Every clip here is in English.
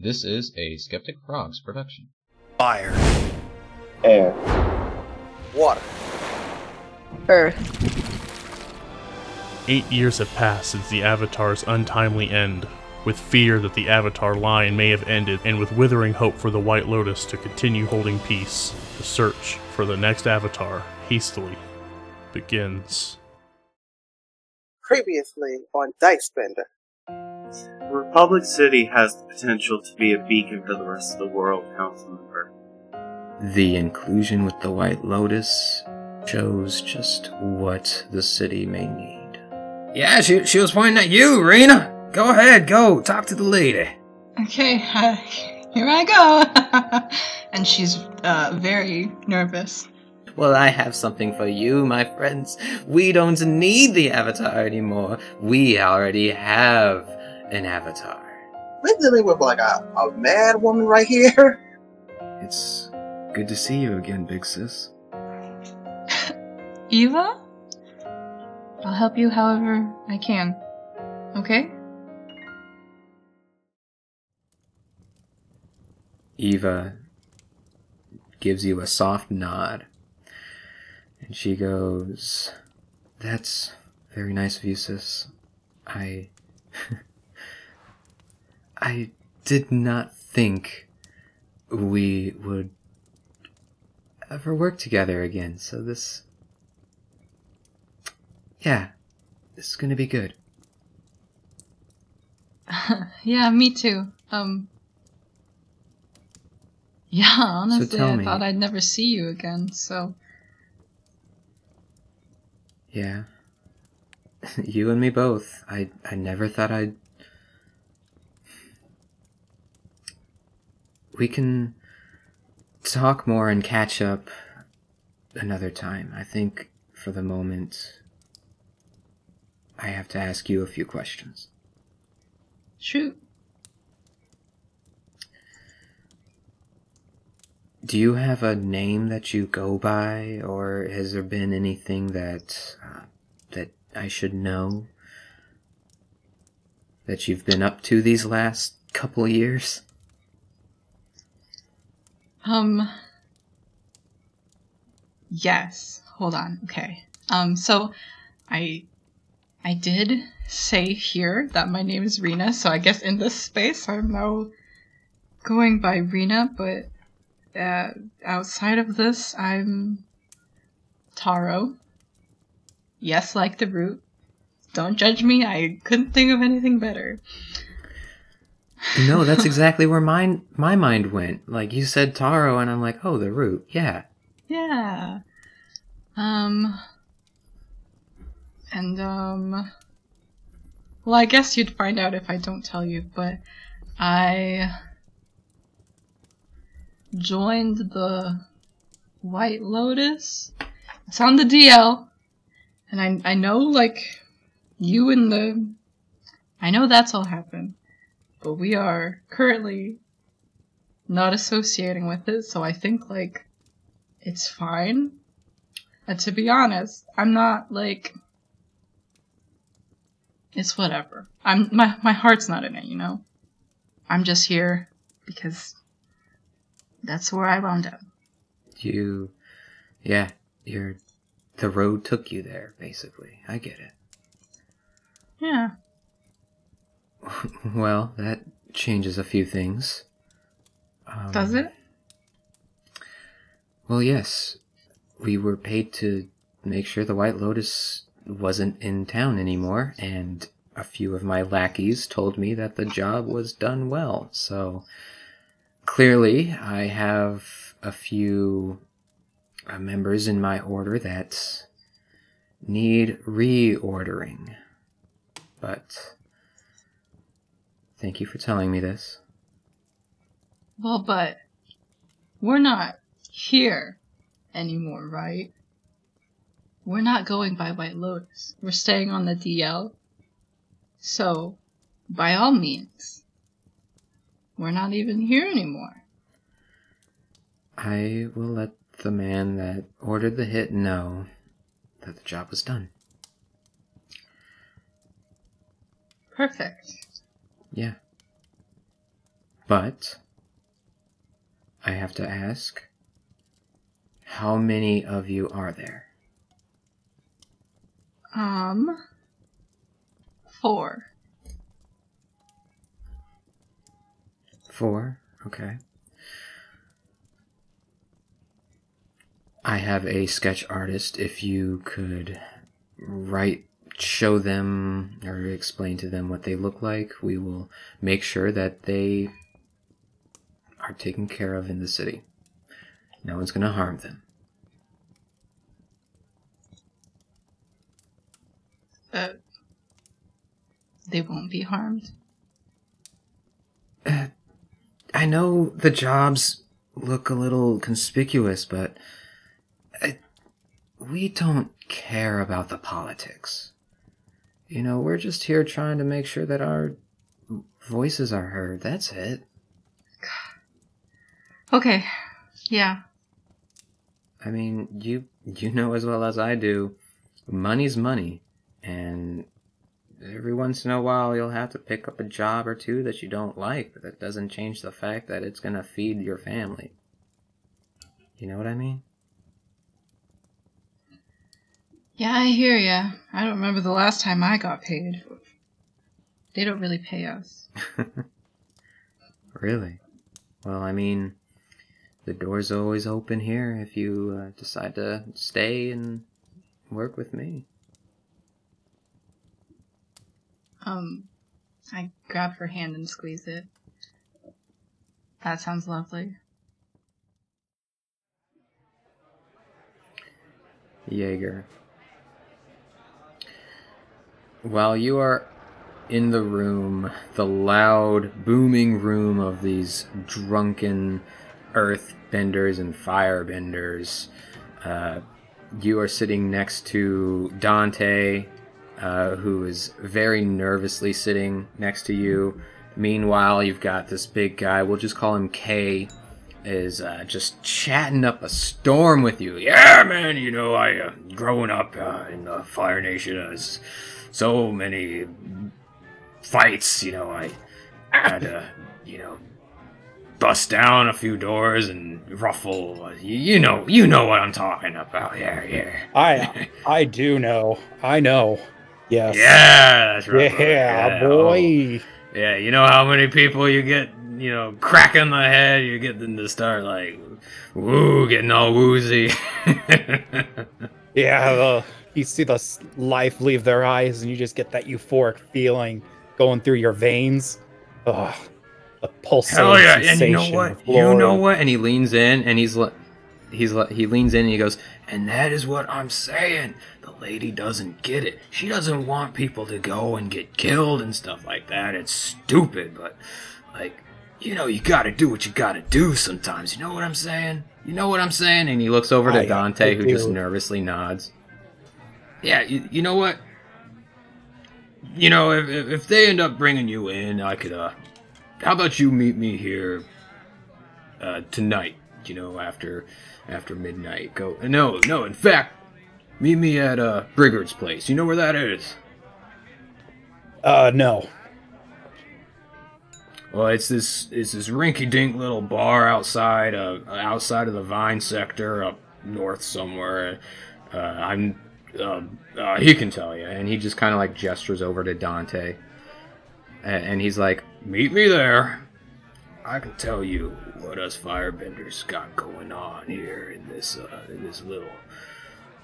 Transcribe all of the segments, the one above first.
This is a Skeptic Frogs production. Fire. Air. Water. Earth. Eight years have passed since the Avatar's untimely end. With fear that the Avatar line may have ended, and with withering hope for the White Lotus to continue holding peace, the search for the next Avatar hastily begins. Previously on Dice Spender. Republic City has the potential to be a beacon for the rest of the world, Councilmember. The inclusion with the White Lotus shows just what the city may need. Yeah, she, she was pointing at you, Rena. Go ahead, go, talk to the lady. Okay, uh, here I go. and she's uh, very nervous. Well, I have something for you, my friends. We don't need the Avatar anymore. We already have an Avatar. We're dealing with like a, a mad woman right here. It's good to see you again, big sis. Eva? I'll help you however I can. Okay? Eva gives you a soft nod. And she goes, That's very nice of you, sis. I. I did not think we would ever work together again, so this. Yeah, this is gonna be good. yeah, me too. Um. Yeah, honestly, tell I me- thought I'd never see you again, so. Yeah. you and me both. I I never thought I'd We can talk more and catch up another time. I think for the moment I have to ask you a few questions. Shoot. Do you have a name that you go by or has there been anything that uh, that I should know that you've been up to these last couple years? Um. Yes. Hold on. Okay. Um. So, I, I did say here that my name is Rena. So I guess in this space I'm now going by Rena. But uh, outside of this, I'm Taro. Yes, like the root. Don't judge me. I couldn't think of anything better. No, that's exactly where mine my mind went. Like you said taro and I'm like, "Oh, the root." Yeah. Yeah. Um. And, um. Well, I guess you'd find out if I don't tell you, but I joined the White Lotus. It's on the DL. And I, I know, like, you and the. I know that's all happened. But we are currently not associating with it, so I think, like, it's fine. And to be honest, I'm not like it's whatever. I'm my my heart's not in it, you know. I'm just here because that's where I wound up. You Yeah, you're the road took you there basically. I get it. Yeah. Well, that changes a few things. Um, Does it? Well, yes. We were paid to make sure the White Lotus wasn't in town anymore, and a few of my lackeys told me that the job was done well. So clearly, I have a few uh, members in my order that need reordering. But thank you for telling me this. Well, but we're not here anymore, right? We're not going by White Lotus. We're staying on the DL. So, by all means, we're not even here anymore. I will let the man that ordered the hit know that the job was done. Perfect. Yeah. But I have to ask how many of you are there? Um, four. Four? Okay. I have a sketch artist. If you could write, show them, or explain to them what they look like, we will make sure that they are taken care of in the city. No one's going to harm them. Uh, they won't be harmed. Uh, I know the jobs look a little conspicuous, but uh, we don't care about the politics. You know, we're just here trying to make sure that our voices are heard. That's it. Okay, yeah. I mean, you you know as well as I do, money's money, and every once in a while you'll have to pick up a job or two that you don't like, but that doesn't change the fact that it's gonna feed your family. You know what I mean? Yeah, I hear ya. I don't remember the last time I got paid. They don't really pay us. Really? Well, I mean, the door's always open here if you uh, decide to stay and work with me. Um, I grab her hand and squeeze it. That sounds lovely. Jaeger. While you are in the room, the loud, booming room of these drunken earthbenders and firebenders, uh, you are sitting next to Dante, uh, who is very nervously sitting next to you. Meanwhile, you've got this big guy, we'll just call him K, is uh, just chatting up a storm with you. Yeah, man, you know, I, uh, growing up uh, in the Fire Nation, s- so many fights, you know, I had to, you know, bust down a few doors and ruffle. You, you know, you know what I'm talking about. Yeah, yeah. I I do know. I know. Yes. Yeah, that's right. Yeah, oh. boy. Yeah, you know how many people you get, you know, cracking the head, you get them to start like, woo, getting all woozy. Yeah, the, you see the life leave their eyes, and you just get that euphoric feeling going through your veins. Ugh, the pulsating Hell yeah! And you know what? You know what? And he leans in, and he's le- he's le- he leans in, and he goes, "And that is what I'm saying. The lady doesn't get it. She doesn't want people to go and get killed and stuff like that. It's stupid, but like." You know, you gotta do what you gotta do sometimes. You know what I'm saying? You know what I'm saying? And he looks over to I- Dante, who just nervously nods. Yeah, you, you know what? You know, if, if they end up bringing you in, I could, uh, how about you meet me here uh, tonight? You know, after after midnight. Go. No, no. In fact, meet me at uh, Brigard's place. You know where that is? Uh, no. Well, it's this it's this rinky-dink little bar outside uh, outside of the Vine sector up north somewhere. Uh, I'm uh, uh, he can tell you, and he just kind of like gestures over to Dante, and, and he's like, "Meet me there. I can tell you what us firebenders got going on here in this uh, in this little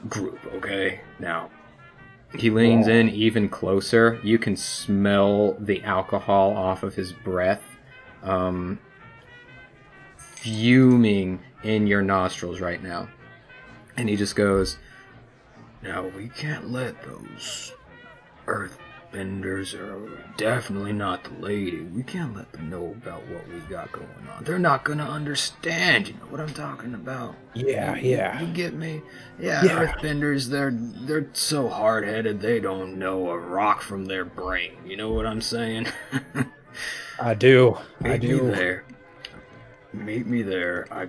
group. Okay, now." He leans in even closer. You can smell the alcohol off of his breath, um, fuming in your nostrils right now. And he just goes, Now, we can't let those earthbenders, or definitely not the lady, we can't let them know about what we got going on. They're not going to understand. You know what I'm talking about? Yeah, You- yeah. You get me? Yeah, Yeah. earthbenders, they're they're so hard headed they don't know a rock from their brain. You know what I'm saying? I do. I Meet me do. there. Meet me there. I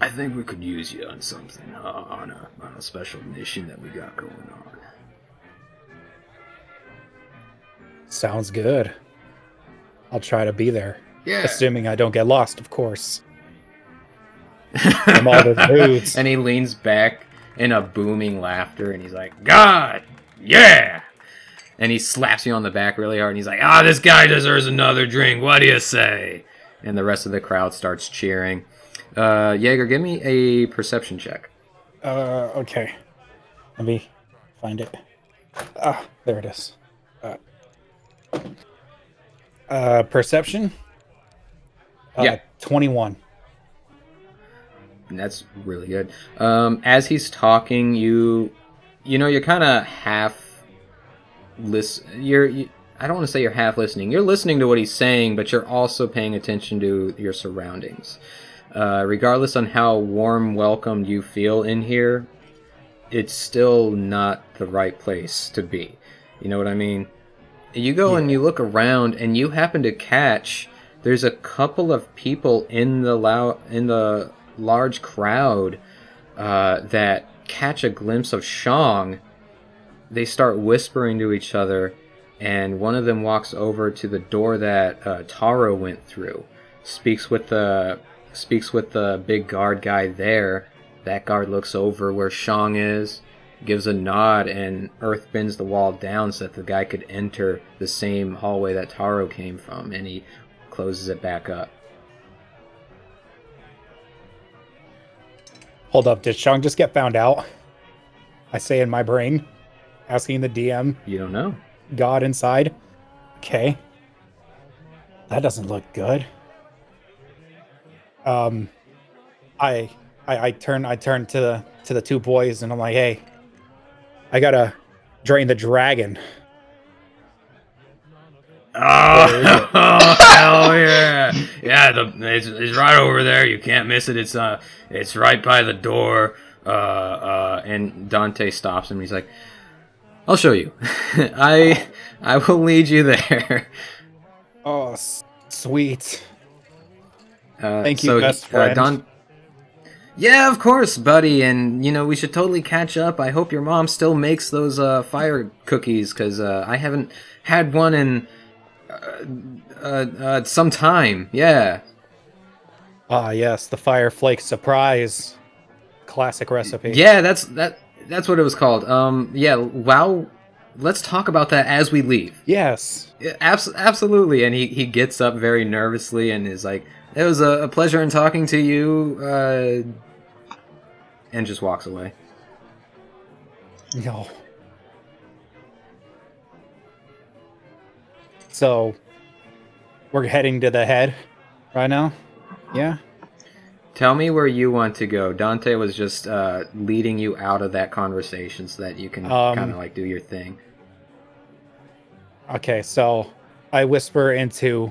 I think we could use you on something, uh, on a on a special mission that we got going on. Sounds good. I'll try to be there, Yeah. assuming I don't get lost, of course. From all the and he leans back in a booming laughter and he's like, God, yeah! And he slaps you on the back really hard and he's like, Ah, this guy deserves another drink. What do you say? And the rest of the crowd starts cheering. Uh, Jaeger, give me a perception check. Uh, okay. Let me find it. Ah, there it is. Uh, uh perception. Uh, Yeah. Twenty-one. And that's really good. Um, as he's talking, you, you know, you're kind of half listen. You're, you, I don't want to say you're half listening. You're listening to what he's saying, but you're also paying attention to your surroundings. Uh, regardless on how warm welcomed you feel in here, it's still not the right place to be. You know what I mean? You go and you look around, and you happen to catch. There's a couple of people in the lou- in the large crowd uh, that catch a glimpse of Shang. They start whispering to each other, and one of them walks over to the door that uh, Taro went through. Speaks with the speaks with the big guard guy there. That guard looks over where Shang is, gives a nod, and earth bends the wall down so that the guy could enter the same hallway that Taro came from, and he closes it back up. Hold up, did Shang just get found out? I say in my brain, asking the DM, You don't know. God inside. Okay. That doesn't look good. Um I I, I turn I turn to the to the two boys and I'm like, hey, I gotta drain the dragon. Oh, hell yeah! Yeah, the, it's, it's right over there. You can't miss it. It's uh, it's right by the door. Uh, uh, and Dante stops him. He's like, "I'll show you. I I will lead you there." Oh, s- sweet. Uh, Thank you, so, best uh, friend. Don- yeah, of course, buddy. And you know we should totally catch up. I hope your mom still makes those uh, fire cookies because uh, I haven't had one in uh, uh, uh, some time. Yeah. Ah, yes, the fire flake surprise. Classic recipe. Yeah, that's that. That's what it was called. Um, yeah. Wow. Let's talk about that as we leave. Yes. Abs- absolutely. And he he gets up very nervously and is like, "It was a, a pleasure in talking to you," uh, and just walks away. No. So, we're heading to the head right now. Yeah. Tell me where you want to go. Dante was just uh, leading you out of that conversation so that you can Um, kind of like do your thing. Okay. So, I whisper into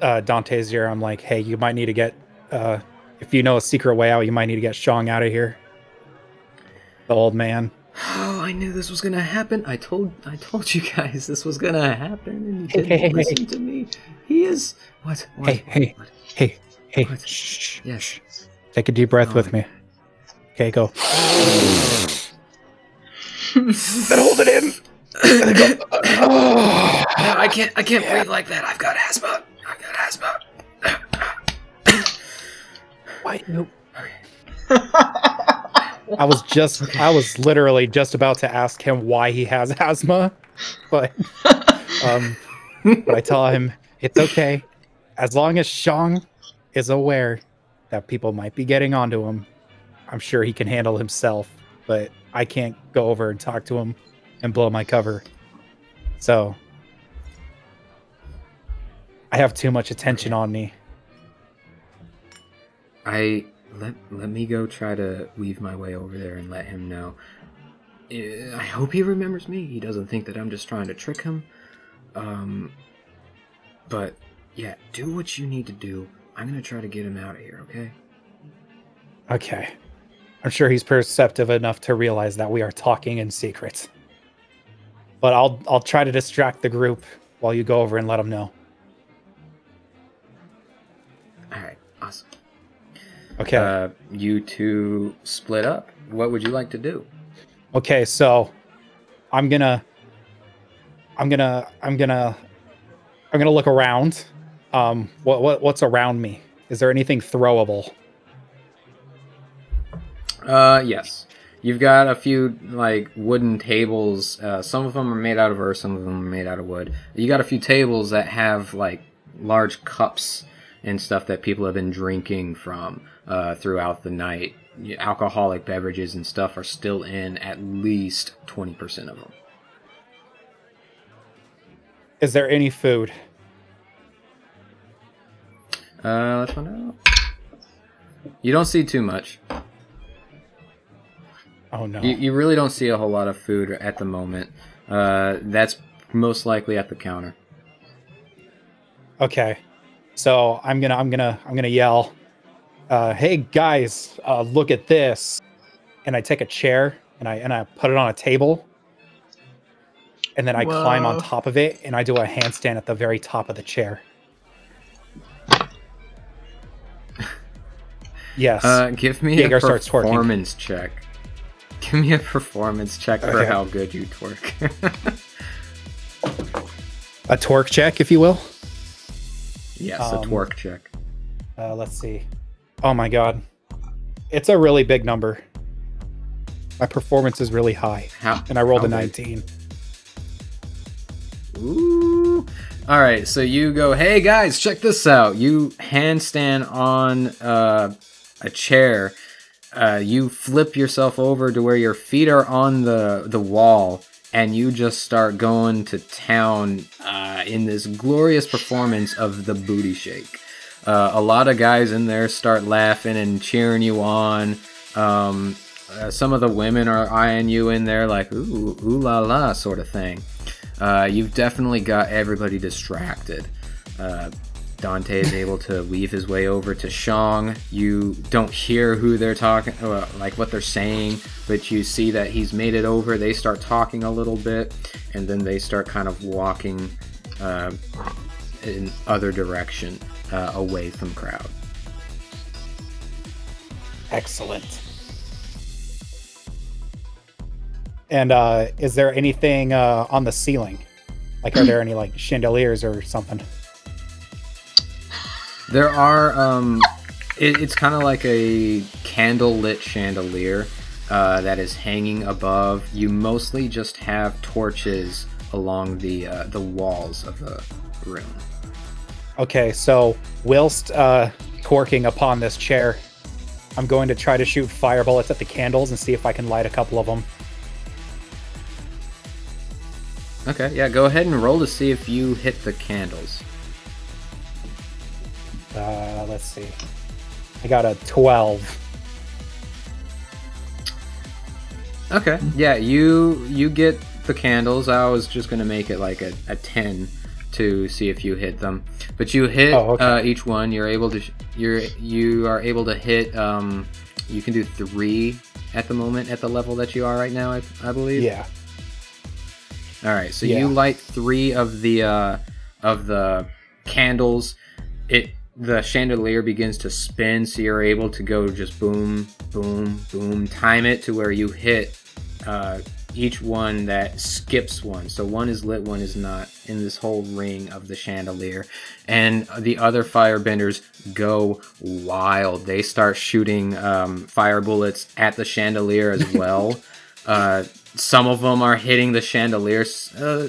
uh, Dante's ear. I'm like, "Hey, you might need to get. Uh, if you know a secret way out, you might need to get Shang out of here." The old man. Oh, I knew this was gonna happen. I told I told you guys this was gonna happen, and Hey, you didn't hey, listen to me. He is what? what Hey, hey, what? hey, hey. What? Shh. Yes. Take a deep breath Oh. with me. Okay, go. Then hold it in. No, I can't. I can't breathe like that. I've got asthma. Asthma. Why? No. I was just, I was literally just about to ask him why he has asthma, but, um, but I tell him it's okay, as long as Shang is aware that people might be getting onto him. I'm sure he can handle himself, but I can't go over and talk to him and blow my cover. So I have too much attention on me. I let let me go try to weave my way over there and let him know. Uh, I hope he remembers me. He doesn't think that I'm just trying to trick him. Um, but yeah, do what you need to do. I'm gonna try to get him out of here. Okay. Okay. I'm sure he's perceptive enough to realize that we are talking in secret. But I'll I'll try to distract the group while you go over and let him know. Okay. Uh, you two split up. What would you like to do? okay, so I'm gonna I'm gonna I'm gonna I'm gonna look around. Um, what what what's around me? Is there anything throwable? Uh, yes. You've got a few like wooden tables. Uh, some of them are made out of earth, some of them are made out of wood. You got a few tables that have like large cups and stuff that people have been drinking from uh, throughout the night. Alcoholic beverages and stuff are still in at least twenty percent of them. Is there any food? Uh, let's find out. You don't see too much. Oh no. You, you really don't see a whole lot of food at the moment. Uh, that's most likely at the counter. Okay. So I'm gonna I'm gonna I'm gonna yell, uh, "Hey guys, uh, look at this!" And I take a chair and I and I put it on a table, and then I climb on top of it and I do a handstand at the very top of the chair. Yes. Uh, give me Jaeger a performance check. Give me a performance check for Okay. how good you twerk. a torque check, if you will. Yes, Um, a twerk check. Uh, let's see. Oh my god, it's a really big number. My performance is really high, How? and I rolled a big? 19. Ooh. All right, so you go, hey guys, check this out. You handstand on uh, a chair. Uh, you flip yourself over to where your feet are on the the wall, and you just start going to town uh, in this glorious performance of the booty shake. Uh, a lot of guys in there start laughing and cheering you on. Um, uh, some of the women are eyeing you in there like ooh ooh la la sort of thing. Uh, you've definitely got everybody distracted. Dante is able to weave his way over to Shang. You don't hear who they're talking, uh, like what they're saying, but you see that he's made it over. They start talking a little bit, and then they start kind of walking uh, in other direction, uh, away from crowd. Excellent. And uh, is there anything uh, on the ceiling? Like, are there any like chandeliers or something? There are, um, it, it's kind of like a candle lit chandelier uh, that is hanging above. You mostly just have torches along the uh, the walls of the room. Okay, so whilst uh, corking upon this chair, I'm going to try to shoot fire bullets at the candles and see if I can light a couple of them. Okay, yeah, go ahead and roll to see if you hit the candles. Uh, let's see. I got a 12. Okay, yeah, you you get the candles. I was just gonna make it like a, a ten to see if you hit them, but you hit Oh, okay. uh, each one. You're able to sh- you're you are able to hit. Um, you can do three at the moment at the level that you are right now. I, I believe. Yeah. All right, so Yeah. you light three of the uh, of the candles. It the chandelier begins to spin, so you're able to go just boom, boom, boom, time it to where you hit uh, each one that skips one. So one is lit, one is not in this whole ring of the chandelier, and the other firebenders go wild. They start shooting um, fire bullets at the chandelier as well. Uh, some of them are hitting the chandeliers. Uh,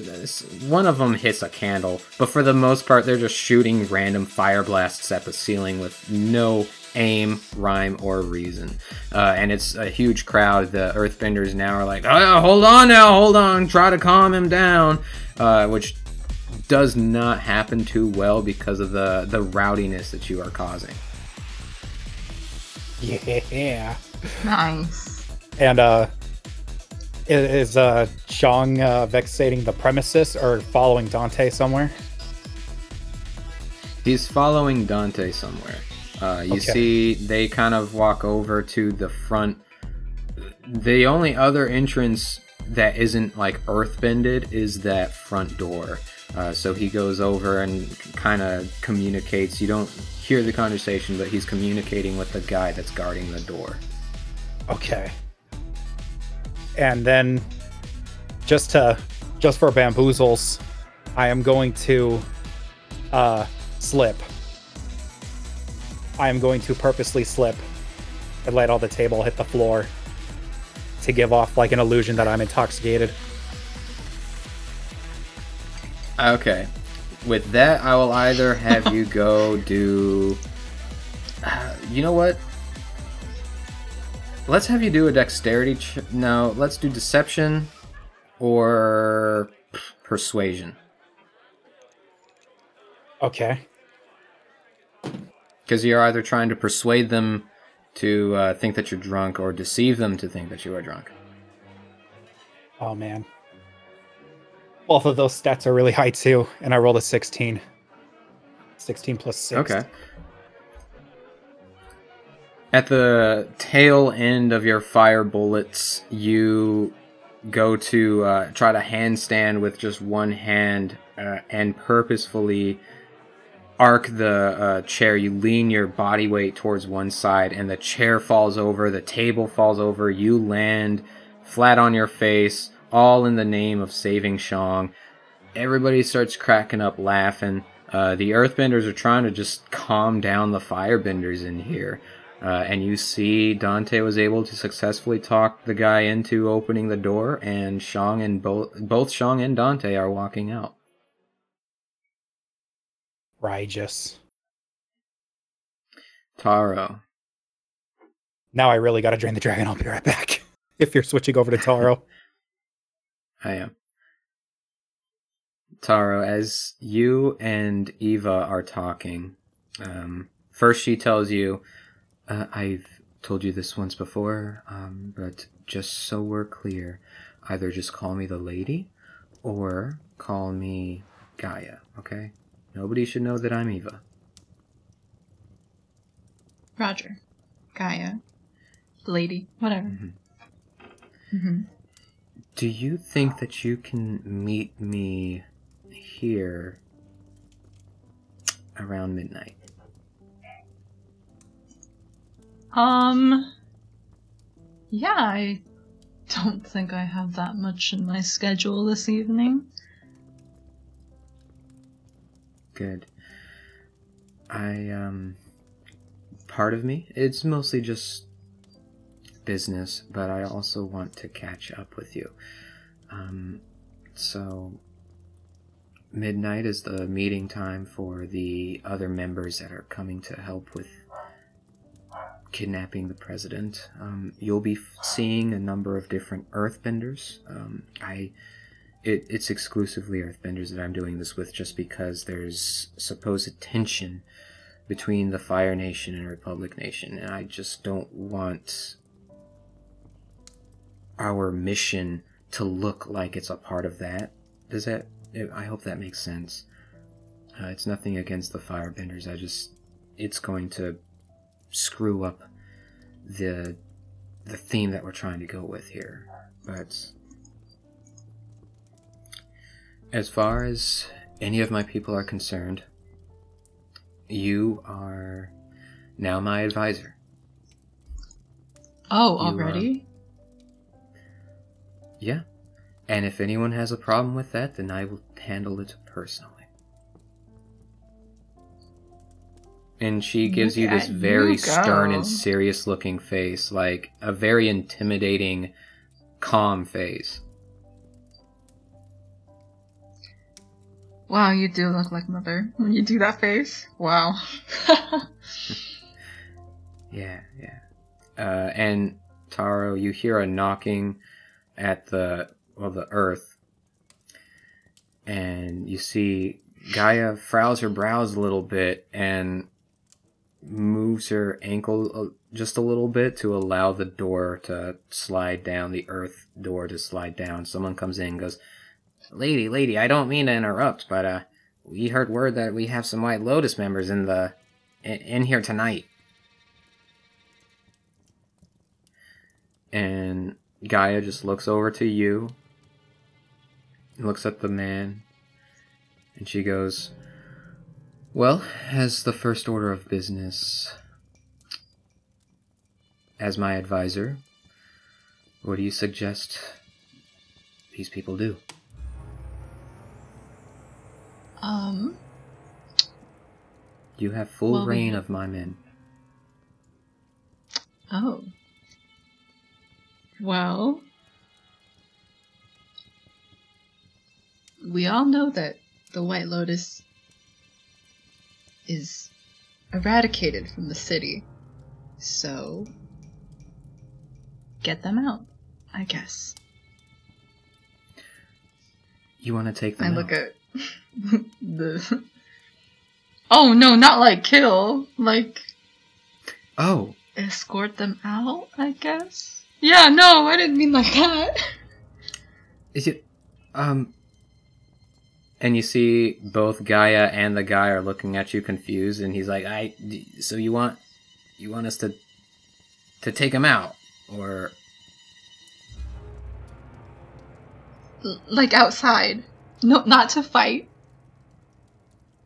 one of them hits a candle, but for the most part, they're just shooting random fire blasts at the ceiling with no aim, rhyme, or reason. Uh, and it's a huge crowd. The Earthbenders now are like, "Oh, hold on now, hold on, try to calm him down," uh, which does not happen too well because of the the rowdiness that you are causing. Yeah. Nice. And uh, i- is uh, Shang uh, vexating the premises or following Dante somewhere? He's following Dante somewhere. Uh, you Okay. see, they kind of walk over to the front. The only other entrance that isn't like earthbended is that front door. Uh, so he goes over and kind of communicates. You don't hear the conversation, but he's communicating with the guy that's guarding the door. Okay. And then, just to, just for bamboozles, I am going to uh, slip. I am going to purposely slip and let all the table hit the floor to give off like an illusion that I'm intoxicated. Okay. With that, I will either have you go do. Uh, you know what? Let's have you do a dexterity. Ch- no, let's do deception or persuasion. Okay. Because you're either trying to persuade them to uh, think that you're drunk or deceive them to think that you are drunk. Oh man. Both of those stats are really high too, and I rolled a 16. 16 plus 6. Okay. At the tail end of your fire bullets, you go to uh, try to handstand with just one hand uh, and purposefully arc the uh, chair. You lean your body weight towards one side, and the chair falls over, the table falls over. You land flat on your face, all in the name of saving Shang. Everybody starts cracking up laughing. Uh, the earthbenders are trying to just calm down the firebenders in here. Uh, and you see Dante was able to successfully talk the guy into opening the door, and Shang and both both Shang and Dante are walking out. Righteous. Taro, Now I really gotta drain the dragon. I'll be right back. If you're switching over to Taro. I am. Taro, as you and Eva are talking, um, first she tells you, uh, I've told you this once before, um, but just so we're clear, either just call me the lady or call me Gaia, okay? Nobody should know that I'm Eva. Roger. Gaia. Lady. Whatever. Mhm. hmm Do you think that you can meet me here around midnight? Um. Yeah, I don't think I have that much in my schedule this evening. Good. I, um. Part of me, it's mostly just business, but I also want to catch up with you. Um, so. Midnight is the meeting time for the other members that are coming to help with kidnapping the president. Um, you'll be f- seeing a number of different earthbenders. Um, I it, it's exclusively earthbenders that I'm doing this with just because there's supposed tension between the Fire Nation and Republic Nation, and I just don't want our mission to look like it's a part of that. Does that? I hope that makes sense. Uh, it's nothing against the Firebenders. I just, it's going to screw up the the theme that we're trying to go with here. But as far as any of my people are concerned, you are now my advisor. Oh, You, uh, already? Yeah. And if anyone has a problem with that, then I will handle it personally. And she gives you this very you stern and serious looking face, like a very intimidating, calm face. Wow, you do look like Mother when you do that face. Wow. Yeah, yeah. Uh, and Taro, you hear a knocking at the well, the earth, and you see Gaia frowns her brows a little bit and moves her ankle just a little bit to allow the door to slide down, the earth door to slide down. Someone comes in goes, "Lady, lady, I don't mean to interrupt, but uh, we heard word that we have some White Lotus members in the in, in here tonight." And Gaia just looks over to you, looks at the man, and she goes, Well, as the first order of business, as my advisor, what do you suggest these people do? um, You have full Well, we- reign of my men. Oh. Well. We all know that the White Lotus is eradicated from the city. So. Get them out, I guess. You want to take them I out? look at the. Oh no, not like kill. Like oh, escort them out, I guess. Yeah, no, I didn't mean like that. is it? Um. And you see both Gaia and the guy are looking at you confused, and he's like, "I." So you want, you want us to, to take him out, or like outside. No, not to fight.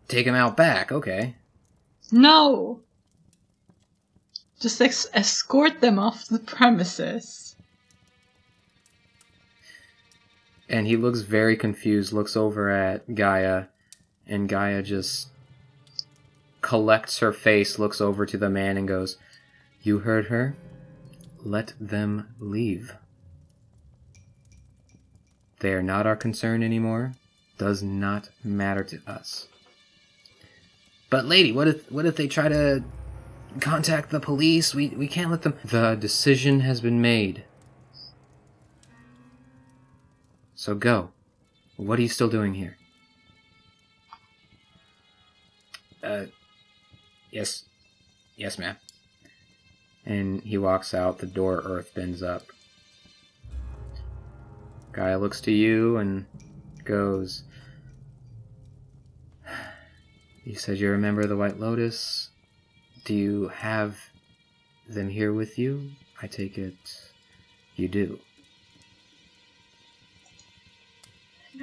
take him out back? Okay. No. Just ex- escort them off the premises. And he looks very confused, looks over at Gaia, and Gaia just collects her face, looks over to the man, and goes, You heard her? Let them leave. They are not our concern anymore. Does not matter to us. But lady, what if what if they try to contact the police? We we can't let them The decision has been made. So go. What are you still doing here? Uh, yes. Yes, ma'am. And he walks out, the door earth bends up. Gaia looks to you and goes, You said you're a member of the White Lotus. Do you have them here with you? I take it you do.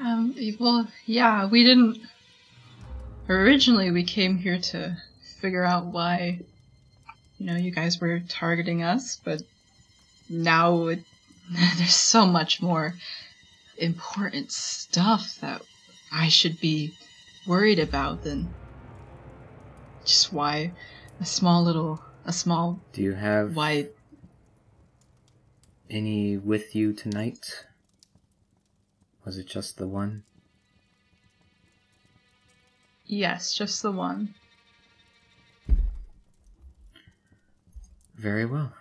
Um, well, yeah, we didn't. Originally, we came here to figure out why, you know, you guys were targeting us, but now it, there's so much more important stuff that I should be worried about than just why a small little, a small Do you have why any with you tonight? Was it just the one? Yes, just the one. Very well.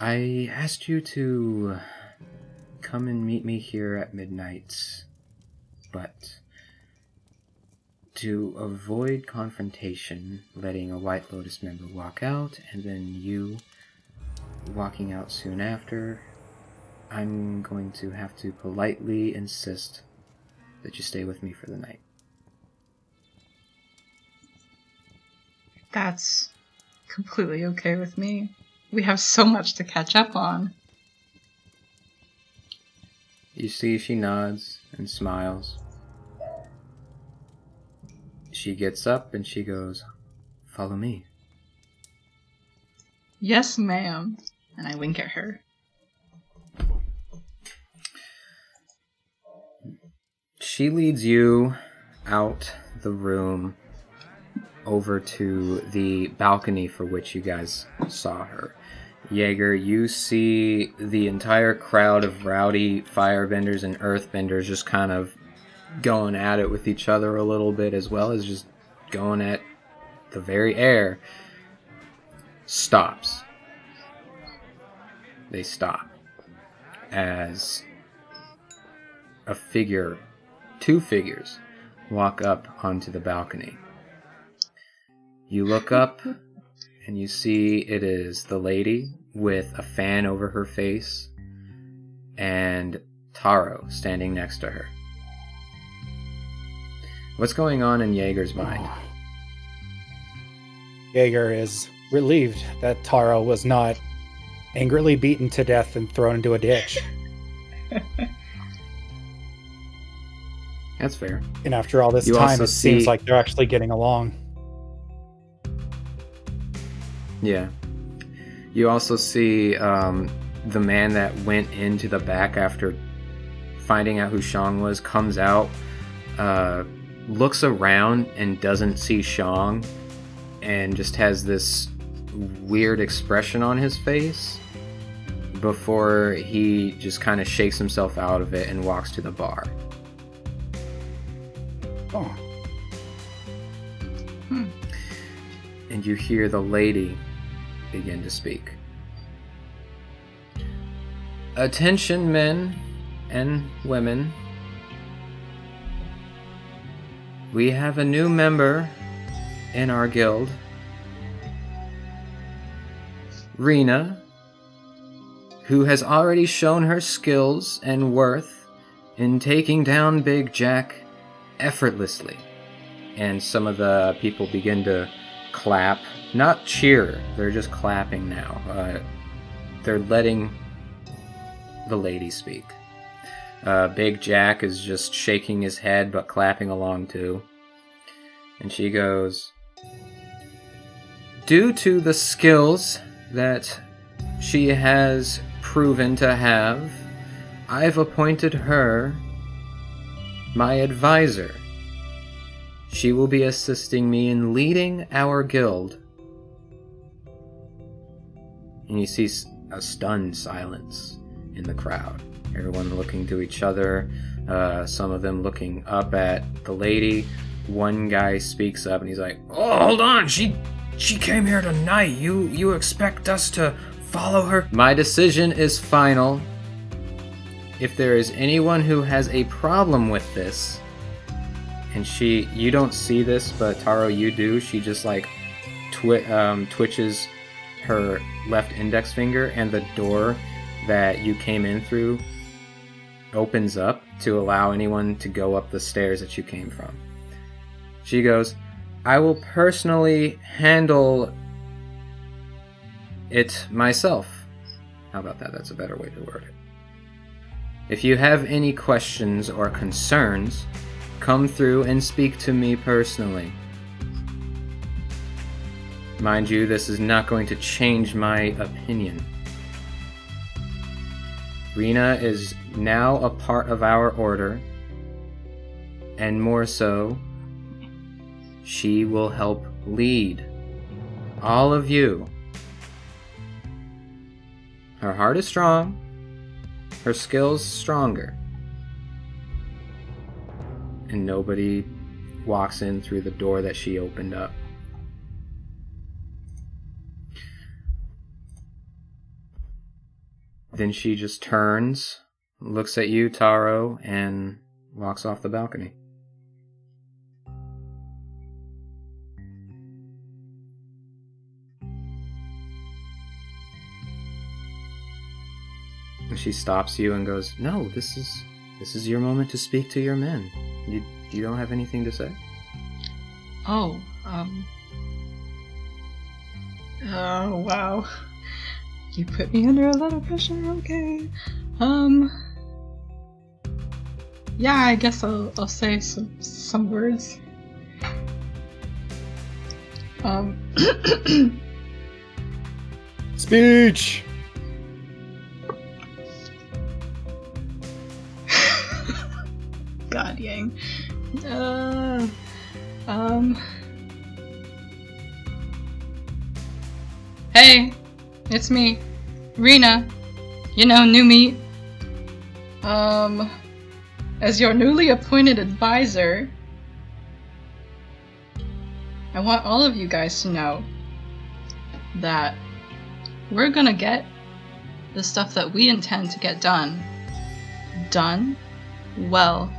I asked you to come and meet me here at midnight, but to avoid confrontation, letting a White Lotus member walk out and then you walking out soon after, I'm going to have to politely insist that you stay with me for the night. That's completely okay with me. We have so much to catch up on. You see, she nods and smiles. She gets up and she goes, Follow me. Yes, ma'am. And I wink at her. She leads you out the room over to the balcony for which you guys saw her. Jaeger, you see the entire crowd of rowdy firebenders and earthbenders just kind of going at it with each other a little bit, as well as just going at the very air. Stops. They stop as a figure, two figures, walk up onto the balcony. You look up and you see it is the lady with a fan over her face and Taro standing next to her. What's going on in Jaeger's mind? Jaeger is relieved that Taro was not angrily beaten to death and thrown into a ditch. That's fair. And after all this You time, it seems like they're actually getting along. Yeah. You also see um, the man that went into the back after finding out who Shang was comes out, uh, looks around and doesn't see Shang and just has this weird expression on his face before he just kind of shakes himself out of it and walks to the bar. Oh, hmm. And you hear the lady begin to speak. Attention, men and women. We have a new member in our guild. Rena, who has already shown her skills and worth in taking down Big Jack effortlessly. And some of the people begin to clap, not cheer, they're just clapping now. Uh, they're letting the lady speak. Uh, Big Jack is just shaking his head but clapping along too. And she goes, Due to the skills that she has proven to have, I've appointed her my advisor. She will be assisting me in leading our guild. And you see a stunned silence in the crowd. Everyone looking to each other, uh, some of them looking up at the lady. One guy speaks up and he's like, "Oh, hold on. She she came here tonight. You you expect us to follow her?" My decision is final. If there is anyone who has a problem with this, and she you don't see this, but Taro you do. She just like twi- um, twitches her left index finger, and the door that you came in through opens up to allow anyone to go up the stairs that you came from. She goes, I will personally handle it myself. How about that? That's a better way to word it. If you have any questions or concerns, come through and speak to me personally. Mind you, this is not going to change my opinion. Rena is now a part of our order, and more so, she will help lead all of you. Her heart is strong, her skills stronger, and nobody walks in through the door that she opened up. Then she just turns, looks at you, Taro, and walks off the balcony. And she stops you and goes, "No, this is this is your moment to speak to your men. You you don't have anything to say?" Oh, um. Oh, wow. You put me under a lot of pressure, okay. Um. Yeah, I guess I'll, I'll say some, some words. Um. speech. God, Yang. Uh, um. Hey, it's me, Rena. You know, new meat. Um, as your newly appointed advisor, I want all of you guys to know that we're gonna get the stuff that we intend to get done done well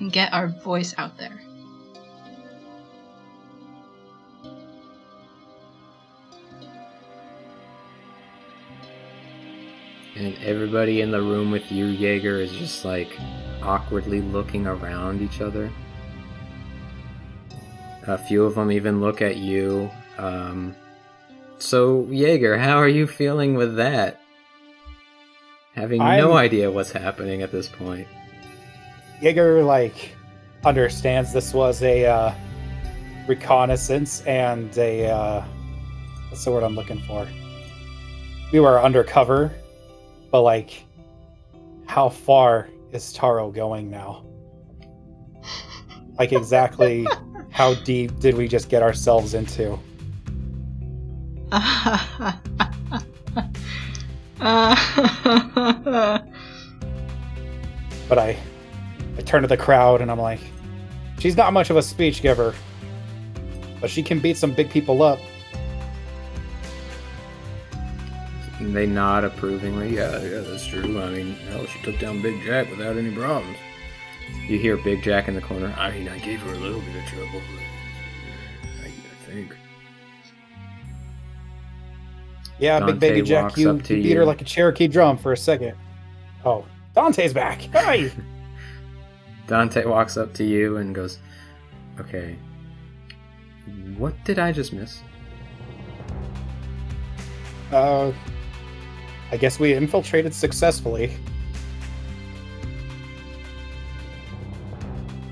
and get our voice out there. And everybody in the room with you, Jaeger, is just like awkwardly looking around each other. A few of them even look at you. Um, so, Jaeger, how are you feeling with that? Having no I'm- idea what's happening at this point. Jaeger like understands this was a uh, reconnaissance and a uh, what's the word I'm looking for? We were undercover, but like, how far is Taro going now? Like exactly how deep did we just get ourselves into? But I I turn to the crowd and I'm like, she's not much of a speech giver. But she can beat some big people up. And they nod approvingly. Yeah, yeah, that's true. I mean, hell, she took down Big Jack without any problems. You hear Big Jack in the corner. I mean, I gave her a little bit of trouble, but I, I think. Yeah, Dante big baby Jack, you, you beat her like a Cherokee drum for a second. Oh, Dante's back. Hi. Dante walks up to you and goes, "Okay, what did I just miss?" uh, I guess we infiltrated successfully.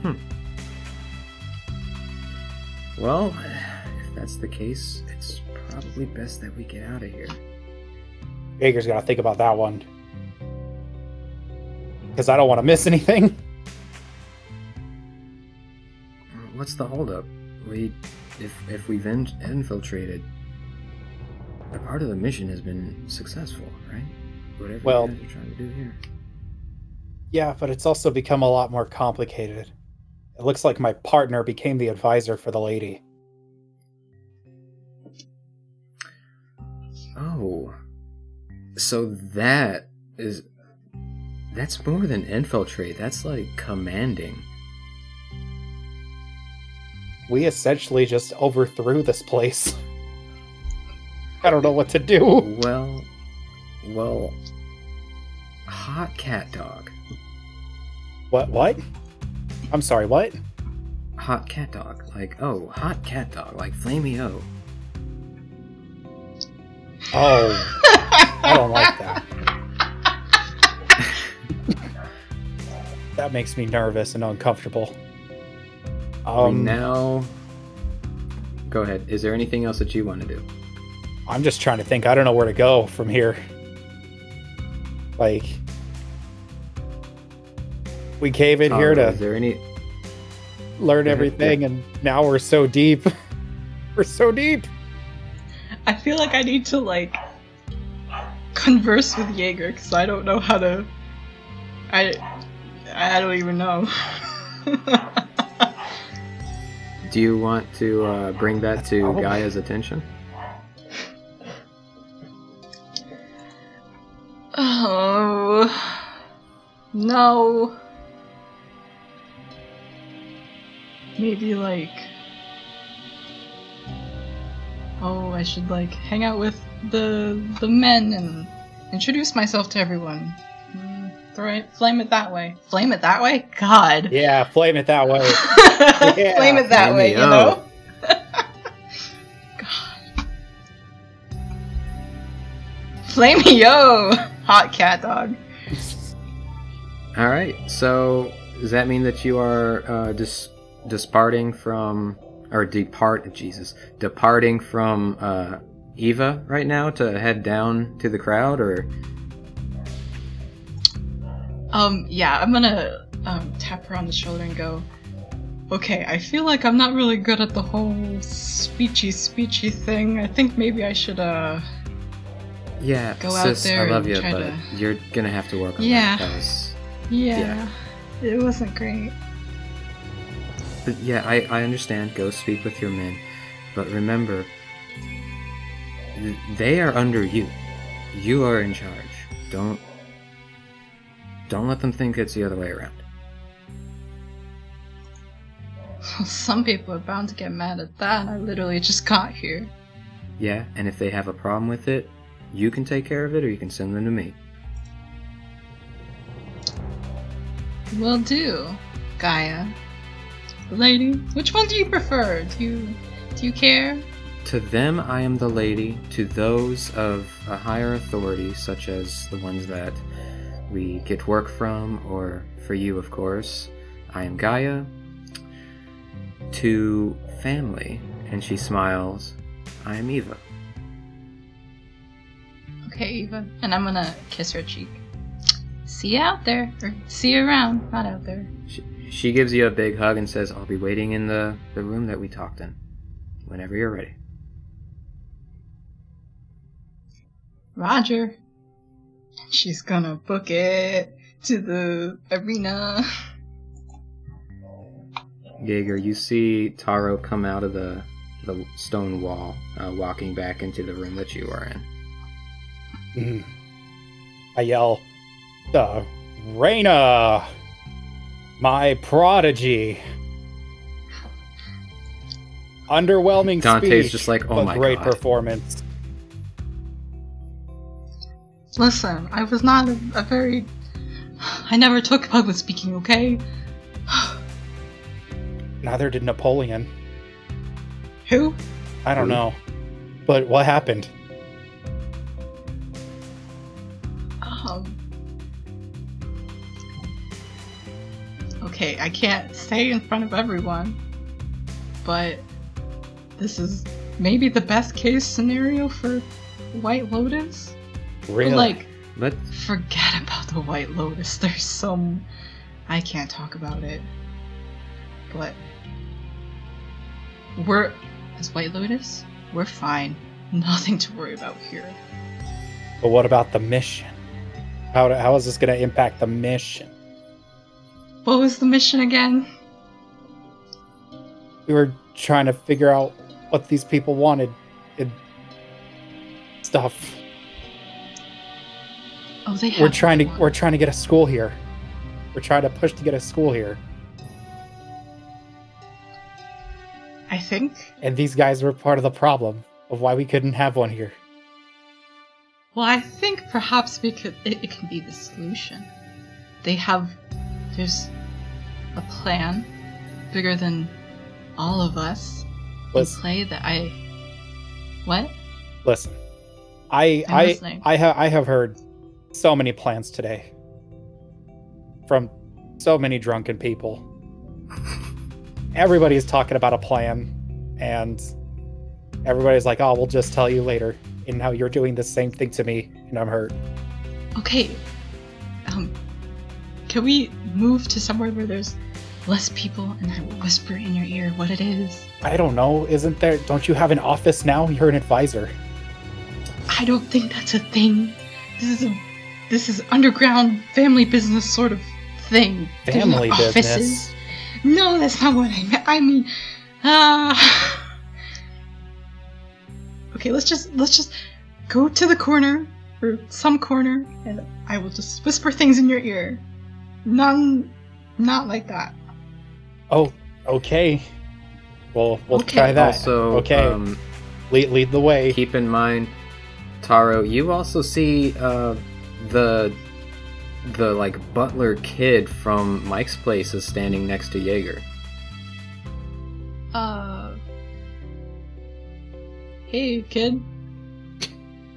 Hmm. Well, if that's the case, it's probably best that we get out of here. Jaeger's gotta think about that one. Because I don't want to miss anything. What's the holdup? We, if if we've in, infiltrated, a part of the mission has been successful, right? Whatever Well- you guys are trying to do here. Yeah, but it's also become a lot more complicated. It looks like my partner became the advisor for the lady. Oh, so that is that's more than infiltrate. That's like commanding. We essentially just overthrew this place. I don't know what to do. Well, well, hot cat dog. What? What? I'm sorry. What? Hot cat dog. Like, oh, hot cat dog. Like Flamey O. Oh, I don't like that. that makes me nervous and uncomfortable. We Um, now. Go ahead. Is there anything else that you want to do? I'm just trying to think. I don't know where to go from here. Like, we came in here Uh, to Is there any? learn ahead, everything, and now we're so deep. we're so deep. I feel like I need to like converse with Jaeger because I don't know how to. I I don't even know. Do you want to uh, bring that to probably- Gaia's attention? oh no. Maybe like. Oh, I should like hang out with the the men and introduce myself to everyone. Mm, throw it, flame it that way. Flame it that way. God. Yeah, flame it that way. Yeah. Flame it that way, you know? God. Flame yo! Hot cat dog. All right. So does that mean that you are uh, dis- disparting from, or depart? Jesus, departing from uh, Eva right now to head down to the crowd, or Um, yeah, I'm gonna um, tap her on the shoulder and go, Okay, I feel like I'm not really good at the whole speechy speechy thing. I think maybe I should, uh. yeah, Go out there I love and you, try but to- you're gonna have to work on Yeah. that. Yeah. Yeah. It wasn't great. But yeah, I, I understand. Go speak with your men. But remember, they are under you. You are in charge. Don't. Don't let them think it's the other way around. Some people are bound to get mad at that. I literally just got here. Yeah, and if they have a problem with it, you can take care of it or you can send them to me. Will do, Gaia. Lady, which one do you prefer? Do you do you care? To them, I am the lady. To those of a higher authority, such as the ones that we get work from, or for you, of course, I am Gaia. To family, and she smiles, I am Eva. Okay, Eva. And I'm gonna kiss her cheek. See you out there. Or see you around. Not out there. She, she gives you a big hug and says, "I'll be waiting in the the room that we talked in, whenever you're ready." Roger. She's gonna book it to the arena. Jaeger, you see Taro come out of the the stone wall, uh, walking back into the room that you are in. Mhm. I yell, "The Reina, my prodigy." Underwhelming Dante's speech, just like, "Oh but my great God." performance. Listen, I was not a, a very. I never took public speaking, okay? Neither did Napoleon. Who? I don't Who? know, but what happened? Um. Okay, I can't say in front of everyone, but this is maybe the best case scenario for White Lotus. Really? But like, Let's... forget about the White Lotus. There's some. I can't talk about it. But. We're. As White Lotus, we're fine. Nothing to worry about here. But what about the mission? How, how is this going to impact the mission? What was the mission again? We were trying to figure out what these people wanted and stuff. Oh, they. We're trying to we're trying to get a school here. We're trying to push to get a school here. I think. And these guys were part of the problem of why we couldn't have one here. Well, I think perhaps we could. It, it can be the solution. They have. There's a plan bigger than all of us in Listen, play that I. What? listen. I I'm I listening. I have I have heard so many plans today from so many drunken people. Everybody's talking about a plan, and everybody's like, "Oh, we'll just tell you later." And now you're doing the same thing to me, and I'm hurt. Okay. Um. Can we move to somewhere where there's less people and I will whisper in your ear what it is? I don't know. Isn't there? Don't you have an office now? You're an advisor. I don't think that's a thing. This is a. This is underground family business sort of thing. Family offices. business. No, that's not what I meant. I mean, ah. okay, let's just let's just go to the corner or some corner, and I will just whisper things in your ear. None, not like that. Oh, okay. Well, we'll Okay. try that. also okay. um, lead, lead the way. keep in mind, Taro. You also see uh, the the like butler kid from Mike's place is standing next to Jaeger. Uh. Hey, kid.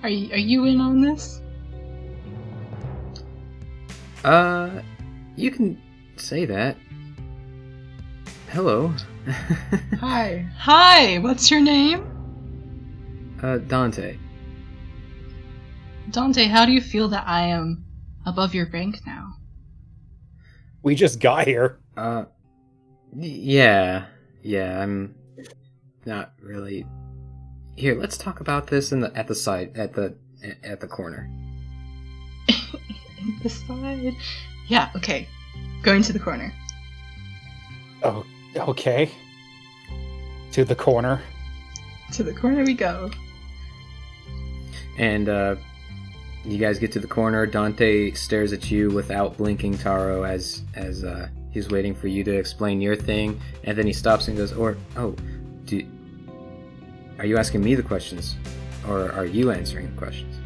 Are you, are you in on this? Uh, you can say that. Hello. Hi. Hi. What's your name? uh, Dante. Dante. How do you feel that I am above your rank now? We just got here. Uh, yeah, yeah. I'm not really. Here, let's talk about this in the at the side at the at the corner. In the side. Yeah. Okay. Going to the corner. Oh, okay. To the corner. To the corner we go. And uh, you guys get to the corner. Dante stares at you without blinking, Taro, as as uh, he's waiting for you to explain your thing. And then he stops and goes, "Or oh, do are you asking me the questions, or are you answering the questions?"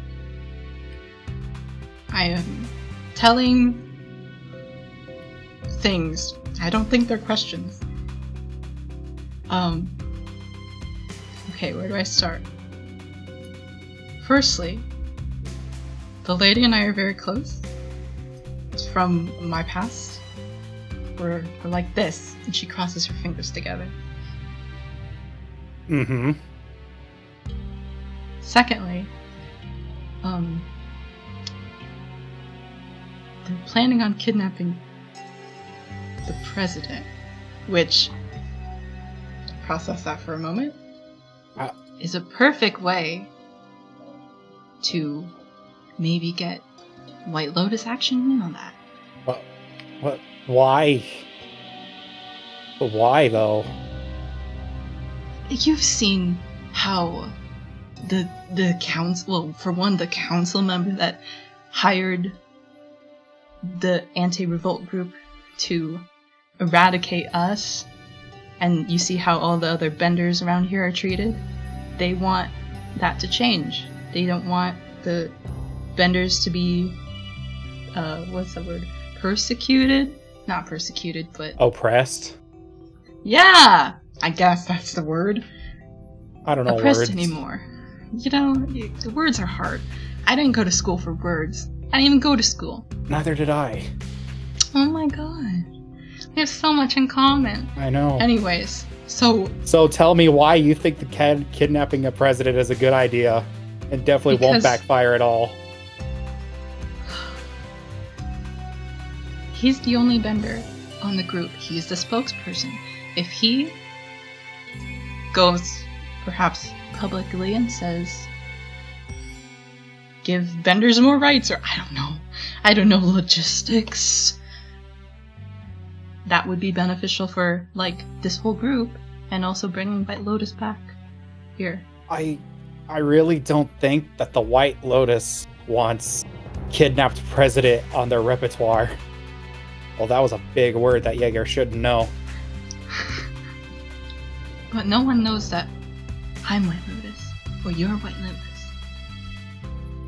I am telling things. I don't think they're questions. Um. Okay, where do I start? Firstly, the lady and I are very close. It's from my past. We're, we're like this, and she crosses her fingers together. Mm-hmm. Secondly, um, they're planning on kidnapping the president, which process that for a moment Uh, is a perfect way to maybe get White Lotus action in on that. What? What? Why? But why though? You've seen how the the council, well, for one, the council member that hired the anti-revolt group to eradicate us, and you see how all the other benders around here are treated. They want that to change. They don't want the benders to be, uh, what's the word? Persecuted? Not persecuted, but Oppressed? yeah, I guess that's the word. I don't know oppressed words. anymore. You know, y- the words are hard. I didn't go to school for words. I didn't even go to school. Neither did I. Oh my god. We have so much in common. I know. Anyways, so so tell me why you think the kid kidnapping a president is a good idea, and definitely won't backfire at all. He's the only bender on the group. He's the spokesperson. If he goes perhaps publicly and says, give benders more rights, or I don't know, I don't know logistics, that would be beneficial for, like, this whole group and also bringing White Lotus back here. I, I really don't think that the White Lotus wants kidnapped president on their repertoire. Well, that was a big word that Jaeger shouldn't know. But no one knows that I'm White Lotus, or you're White Lotus.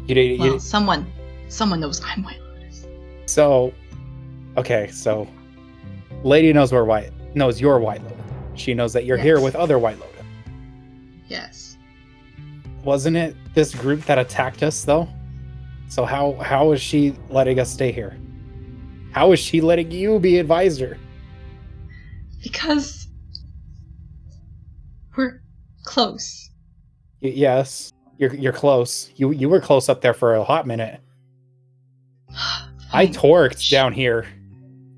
You, did- you, Well, someone, someone knows I'm White Lotus. So, okay, so Lady knows we're white, knows you're White Lotus. She knows that you're here with other White Lotus. Yes. Wasn't it this group that attacked us though? So how how is she letting us stay here? How is she letting you be advisor? Because we're close. Y- yes, you're you're close. You you were close up there for a hot minute. I Fine. torqued down here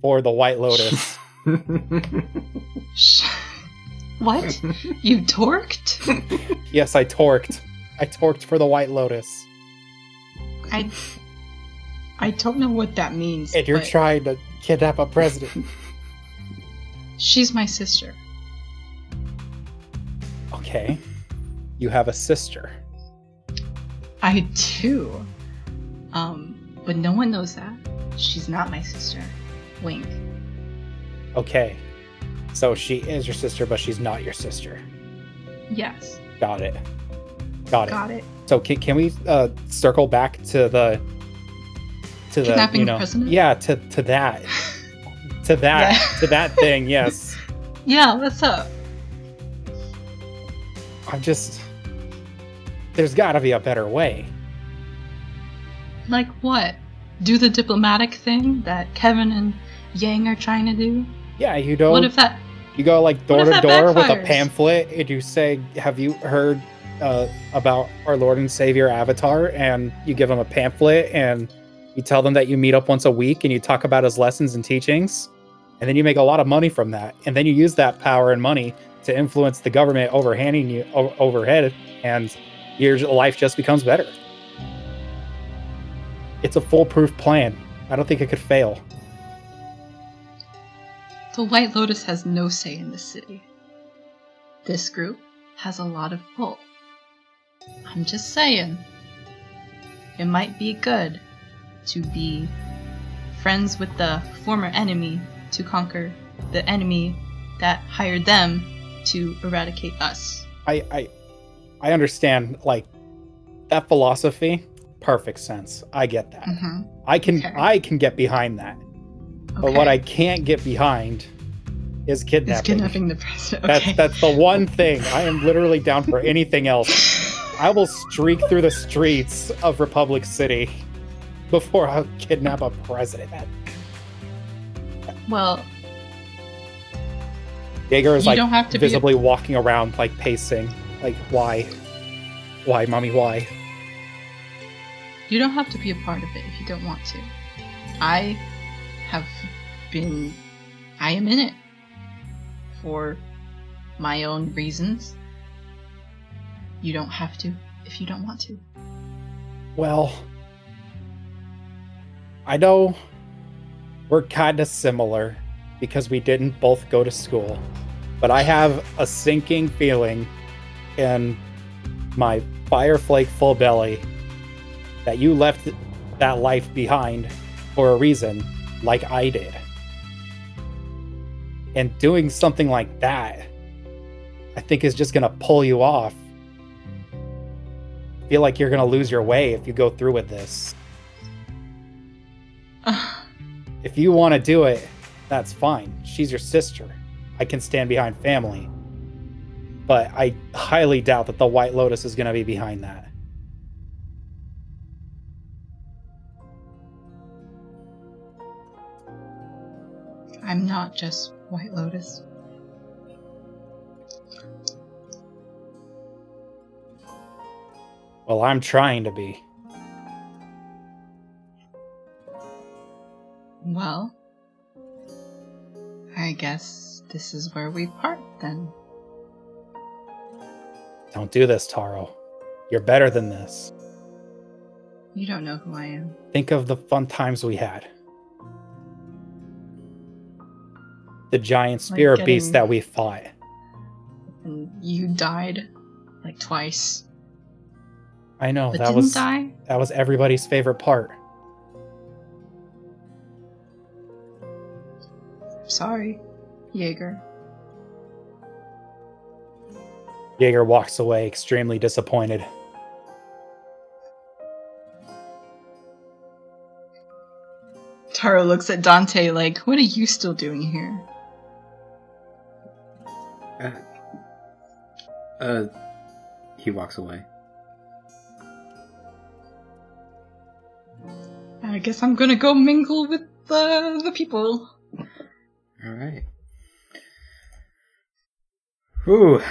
for the White Lotus. Sh- what? You torqued? yes, I torqued. I torqued for the White Lotus. I. I don't know what that means. And you're trying to kidnap a president. she's my sister. Okay. You have a sister. I do. Um, but no one knows that. She's not my sister. Wink. Okay. So she is your sister, but she's not your sister. Yes. Got it. Got it. Got it. So can, can we uh, circle back to the to the Kidnapping you know president? yeah to to that to that Yeah. to that thing yes Yeah, what's up? I'm just there's got to be a better way Like what? Do the diplomatic thing that Kevin and Yang are trying to do? yeah you don't What if that you go like door to door with a pamphlet and you say have you heard uh, about our Lord and Savior Avatar and you give them a pamphlet and you tell them that you meet up once a week and you talk about his lessons and teachings and then you make a lot of money from that and then you use that power and money to influence the government overhanding you overhead and your life just becomes better it's a foolproof plan i don't think it could fail the White Lotus has no say in this city? This group has a lot of pull. I'm just saying. It might be good to be friends with the former enemy to conquer the enemy that hired them to eradicate us. I I I understand like that philosophy. Perfect sense. I get that. Mm-hmm. I can Okay. I can get behind that. But what I can't get behind is is kidnapping. kidnapping the president. That's that's the one thing. I am literally down for anything else. I will streak through the streets of Republic City before I kidnap a president. well, Jaeger is you like don't have to be. visibly walking around like pacing. Like why? Why, mommy, why? You don't have to be a part of it if you don't want to. I have been I am in it for my own reasons. You don't have to if you don't want to. Well, I know we're kind of similar because we didn't both go to school, but I have a sinking feeling in my Fireflake full belly that you left that life behind for a reason, like I did. And doing something like that, I think is just gonna pull you off. feel like you're gonna lose your way if you go through with this. If you want to do it, that's fine. She's your sister. I can stand behind family. But I highly doubt that the White Lotus is going to be behind that. I'm not just White Lotus. Well, I'm trying to be. Well, I guess this is where we part then. Don't do this, Taro. You're better than this. You don't know who I am. Think of the fun times we had. The giant spirit beast getting- that we fought. And you died like twice. I know but that didn't was die? that was everybody's favorite part. Sorry, Jaeger. Jaeger walks away extremely disappointed. Taro looks at Dante like, what are you still doing here? Uh, uh, he walks away. I guess I'm gonna go mingle with the, the people. All right. Whew.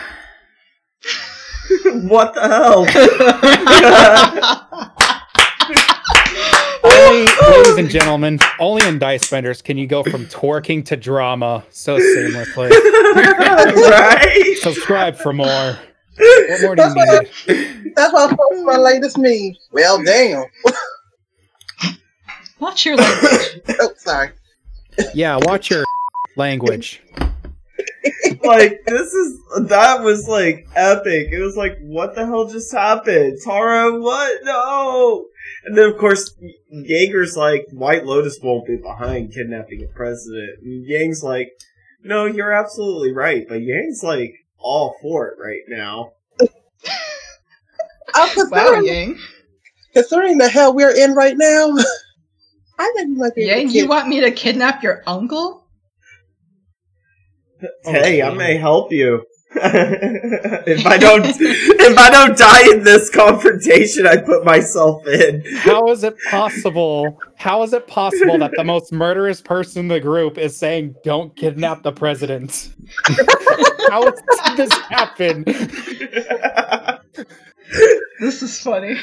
what the hell? Only, ladies and gentlemen, only in Dice Benders can you go from twerking to drama so seamlessly. right? Subscribe for more. What more do you need? That's why I post my latest meme. Well, damn. Watch your language. oh, sorry. Yeah, watch your language. like this is that was like epic. It was like, what the hell just happened? Taro, what? No. And then of course Jaeger's like, White Lotus won't be behind kidnapping a president. And Yang's like, no, you're absolutely right. But Yang's like all for it right now. I'm wow, considering, Yang. considering the hell we're in right now. I think you might be Yang, you want me to kidnap your uncle? Oh, hey, I may help you. if I don't, if I don't die in this confrontation, I put myself in. How is it possible? How is it possible that the most murderous person in the group is saying, "Don't kidnap the president"? How did this happen? This is funny.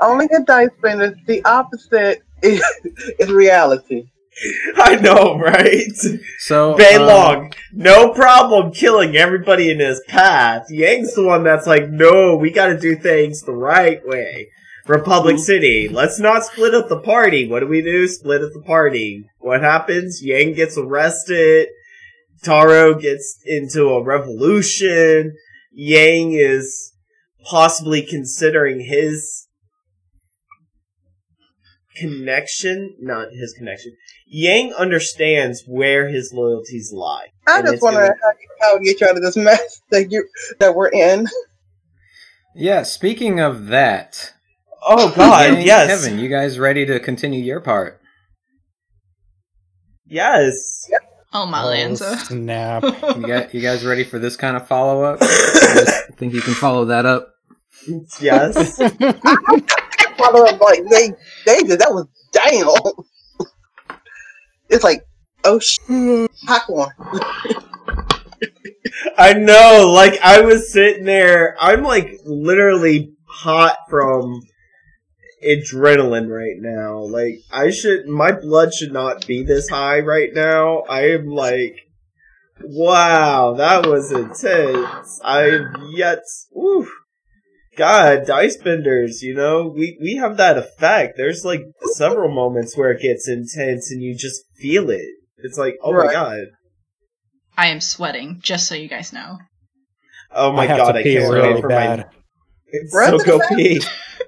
Only in Dice Benders, the opposite is, is reality. I know, right? So Bei um, Long, no problem killing everybody in his path. Yang's the one that's like, no, we gotta do things the right way. Republic City, let's not split up the party. What do we do? Split up the party. What happens? Yang gets arrested. Taro gets into a revolution. Yang is possibly considering his connection, not his connection. Yang understands where his loyalties lie. I And just want gonna- how, how to get you out of this mess that you that we're in. Yeah, speaking of that, Oh God, Yang, yes, Kevin, you guys ready to continue your part? yes. Oh, my Oh, Lanza. snap! You got you guys ready for this kind of follow up? I think you can follow that up? Yes. Follow up like they they did that was damn. It's like oh sh- popcorn. I know, like I was sitting there, I'm like literally hot from adrenaline right now. Like I should, my blood should not be this high right now. I am like, wow, that was intense. I've yet, ooh, God, dice benders. You know, we we have that effect. There's like several moments where it gets intense and you just feel it. It's like, oh my god, I am sweating, just so you guys know. oh my I god, I pee can't really wait for bad. my. It's so go attack? pee.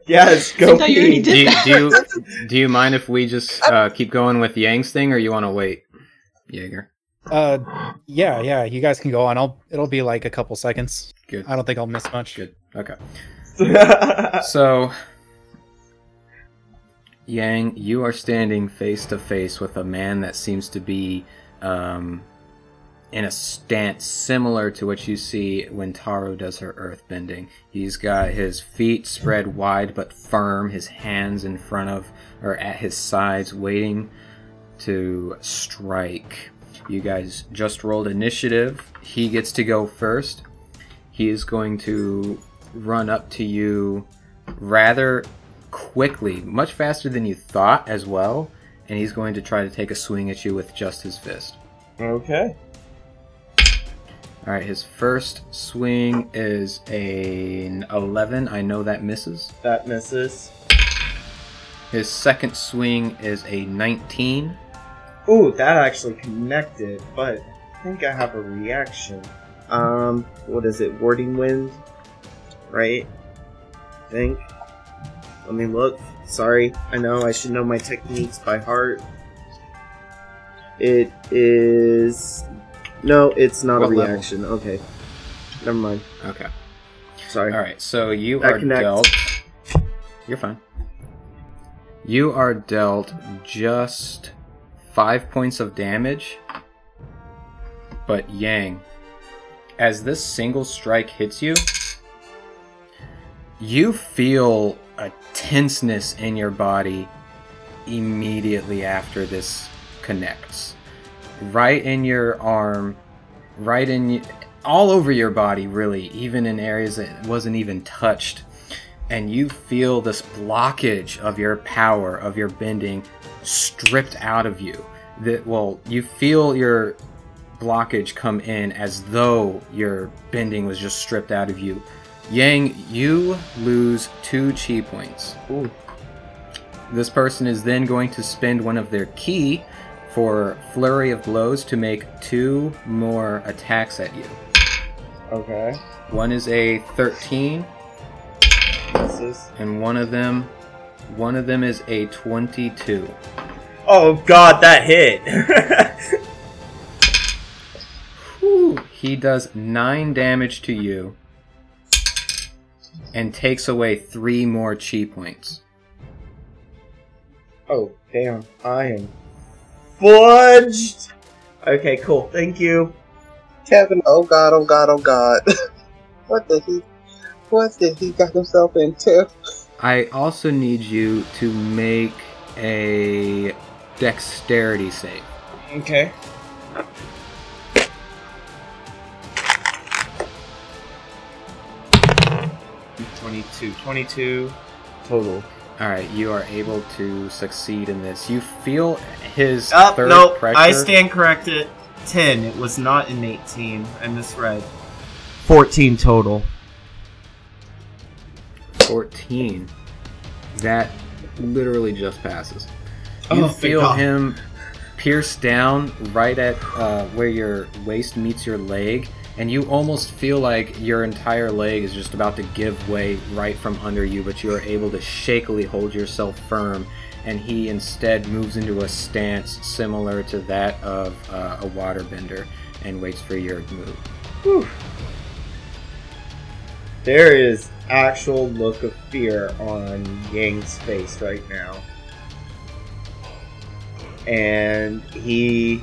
Yes, go I thought you pee. Do you, do you do you mind if we just uh, keep going with Yang's thing, or you want to wait, Jaeger? Uh, yeah, yeah. You guys can go on. I'll. It'll be like a couple seconds. Good. I don't think I'll miss much. Good. Okay. So, Yang, you are standing face to face with a man that seems to be um, in a stance similar to what you see when Taro does her earth bending. He's got his feet spread wide but firm, his hands in front of or at his sides, waiting to strike. You guys just rolled initiative. He gets to go first. He is going to run up to you rather quickly, much faster than you thought as well, and he's going to try to take a swing at you with just his fist. okay. All right, his first swing is a- an 11. I know that misses. That misses. His second swing is a 19. Ooh, that actually connected, but I think I have a reaction. Um, what is it? Warding wind, right? I think. Let me look. Sorry, I know I should know my techniques by heart. It is. No, it's not What a level? reaction. Okay, never mind. Okay. Sorry. All right, so you That are connects. dealt. You're fine. You are dealt just five points of damage. But Yang, as this single strike hits you, you feel a tenseness in your body immediately after this connects. Right in your arm, right in all over your body really, even in areas that wasn't even touched. And you feel this blockage of your power, of your bending stripped out of you. That well, you feel your blockage come in as though your bending was just stripped out of you. Yang, you lose two chi points. Ooh. This person is then going to spend one of their key for flurry of blows to make two more attacks at you. Okay. One is a 13, Misses. and one of them, one of them is a 22. Oh God, that hit. Whew. He does nine damage to you, and takes away three more chi points. oh damn, I am fudged. Okay, cool. Thank you. Kevin, oh god, oh god, oh god. what did he what did he got himself into? I also need you to make a dexterity save. Okay. Twenty-two. Twenty-two total. All right, you are able to succeed in this. You feel his Up, third nope. pressure. I stand corrected. Ten. It was not an eighteen. I misread. Fourteen total. 14. That literally just passes. You Oh, feel him pierce down right at uh, where your waist meets your leg, and you almost feel like your entire leg is just about to give way right from under you, but you are able to shakily hold yourself firm, and he instead moves into a stance similar to that of uh, a waterbender and waits for your move. There is actual look of fear on Yang's face right now. And he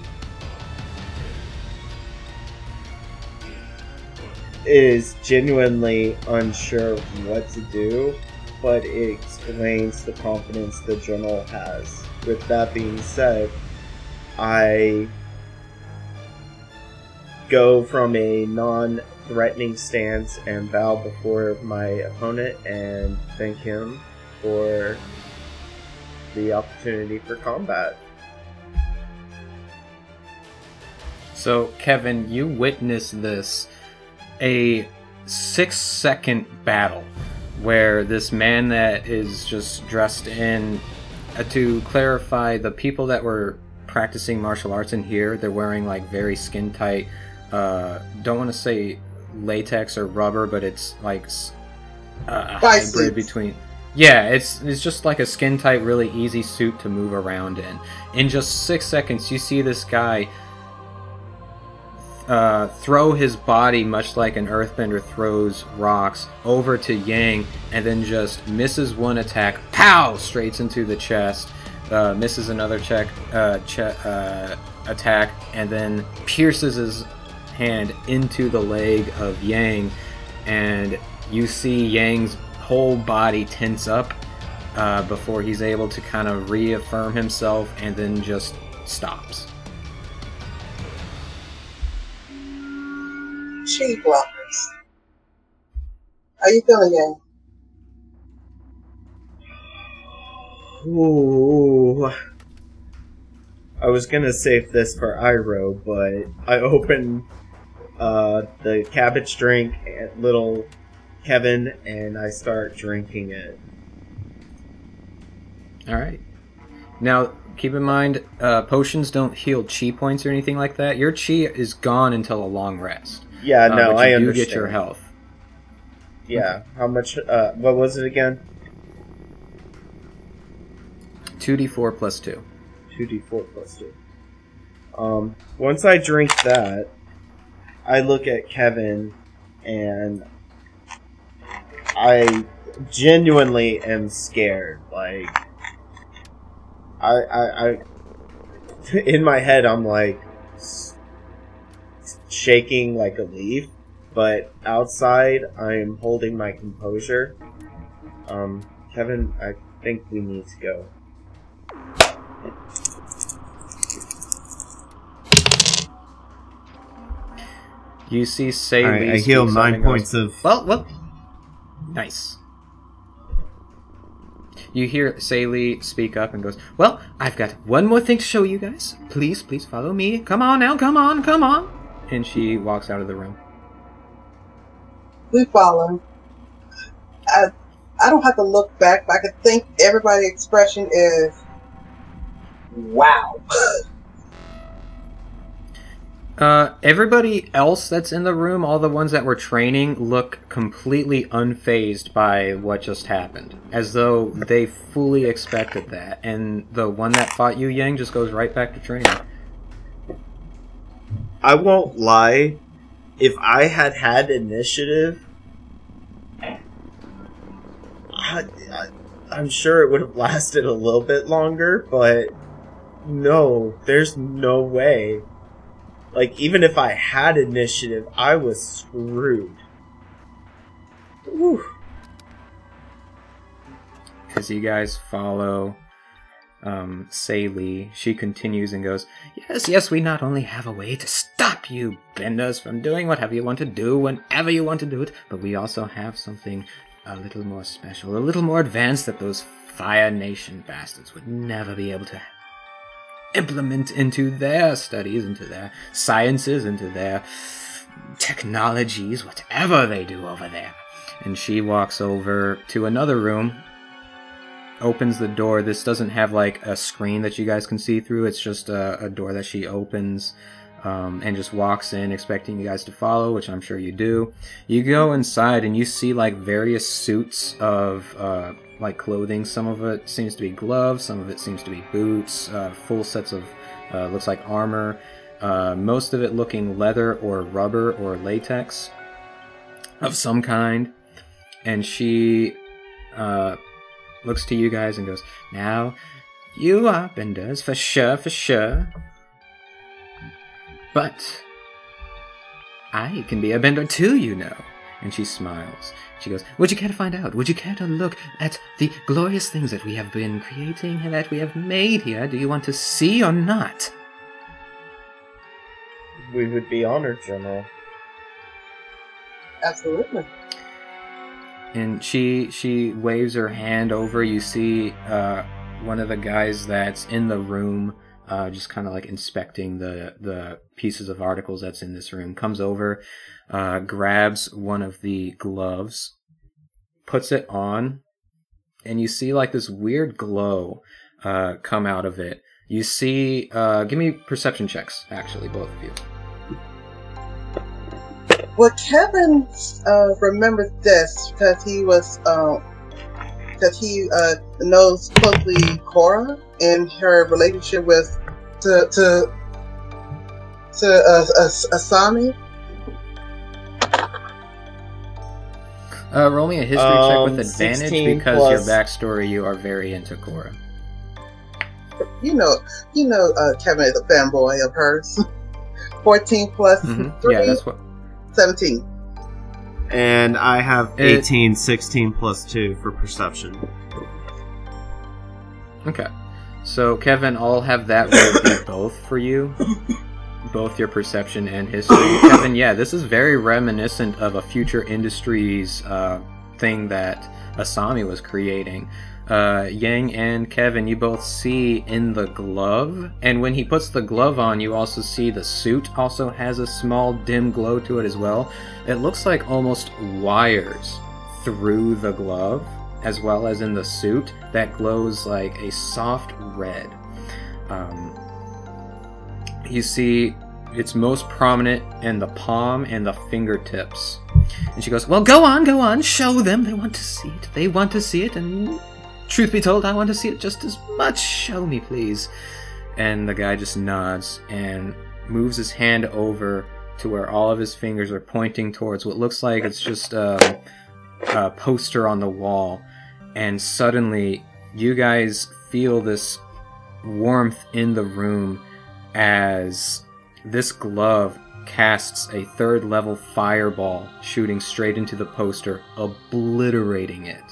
is genuinely unsure what to do, but it explains the confidence the general has. With that being said, I go from a non threatening stance and bow before my opponent and thank him for the opportunity for combat. So, Kevin, you witness this a six second battle where this man that is just dressed in. Uh, to clarify, the people that were practicing martial arts in here, they're wearing like very skin tight, uh, don't want to say latex or rubber, but it's like s- a hybrid suits. between. Yeah, it's it's just like a skin tight, really easy suit to move around in. In just six seconds, you see this guy uh, throw his body, much like an earthbender throws rocks, over to Yang, and then just misses one attack, pow, straight into the chest. Uh, misses another check, uh, che- uh, attack, and then pierces his hand into the leg of Yang, and you see Yang's whole body tense up uh, before he's able to kind of reaffirm himself, and then just stops. Cheese blockers. How you feeling, gang? Ooh. I was gonna save this for Iroh, but I open uh, the cabbage drink at little Kevin and I start drinking it. All right. Now, keep in mind, uh, potions don't heal chi points or anything like that. Your chi is gone until a long rest. Yeah, Uh, no, I you understand. get your health. Yeah, how much? Uh, what was it again? 2d4 plus 2. Two D four plus two. Um, once I drink that, I look at Kevin and I genuinely am scared. Like, I, I, I, in my head, I'm like shaking like a leaf, but outside, I'm holding my composure. Um, Kevin, I think we need to go. You see Say Alright, Lee I heal nine and goes, points of. Well, well. Nice. You hear Say Lee speak up and goes, Well, I've got one more thing to show you guys. Please, please follow me. Come on now, come on, come on. And she walks out of the room. We follow. I I don't have to look back. I can think everybody's expression is wow. Uh, everybody else that's in the room, all the ones that were training, look completely unfazed by what just happened, as though they fully expected that. And the one that fought you, Yang just goes right back to training. I won't lie. If I had had initiative, I, I, I'm sure it would have lasted a little bit longer, but no, there's no way. Like, even if I had initiative, I was screwed. Whew. As you guys follow um, Say Lee, she continues and goes, Yes, yes, we not only have a way to stop you benders from doing whatever you want to do whenever you want to do it, but we also have something a little more special, a little more advanced that those Fire Nation bastards would never be able to implement into their studies, into their sciences, into their technologies, whatever they do over there. And she walks over to another room, opens the door. This doesn't have like a screen that you guys can see through, it's just a, a door that she opens. Um, and just walks in expecting you guys to follow, which I'm sure you do. You go inside and you see like various suits of uh, like clothing. Some of it seems to be gloves, some of it seems to be boots, uh, full sets of uh, looks like armor. Uh, most of it looking leather or rubber or latex of some kind. And she uh, looks to you guys and goes, Now, you are benders, for sure, for sure. But I can be a bender too, you know. And she smiles. She goes, Would you care to find out? Would you care to look at the glorious things that we have been creating and that we have made here? Do you want to see or not? We would be honored, General. Absolutely. And she she waves her hand over. You see uh, one of the guys that's in the room, uh, just kind of like inspecting the the pieces of articles that's in this room. Comes over, uh, grabs one of the gloves, puts it on, and you see like this weird glow uh, come out of it. You see, uh, give me perception checks, actually, both of you. Well, Kevin uh, remembers this because he was uh, because he uh, knows closely Korra and her relationship with to to to uh, As- Asami. Uh, roll me a history check Um, with advantage because plus- your backstory, you are very into Korra. You know, you know, uh, Kevin is a fanboy of hers. Fourteen plus Mhm. three, Yeah, that's what. Seventeen. And I have It- 18, 16 plus 2 for perception. Okay. So, Kevin, I'll have that roll be both for you. Both your perception and history. Kevin, yeah, this is very reminiscent of a future industries uh, thing that Asami was creating. Uh, Yang and Kevin, you both see in the glove, and when he puts the glove on, you also see the suit also has a small dim glow to it as well. It looks like almost wires through the glove, as well as in the suit, that glows like a soft red. Um, you see it's most prominent in the palm and the fingertips. And she goes, Well, go on, go on, show them. They want to see it. They want to see it, and truth be told, I want to see it just as much. Show me, please. And the guy just nods and moves his hand over to where all of his fingers are pointing towards what looks like it's just um, a poster on the wall. And suddenly, you guys feel this warmth in the room as this glove casts a third level fireball shooting straight into the poster, obliterating it.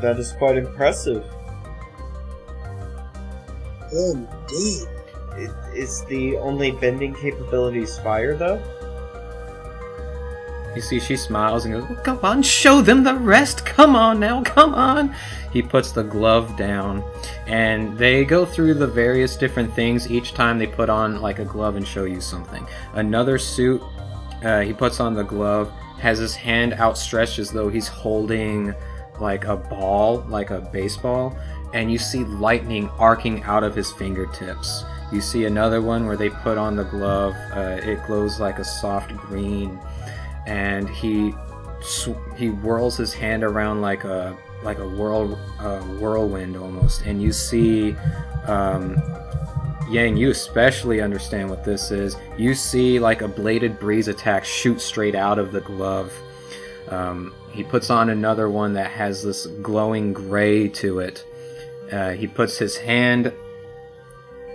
That is quite impressive. Indeed. It, is the only bending capabilities fire, though? You see, she smiles and goes, well, Go on, show them the rest. Come on now, come on. He puts the glove down, and they go through the various different things. Each time they put on like a glove and show you something. Another suit, uh, he puts on the glove, has his hand outstretched as though he's holding like a ball, like a baseball, and you see lightning arcing out of his fingertips. You see another one where they put on the glove, uh, it glows like a soft green and he sw- he whirls his hand around like a like a whirl whirlwind almost, and you see. Um, Yang, you especially understand what this is. You see like a bladed breeze attack shoot straight out of the glove. Um, he puts on another one that has this glowing gray to it. Uh, he puts his hand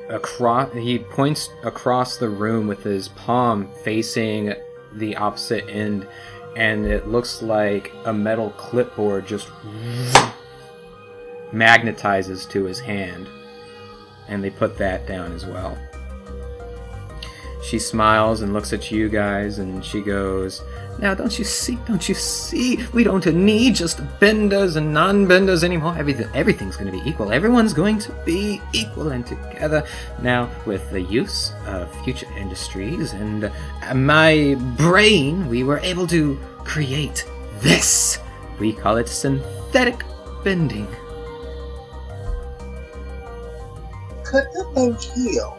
across. He points across the room with his palm facing the opposite end, and it looks like a metal clipboard just magnetizes to his hand. And they put that down as well. She smiles and looks at you guys, and she goes, Now, don't you see? Don't you see? We don't need just benders and non benders anymore. Everything, everything's going to be equal. Everyone's going to be equal and together. Now, with the use of future industries and uh, my brain, we were able to create this. We call it synthetic bending. Could the thing heal?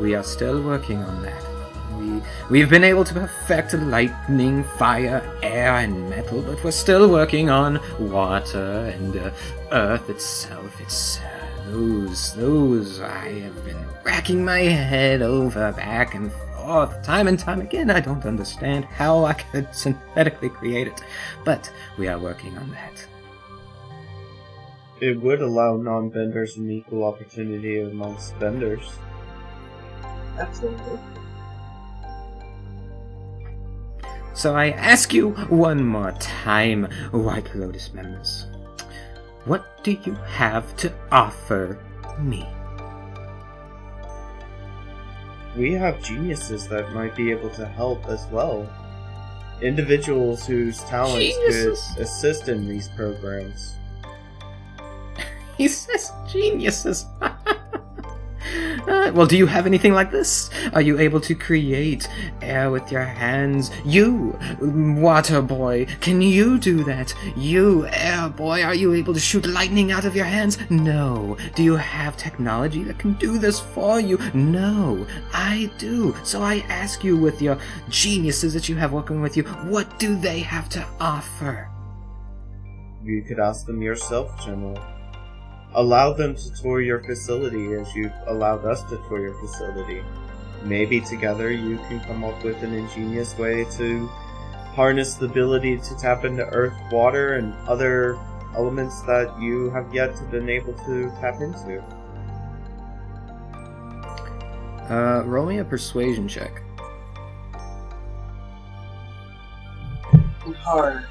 We are still working on that. We we've been able to perfect lightning, fire, air, and metal, but we're still working on water and uh, earth itself. It's uh, those those I have been racking my head over back and forth time and time again. I don't understand how I could synthetically create it, but we are working on that. It would allow non benders an equal opportunity amongst benders. Absolutely. So I ask you one more time, White Lotus members. What do you have to offer me? we have geniuses that might be able to help as well. Individuals whose talents Geniuses? could assist in these programs. He says geniuses. Uh, well, do you have anything like this? Are you able to create air with your hands? You, water boy, can you do that? You, air boy, are you able to shoot lightning out of your hands? No. Do you have technology that can do this for you? No. I do. So I ask you, with your geniuses that you have working with you, what do they have to offer? You could ask them yourself, General. Allow them to tour your facility as you've allowed us to tour your facility. Maybe together you can come up with an ingenious way to harness the ability to tap into earth, water, and other elements that you have yet to been able to tap into. Uh, roll me a persuasion check. Hard.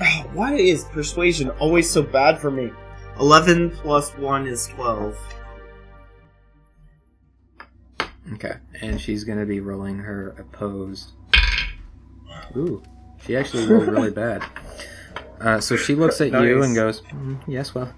Why is persuasion always so bad for me? 11 plus 1 is 12. Okay, and she's gonna be rolling her opposed. Ooh, she actually rolled really bad. Uh, so she looks at you and goes, "Mm, "Yes, well,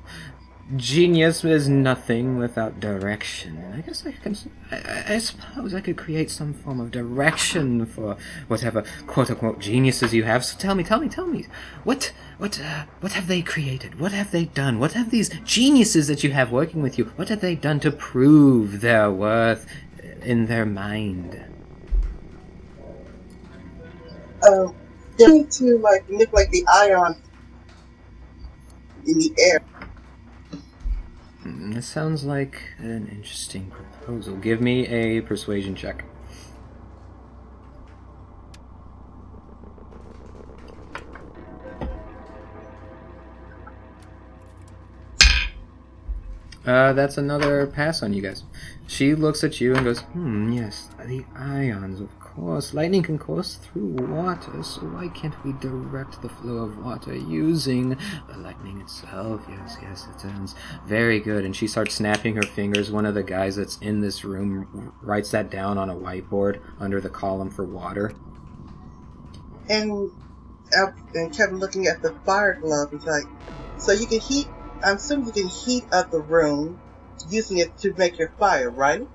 genius is nothing without direction. I guess I can, I- I, suppose I could create some form of direction for whatever quote unquote geniuses you have. So tell me, tell me, tell me, what, what, uh, what have they created? What have they done? What have these geniuses that you have working with you? What have they done to prove their worth in their mind?" Um, to like manipulate the ion in the air. Hmm, This sounds like an interesting proposal. Give me a persuasion check. Uh, that's another pass on you guys. She looks at you and goes, Hmm, yes, the ions, of course. Lightning can course through water, so why can't we direct the flow of water using the lightning itself? Yes, yes, it sounds very good. And she starts snapping her fingers. One of the guys that's in this room writes that down on a whiteboard under the column for water. And uh, and Kevin looking at the fire glove is like, so you can heat. I'm assuming you can heat up the room using it to make your fire, right?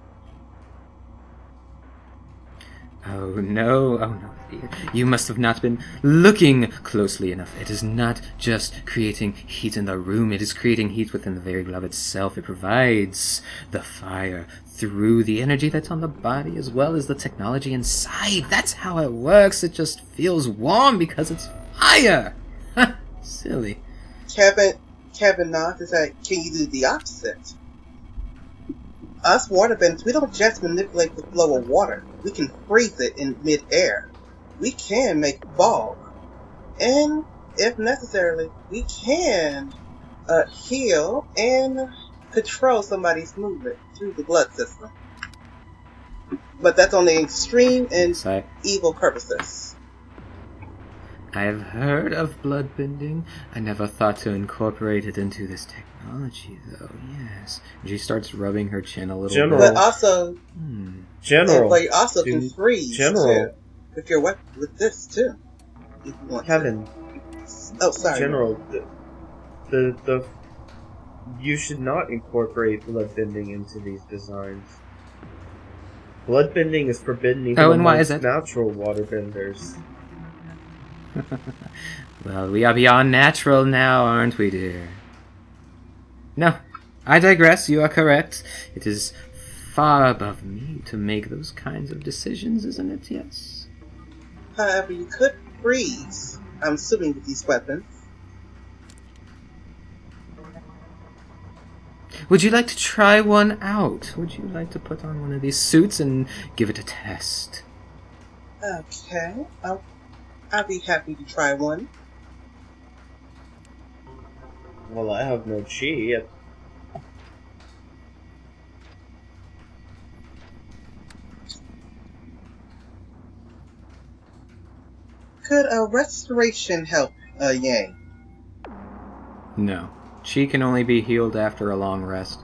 Oh no, oh no, dear. You must have not been looking closely enough. It is not just creating heat in the room, it is creating heat within the very glove itself. It provides the fire through the energy that's on the body as well as the technology inside. That's how it works. It just feels warm because it's fire. Silly. Kevin Kevin nods is like, can you do the opposite? Us water waterbenders, we don't just manipulate the flow of water. We can freeze it in midair. We can make fog. And, if necessarily, we can uh, heal and control somebody's movement through the blood system. But that's on the extreme and evil purposes. I've heard of bloodbending. I never thought to incorporate it into this technology, though. Yes. And she starts rubbing her chin a little General. But also, Hmm. General. but you also can Gen- freeze General. too, with your weapon with this too. If you want to. Kevin, Oh, sorry. General, the, the, the, you should not incorporate bloodbending into these designs. Bloodbending is forbidden even Oh, and why amongst is it? natural waterbenders. Well, we are beyond natural now, aren't we, dear? No, I digress. You are correct. It is far above me to make those kinds of decisions, isn't it? Yes. However, you could freeze. I'm assuming with these weapons. Would you like to try one out? Would you like to put on one of these suits and give it a test? Okay, I'll, I'll be happy to try one. Well, I have no chi. Could a restoration help, uh, Yang? No. She can only be healed after a long rest.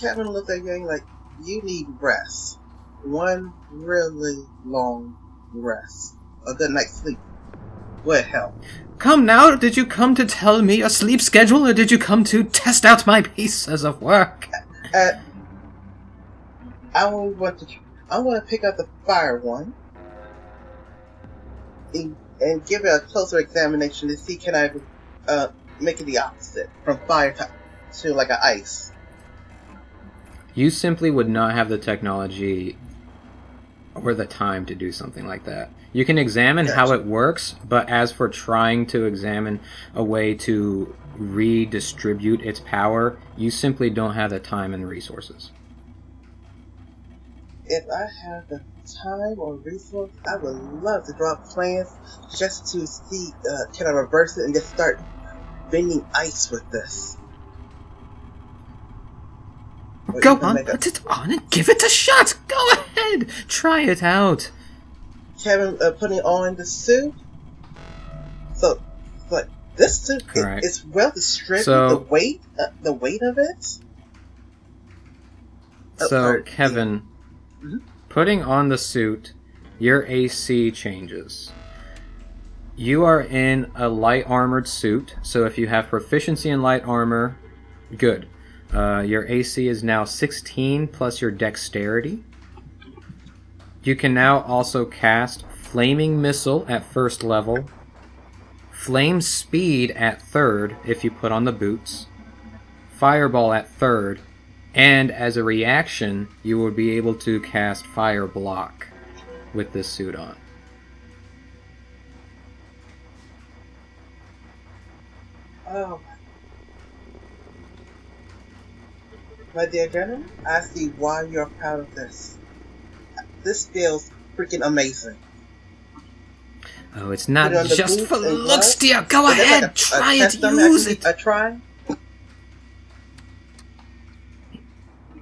Kevin looked at Yang like, you need rest. One really long rest. A good night's sleep would help. Come now, did you come to tell me a sleep schedule, or did you come to test out my pieces of work? Uh, I would want to. I want to pick up the fire one and, and give it a closer examination to see can I uh, make it the opposite from fire to, to like an ice. You simply would not have the technology or the time to do something like that. You can examine how it works, but as for trying to examine a way to redistribute its power, you simply don't have the time and the resources. If I have the time or resource, I would love to draw up plans just to see uh, can I reverse it and just start bending ice with this. Go on, a- put it on and give it a shot! Go ahead! Try it out! Kevin uh, putting on the suit. So, but this suit is, Correct. is well distributed. So- the weight, uh, the weight of it. Oh, So, sorry. Kevin, Mhm. putting on the suit, your AC changes. You are in a light armored suit, so if you have proficiency in light armor, good. Uh, your AC is now 16 plus your dexterity. You can now also cast Flaming Missile at first level, Flame Speed at third if you put on the boots, Fireball at third, and as a reaction, you will be able to cast Fire Block with this suit on. Oh. My dear gentlemen, I see why you're proud of this. This feels freaking amazing. Oh, it's not it just for looks, gloves? dear. Go Is ahead, like a- a try it, test dummy I use it. A try?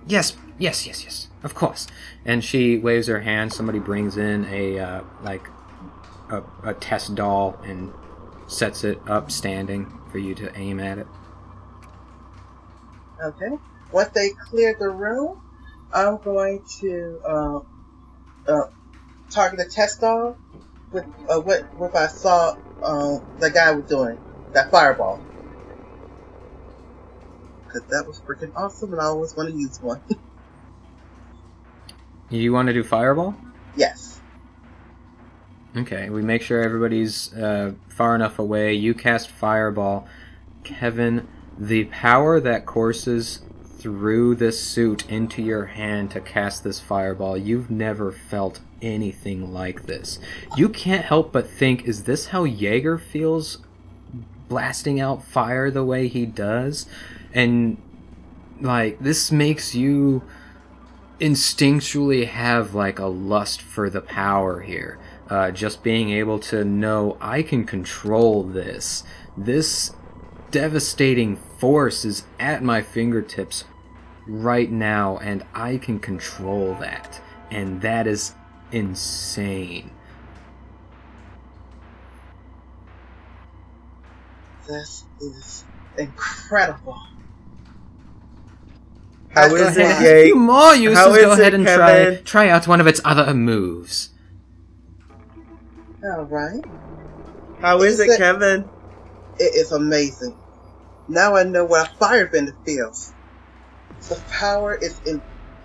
Yes, yes, yes, yes. Of course. And she waves her hand. Somebody brings in a uh, like a, a test doll and sets it up standing for you to aim at it. Okay. Once they clear the room, I'm going to uh, uh, target the test dog with uh, what what I saw um, the guy was doing that fireball. Cause that was freaking awesome, and I always want to use one. You want to do fireball? yes. Okay, we make sure everybody's uh, far enough away. You cast Fireball. Kevin, the power that courses through this suit into your hand to cast this Fireball, you've never felt anything like this. You can't help but think, is this how Jaeger feels blasting out fire the way he does? And, like, this makes you instinctually have like a lust for the power here. Uh, just being able to know I can control this. This devastating force is at my fingertips right now, and I can control that. And that is insane. This is incredible. How Go is it, ahead. A few more uses. How Go ahead it, and try Kevin? try out one of its other moves. All right. How is it, Is it- Kevin? It is amazing. Now I know what a firebender feels. The power is in,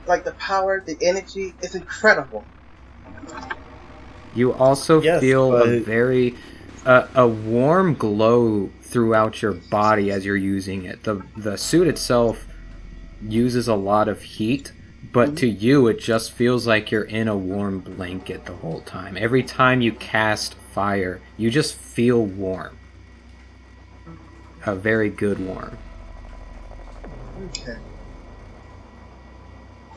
like the power, the energy is incredible. You also Yes, feel a very uh, a warm glow throughout your body as you're using it. The the suit itself uses a lot of heat, but to you it just feels like you're in a warm blanket the whole time. Every time you cast fire, you just feel warm. A very good warm. Okay.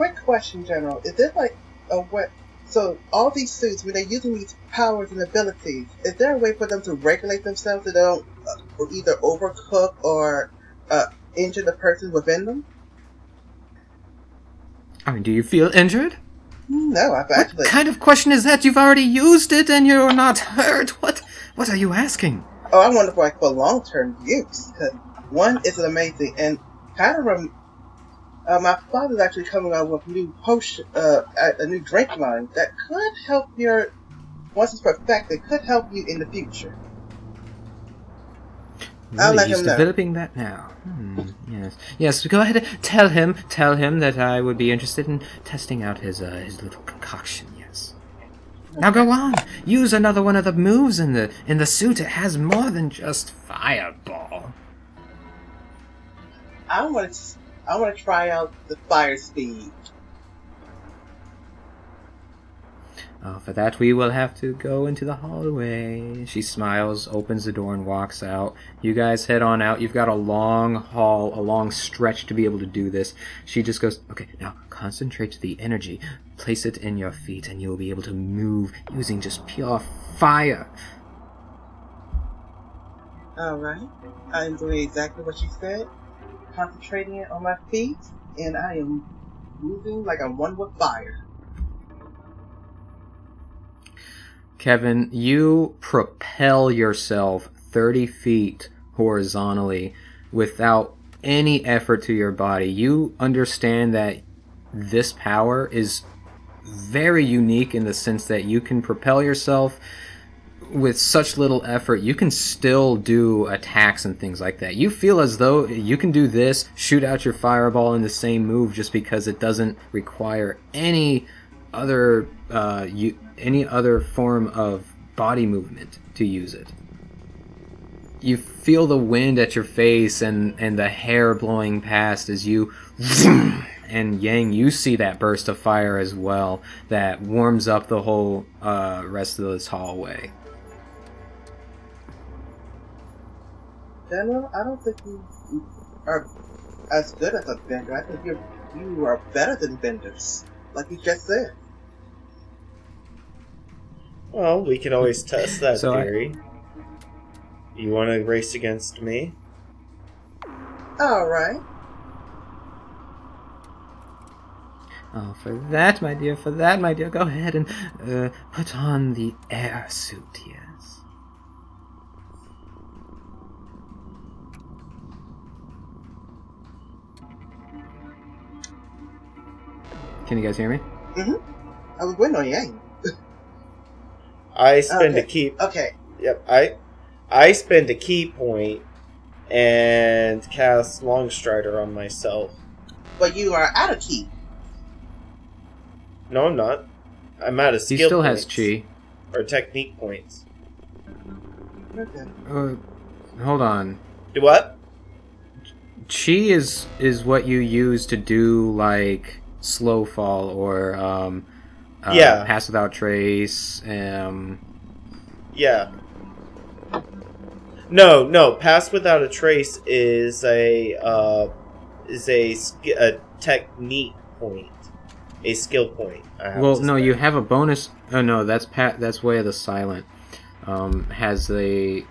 Quick question, General. Is there like a what? So all these suits, when they're using these powers and abilities, is there a way for them to regulate themselves so they don't uh, either overcook or uh, injure the person within them? I mean, do you feel injured? No, I've actually. What kind of question is that? You've already used it and you're not hurt. What what are you asking? Oh, I wonder for like for long term use. Cause one is amazing and kind of rem- Uh, my father's actually coming out with a new potion, uh, a new drink line that could help your. Once it's perfected, could help you in the future. I'll Really, let he's him know. developing that now. Hmm, yes, yes. Go ahead. And tell him. Tell him that I would be interested in testing out his uh, his little concoction. Yes. Now go on. Use another one of the moves in the in the suit. It has more than just fireball. I want to. I want to try out the fire speed. Oh, for that we will have to go into the hallway. She smiles, opens the door, and walks out. You guys head on out. You've got a long hall, a long stretch to be able to do this. She just goes, okay, now concentrate the energy. Place it in your feet, and you'll be able to move using just pure fire. All right. I am doing exactly what you said. Concentrating it on my feet, and I am moving like I'm one with fire. Kevin, you propel yourself 30 feet horizontally without any effort to your body. You understand that this power is very unique in the sense that you can propel yourself with such little effort. You can still do attacks and things like that. You feel as though you can do this, shoot out your fireball in the same move just because it doesn't require any other uh, you, any other form of body movement to use it. You feel the wind at your face and, and the hair blowing past as you and Yang, you see that burst of fire as well that warms up the whole uh, rest of this hallway. General, I don't think you you are as good as a bender. I think you you are better than benders, like you just said. Well, we can always test that So I- theory. You want to race against me? All right. Oh, for that, my dear, for that, my dear, go ahead and uh, put on the air suit, yes. Can you guys hear me? Mhm. I was waiting on Yang. I spend a Okay. chi. Okay. Yep, I I spend a chi point and cast Longstrider on myself. But you are out of chi. No, I'm not. I'm out of skill. He skill still has chi. or technique points. Okay. Uh, hold on. Do what? Chi is is what you use to do like slow fall or um, uh, Yeah. pass without trace. Um, Yeah. No, no. Pass without a trace is a uh, is a a technique point, a skill point. I well, no, say. you have a bonus. Oh no, that's pat. That's way of the silent. Um, has a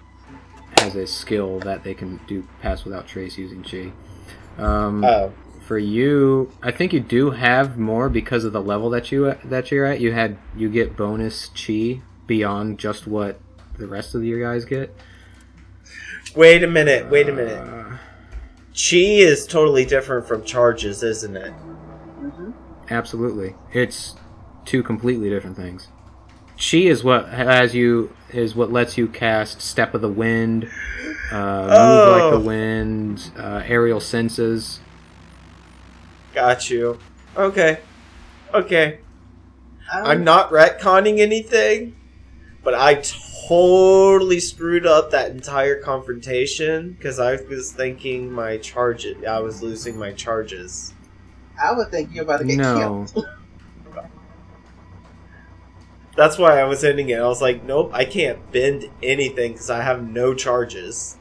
has a skill that they can do pass without trace using chi. Um, Oh, for you, I think you do have more because of the level that you that you're at. You had you get bonus chi beyond just what the rest of your guys get. wait a minute. Wait a minute. Uh, Chi is totally different from charges, isn't it? hmm absolutely, it's two completely different things. Chi is what has you is what lets you cast Step of the Wind, uh, move like Oh. the wind, uh, aerial senses. Got you. Okay. Okay. I I'm not retconning anything, but I totally screwed up that entire confrontation because I was thinking my charges. I was losing my charges. I would think you're about to get No, killed. That's why I was ending it. I was like, nope, I can't bend anything because I have no charges.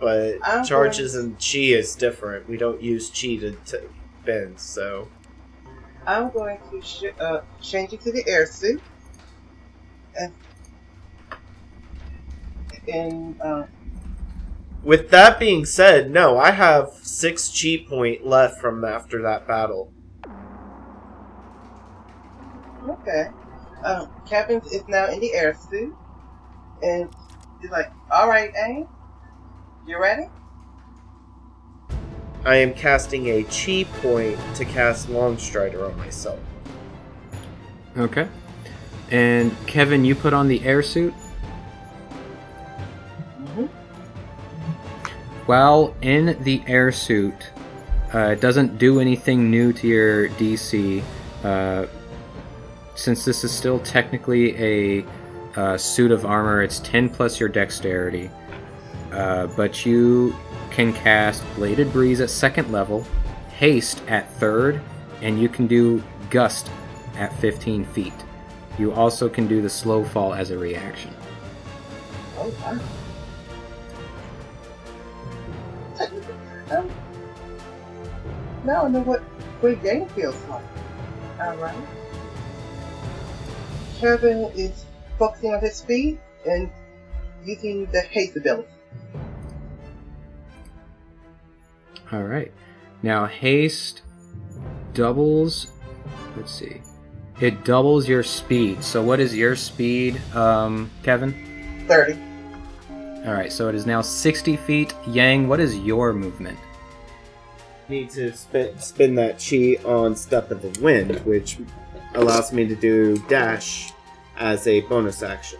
But I'm charges and chi is different. We don't use chi to, to so. I'm going to sh- uh, change it to the air suit. And, and uh, With that being said, no, I have six chi point left from after that battle. okay. Um, Kevin is now in the air suit. And he's like, alright, Yang, you ready? I am casting a chi point to cast Longstrider on myself. Okay. And Kevin, you put on the air suit. While in the air suit, uh, it doesn't do anything new to your DC. Uh, since this is still technically a uh, suit of armor, it's 10 plus your dexterity. Uh, but you can cast Bladed Breeze at second level, Haste at third, and you can do Gust at 15 feet. You also can do the slow fall as a reaction. Um, now I know what great game feels like. Alright. Kevin is focusing on his speed and using the haste ability. All right. Now haste doubles. Let's see. It doubles your speed. So what is your speed, um, Kevin? 30. All right. So it is now 60 feet. Yang, what is your movement? Need to spin, spin that chi on Step of the Wind, which allows me to do dash as a bonus action.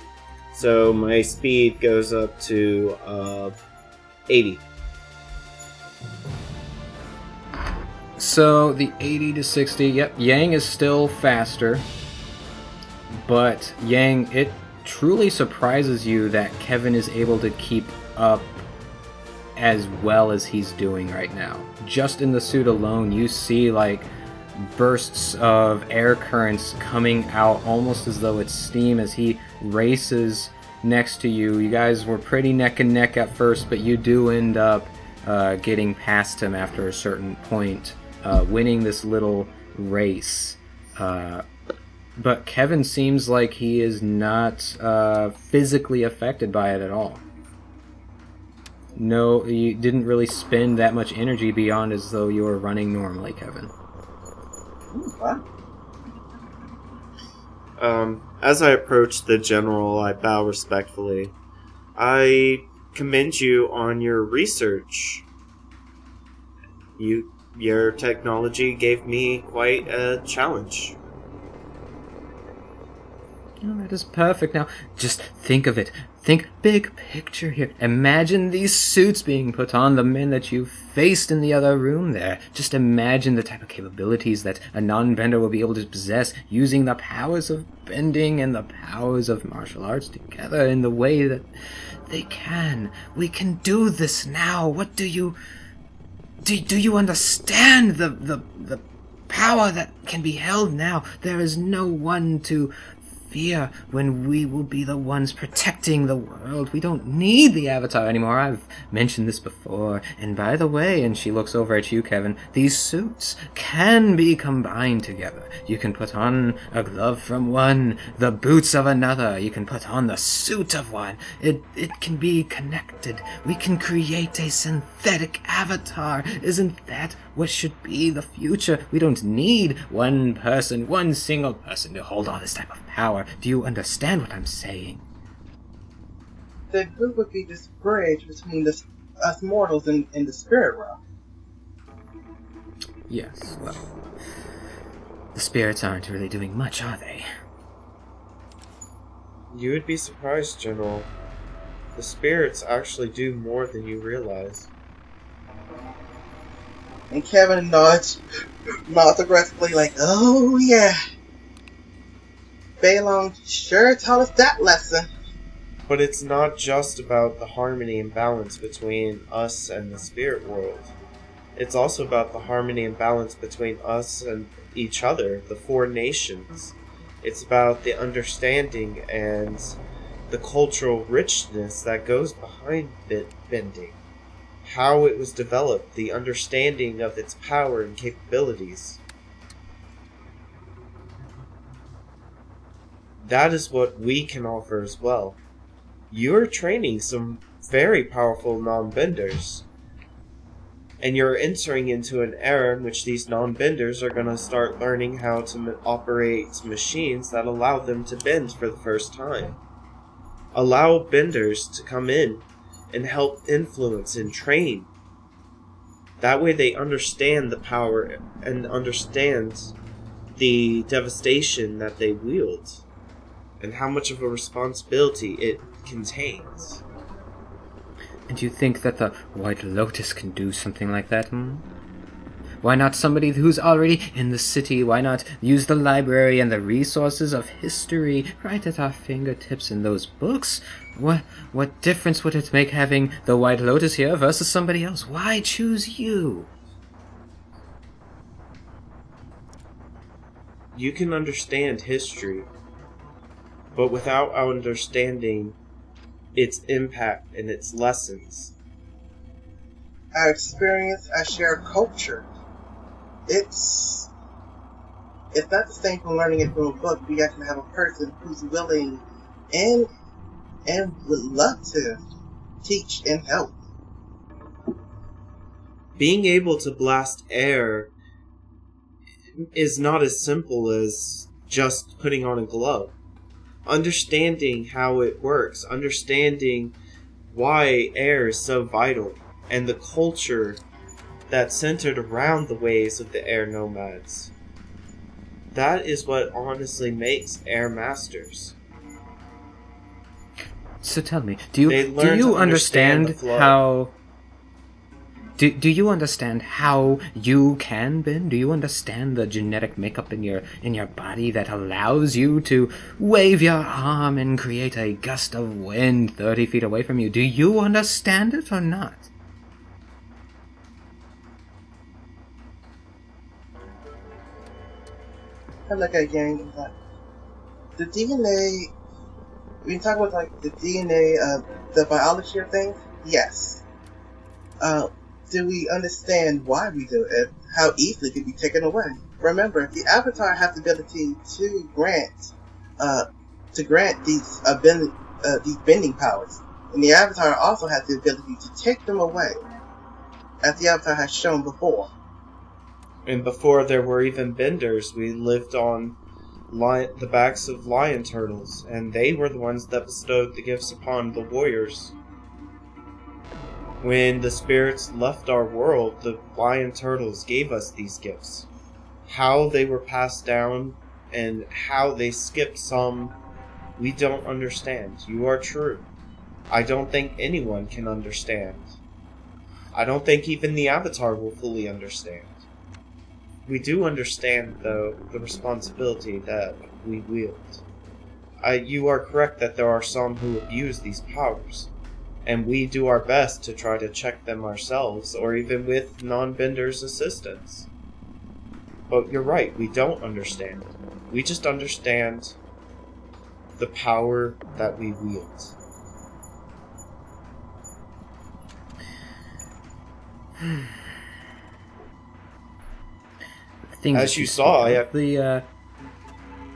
So my speed goes up to uh, 80. So the 80 to 60. Yep. Yang is still faster, but Yang, it truly surprises you that Kevin is able to keep up as well as he's doing right now. Just in the suit alone, you see like bursts of air currents coming out almost as though it's steam as he races next to you. You guys were pretty neck and neck at first, but you do end up uh, getting past him after a certain point, uh, winning this little race. Uh, but Kevin seems like he is not uh, physically affected by it at all. No, you didn't really spend that much energy beyond as though you were running normally, Kevin. Ooh, wow. Um, as I approach the general, I bow respectfully. I commend you on your research. You, your technology gave me quite a challenge. Oh, that is perfect. Now, just think of it. Think big picture here. Imagine these suits being put on the men that you faced in the other room there. Just imagine the type of capabilities that a non-bender will be able to possess using the powers of bending and the powers of martial arts together in the way that they can. We can do this now. What do you do, do you understand the, the the power that can be held now? There is no one to fear when we will be the ones protecting the world. We don't need the Avatar anymore. I've mentioned this before. And by the way, and she looks over at you, Kevin, these suits can be combined together. You can put on a glove from one, the boots of another. You can put on the suit of one. It, it can be connected. We can create a synthetic avatar. Isn't that what should be the future? We don't need one person, one single person to hold all this type of power. Do you understand what I'm saying? Then who would be this bridge between the, us mortals and, and the spirit realm? Yes, well. The spirits aren't really doing much, are they? You would be surprised, General. The spirits actually do more than you realize. And Kevin nods, nods aggressively, like, oh yeah. Balon sure taught us that lesson. But it's not just about the harmony and balance between us and the spirit world. It's also about the harmony and balance between us and each other, the four nations. It's about the understanding and the cultural richness that goes behind bit bending. How it was developed, the understanding of its power and capabilities. That is what we can offer as well. You're training some very powerful non benders. And you're entering into an era in which these non benders are going to start learning how to operate machines that allow them to bend for the first time. Allow benders to come in and help influence and train. That way they understand the power and understand the devastation that they wield and how much of a responsibility it contains. And you think that the White Lotus can do something like that, hmm? Why not somebody who's already in the city? Why not use the library and the resources of history right at our fingertips in those books? What what difference would it make having the White Lotus here versus somebody else? Why choose you? You can understand history, but without understanding its impact and its lessons, Our experience, our shared culture. It's it's not the same from learning it from a book. We actually have a person who's willing and and would love to teach and help. being able to blast air is not as simple as just putting on a glove. Understanding how it works, understanding why air is so vital, and the culture that's centered around the ways of the air nomads. That is what honestly makes air masters. So tell me, do you do you understand understand, how do, do you understand how you can bend? Do you understand the genetic makeup in your in your body that allows you to wave your arm and create a gust of wind thirty feet away from you? Do you understand it or not? I look at Yang like the DNA. We talk about like the DNA, uh, the biology of things. Yes. Uh, do we understand why we do it? How easily it can be taken away? Remember, the Avatar has the ability to grant, uh, to grant these ability, uh, these bending powers, and the Avatar also has the ability to take them away, as the Avatar has shown before. And before there were even benders, we lived on lion, the backs of lion turtles, and they were the ones that bestowed the gifts upon the warriors. When the spirits left our world, the lion turtles gave us these gifts. How they were passed down and how they skipped some, we don't understand. You are true. I don't think anyone can understand. I don't think even the Avatar will fully understand. We do understand, though, the responsibility that we wield. You are correct that there are some who abuse these powers, and we do our best to try to check them ourselves, or even with non benders' assistance. But you're right, we don't understand. We just understand the power that we wield. As you saw, I have- the uh,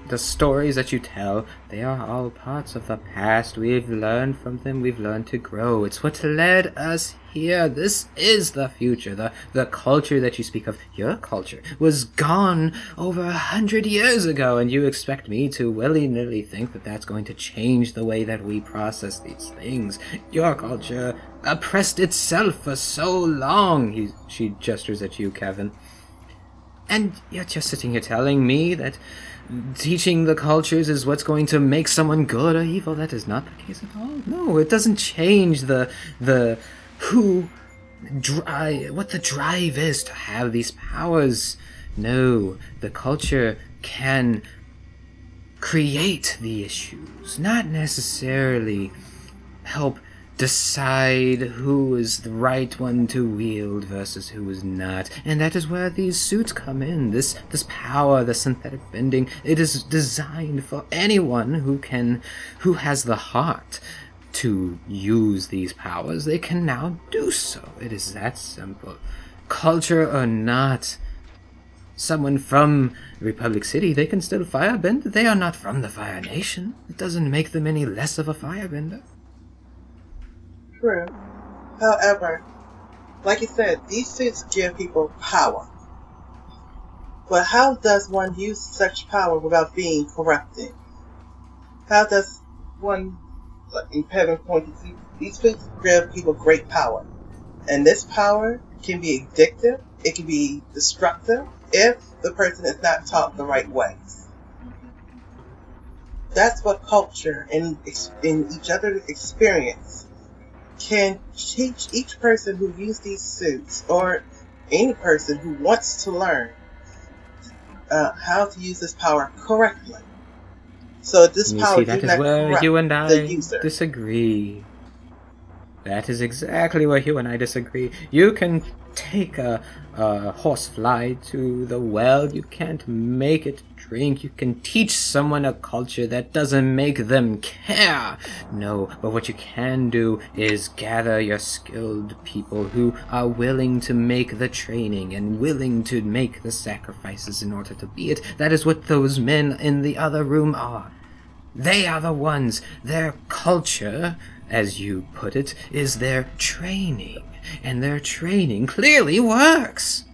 the stories that you tell, they are all parts of the past. We've learned from them. We've learned to grow. It's what led us here. This is the future. The the culture that you speak of, your culture, was gone over a hundred years ago, and you expect me to willy nilly think that that's going to change the way that we process these things. Your culture oppressed itself for so long. He, she gestures at you, Kevin. And yet you're sitting here telling me that teaching the cultures is what's going to make someone good or evil. That is not the case at all. No, it doesn't change the the who drive what the drive is to have these powers. No, the culture can create the issues, not necessarily help decide who is the right one to wield versus who is not. And that is where these suits come in. This this power, the synthetic bending, it is designed for anyone who can who has the heart to use these powers. They can now do so. It is that simple. Culture or not, someone from Republic City, they can still firebend. They are not from the Fire Nation. It doesn't make them any less of a firebender. True. However, like you said, these suits give people power. But how does one use such power without being corrupted? How does one, in Kevin pointed to, these suits give people great power. And this power can be addictive, it can be destructive if the person is not taught the right ways. That's what culture and in each other's experience can teach each person who uses these suits or any person who wants to learn uh, how to use this power correctly. So this You power see, that is where you and the I user. disagree. That is exactly where you and I disagree. You can take a, a horsefly to the well, you can't make it drink. You can teach someone a culture that doesn't make them care. No, but what you can do is gather your skilled people who are willing to make the training and willing to make the sacrifices in order to be it. That is what those men in the other room are. They are the ones. Their culture, as you put it, is their training. And their training clearly works.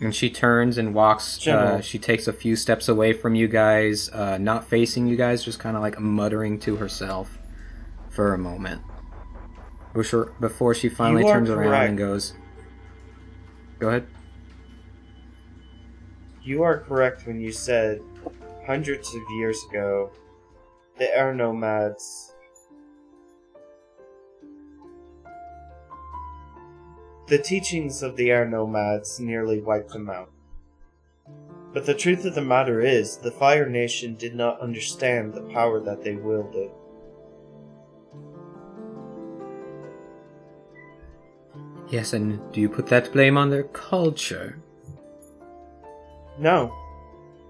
And she turns and walks. Uh, she takes a few steps away from you guys, uh, not facing you guys, just kind of like muttering to herself for a moment. Before, she finally are turns around and goes, Go ahead. You are correct when you said hundreds of years ago, the air nomads. The teachings of the air nomads nearly wiped them out. But the truth of the matter is, the Fire Nation did not understand the power that they wielded. Yes, and do you put that blame on their culture? No.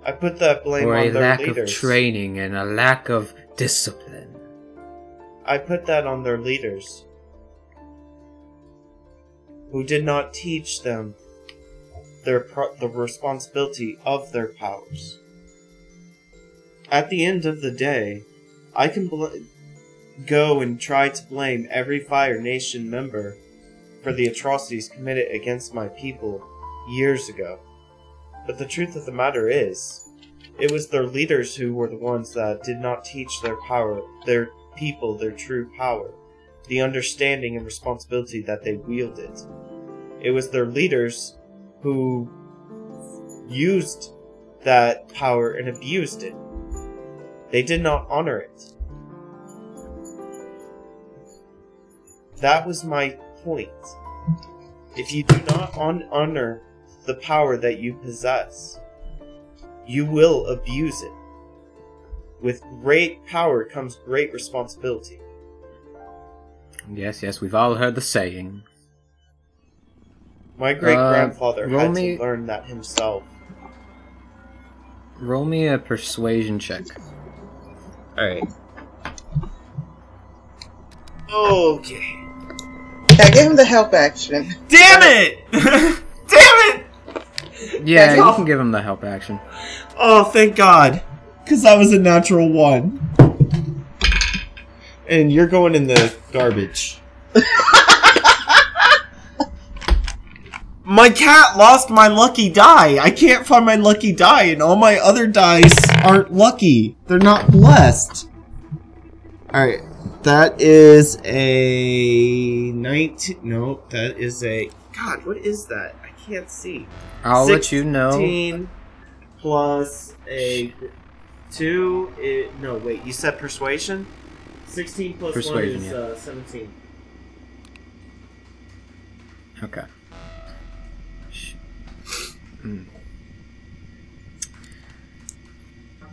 I put that blame or a on their lack of training and a lack of discipline. I put that on their leaders, who did not teach them their pro- the responsibility of their powers. At the end of the day, I can bl- go and try to blame every Fire Nation member for the atrocities committed against my people years ago. But the truth of the matter is, it was their leaders who were the ones that did not teach their power, their people, their true power, the understanding and responsibility that they wielded. It was their leaders who used that power and abused it. They did not honor it. That was my point. If you do not on- honor the power that you possess, you will abuse it. With great power comes great responsibility. Yes, yes, we've all heard the saying. My great grandfather Uh, had me- to learn that himself. Roll me a persuasion check. Alright. Okay. Yeah, give him the help action. Damn it! Damn it! Yeah, That's you all. can give him the help action. Oh, thank God. Because that was a natural one. And you're going in the garbage. my cat lost my lucky die. I can't find my lucky die, and all my other dice aren't lucky. They're not blessed. Alright, that is a 19. No, that is a. God, what is that? I can't see. I'll let you know. 16 plus a two. i no, wait. You said persuasion. Sixteen plus Persuasion, one is yeah. uh, seventeen. Okay. Hmm.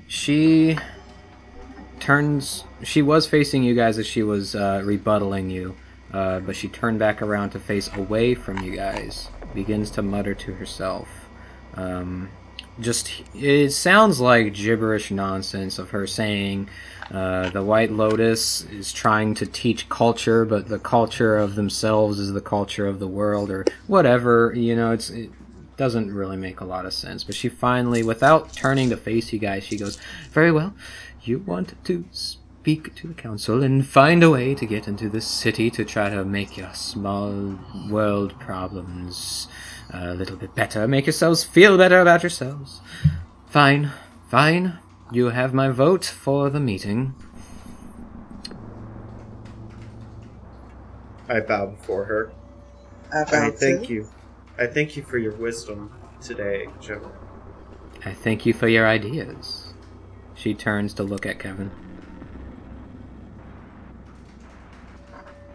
She turns. She was facing you guys as she was uh, rebuttaling you, uh, but she turned back around to face away from you guys. Begins to mutter to herself. Um, just it sounds like gibberish nonsense of her saying uh, the White Lotus is trying to teach culture, but the culture of themselves is the culture of the world, or whatever. You know, it's it doesn't really make a lot of sense. But she finally, without turning to face you guys, she goes, "Very well, you want to speak to the council and find a way to get into this city to try to make your small world problems." a little bit better. Make yourselves feel better about yourselves. Fine, fine. You have my vote for the meeting. I bow before her. I I thank two. you. I thank you for your wisdom today, General. I thank you for your ideas. She turns to look at Kevin.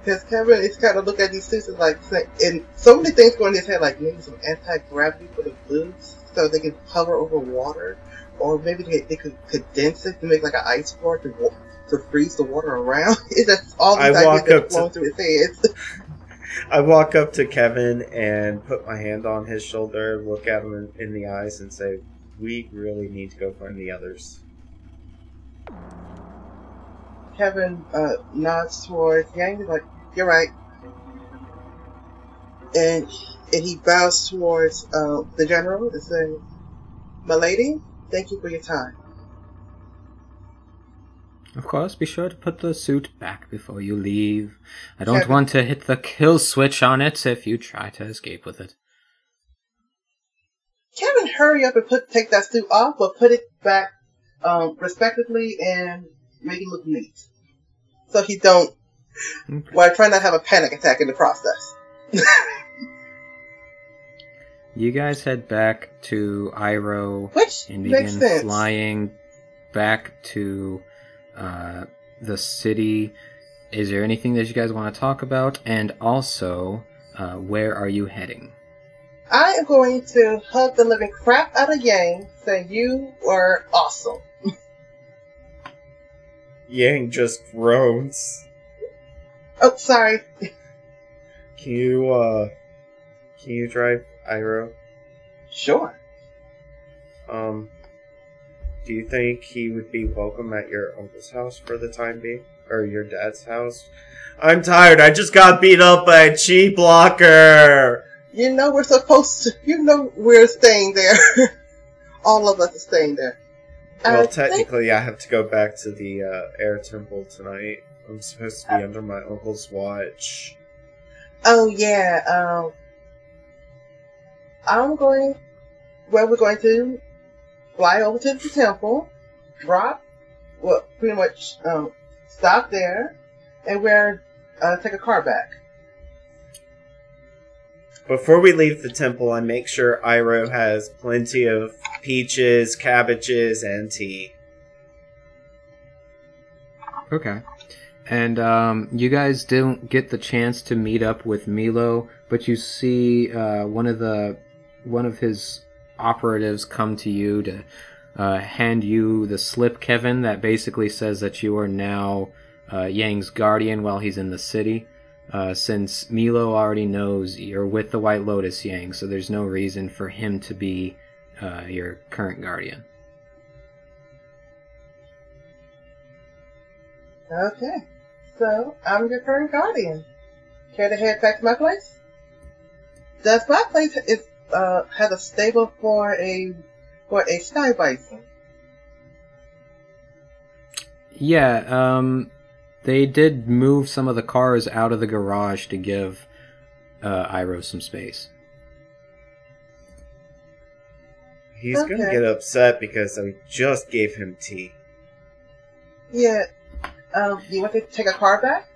Because Kevin is kind of look at these suits and like, and so many things going in his head, like maybe some anti gravity for the boots so they can hover over water, or maybe they, they could condense it to make like an ice floor to to freeze the water around. It's just all these I walk that up to- through his head. I walk up to Kevin and put my hand on his shoulder, look at him in, in the eyes, and say, "We really need to go find the others." Kevin uh, nods towards Yang. He's like, "You're right," and and he bows towards uh, the general and says, "My lady, thank you for your time." Of course, be sure to put the suit back before you leave. I don't Kevin. want to hit the kill switch on it if you try to escape with it. Kevin, hurry up and put take that suit off, but put it back um, respectively and make it look neat, so he don't. Okay. Well, try not to have a panic attack in the process. You guys head back to Iroh Which and makes begin sense. flying back to uh, the city. Is there anything that you guys want to talk about? And also, uh, where are you heading? I am going to hug the living crap out of Yang, say you were awesome. Yang just groans. Oh, sorry. Can you, uh, can you drive Iroh? Sure. Um, do you think he would be welcome at your uncle's house for the time being? Or your dad's house? I'm tired. I just got beat up by a chi blocker. You know we're supposed to. You know we're staying there. All of us are staying there. I Well, think- technically, I have to go back to the uh, air temple tonight. I'm supposed to be under my uncle's watch. Oh yeah. Um. I'm going. Well, we're going to fly over to the temple, drop, well, pretty much um, stop there, and we're uh, take a car back. Before we leave the temple, I make sure Iroh has plenty of peaches, cabbages, and tea. Okay. And um, you guys don't get the chance to meet up with Milo, but you see uh, one of the one of his operatives come to you to uh, hand you the slip, Kevin, that basically says that you are now uh, Yang's guardian while he's in the city. Uh, since Milo already knows you're with the White Lotus, Yang, so there's no reason for him to be uh, your current guardian. Okay. So I'm your current guardian. Care to head back to my place? Does my place is uh has a stable for a for a sky bison? Yeah, um, they did move some of the cars out of the garage to give uh, Iroh some space. He's gonna get upset because I just gave him tea. Yeah. Um, you want to take a car back?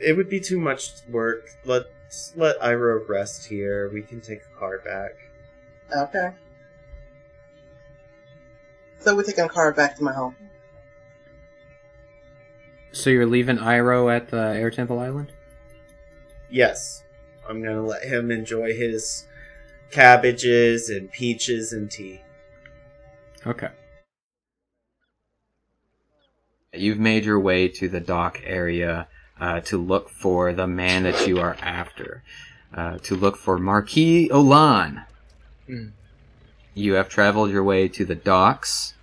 It would be too much work. Let's let Iroh rest here. We can take a car back. Okay. So we're taking a car back to my home. So you're leaving Iroh at the Air Temple Island? Yes, I'm gonna let him enjoy his cabbages and peaches and tea. Okay. You've made your way to the dock area uh, to look for the man that you are after. Uh, to look for Marquis Olan. Hmm. You have traveled your way to the docks,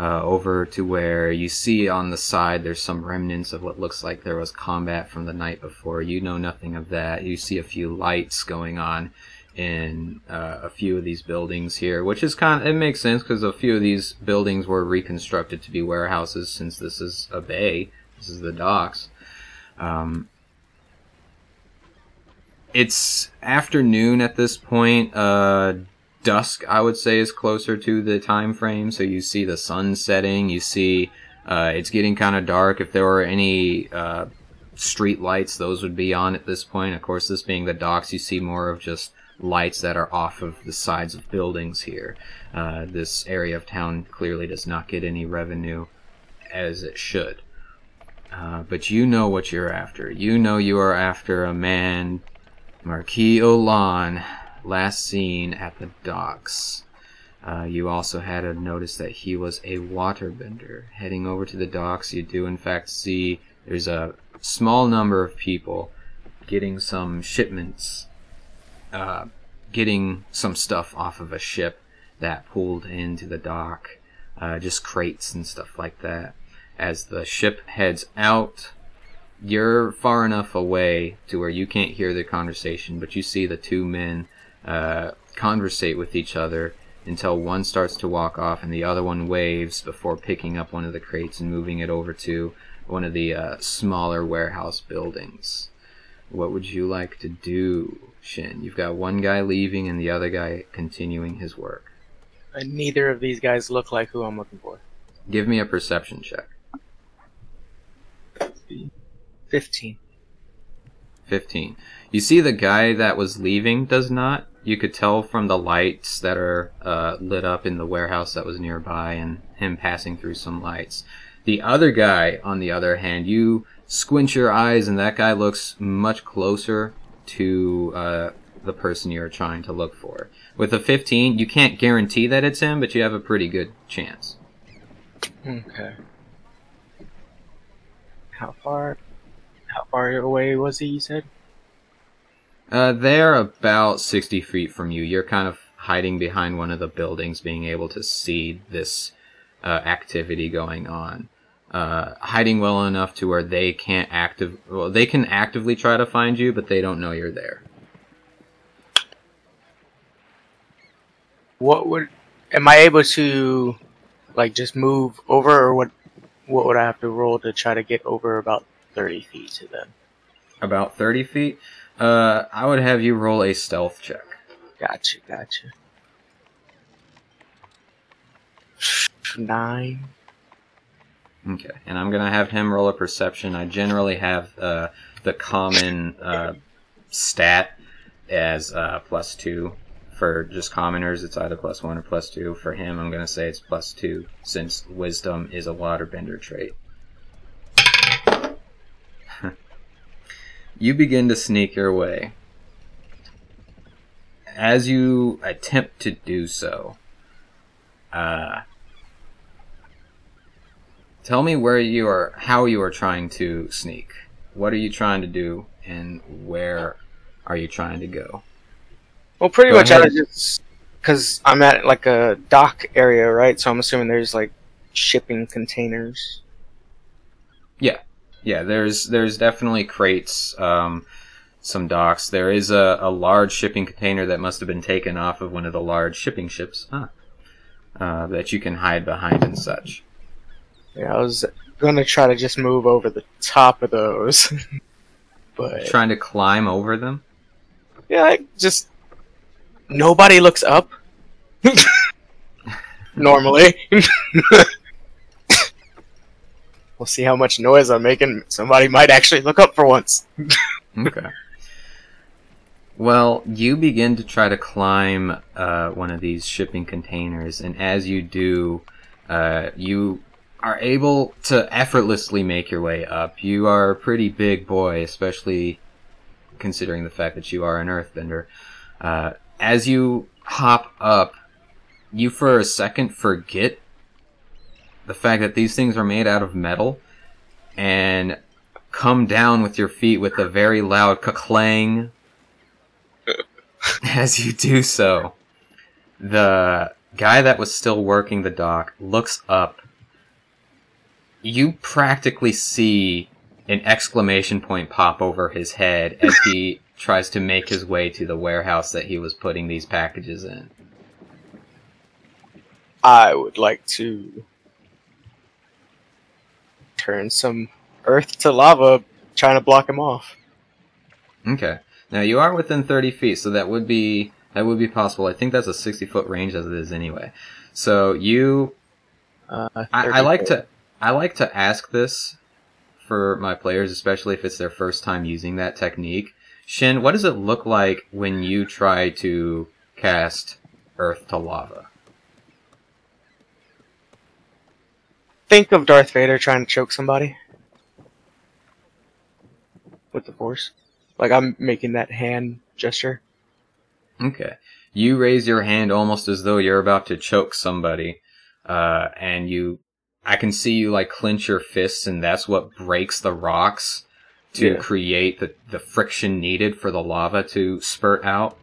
uh, over to where you see on the side there's some remnants of what looks like there was combat from the night before. You know nothing of that. You see a few lights going on in uh, a few of these buildings here, which is kind of, it makes sense because a few of these buildings were reconstructed to be warehouses since this is a bay. This is the docks. Um, it's afternoon at this point. Uh, dusk, I would say, is closer to the time frame. So you see the sun setting. You see Uh, it's getting kind of dark. If there were any uh, street lights, those would be on at this point. Of course, this being the docks, you see more of just lights that are off of the sides of buildings here. Uh, this area of town clearly does not get any revenue as it should. Uh, but you know what you're after. You know you are after a man, Marquis Olan, last seen at the docks. Uh, you also had a notice that he was a waterbender. Heading over to the docks, you do in fact see there's a small number of people getting some shipments, uh, getting some stuff off of a ship that pulled into the dock, uh, just crates and stuff like that. As the ship heads out, you're far enough away to where you can't hear the conversation, but you see the two men uh, conversate with each other until one starts to walk off and the other one waves before picking up one of the crates and moving it over to one of the uh, smaller warehouse buildings. What would you like to do, Shin? You've got one guy leaving and the other guy continuing his work. And neither of these guys look like who I'm looking for. Give me a perception check. 15. 15. You see the guy that was leaving does not. You could tell from the lights that are uh, lit up in the warehouse that was nearby and him passing through some lights. The other guy, on the other hand, you squint your eyes and that guy looks much closer to uh, the person you're trying to look for. With a 15, you can't guarantee that it's him, but you have a pretty good chance. Okay. How far? How far away was he? You said. Uh, they're about 60 feet from you. You're kind of hiding behind one of the buildings, being able to see this uh, activity going on. Uh, hiding well enough to where they can't active. Well, they can actively try to find you, but they don't know you're there. What would? Am I able to, like, just move over, or what? What would I have to roll to try to get over about thirty feet to them? About 30 feet. Uh, I would have you roll a stealth check. Gotcha, gotcha. Nine. Okay, and I'm gonna have him roll a perception. I generally have uh, the common uh, stat as uh, plus two for just commoners. It's either plus one or plus two. For him, I'm gonna say it's plus two since wisdom is a waterbender trait. you begin to sneak your way. As you attempt to do so, uh, tell me where you are, how you are trying to sneak. What are you trying to do, and where are you trying to go? Well, pretty Go much I ahead. was just because I'm at like a dock area, right? So I'm assuming there's like shipping containers. Yeah, yeah, there's there's definitely crates, um, some docks. There is a, a large shipping container that must have been taken off of one of the large shipping ships, huh? Uh, that you can hide behind and such. Yeah, I was gonna try to just move over the top of those, but Trying to climb over them. yeah, I just nobody looks up. Normally. we'll see how much noise I'm making. Somebody might actually look up for once. Okay. Well, you begin to try to climb uh, one of these shipping containers, and as you do, uh, you are able to effortlessly make your way up. You are a pretty big boy, especially considering the fact that you are an earthbender. Uh, as you hop up, you for a second forget the fact that these things are made out of metal and come down with your feet with a very loud clang as you do so. The guy that was still working the dock looks up. You practically see an exclamation point pop over his head as he tries to make his way to the warehouse that he was putting these packages in. I would like to turn some earth to lava, trying to block him off. Okay. Now you are within 30 feet, so that would be that would be possible. I think that's a 60 foot range as it is anyway. So you Uh, I, I like to I like to ask this for my players, especially if it's their first time using that technique. Shin, what does it look like when you try to cast Earth to Lava? Think of Darth Vader trying to choke somebody with the Force. Like I'm making that hand gesture. Okay. You raise your hand almost as though you're about to choke somebody, uh, and you, I can see you like clench your fists, and that's what breaks the rocks to Yeah. create the, the friction needed for the lava to spurt out.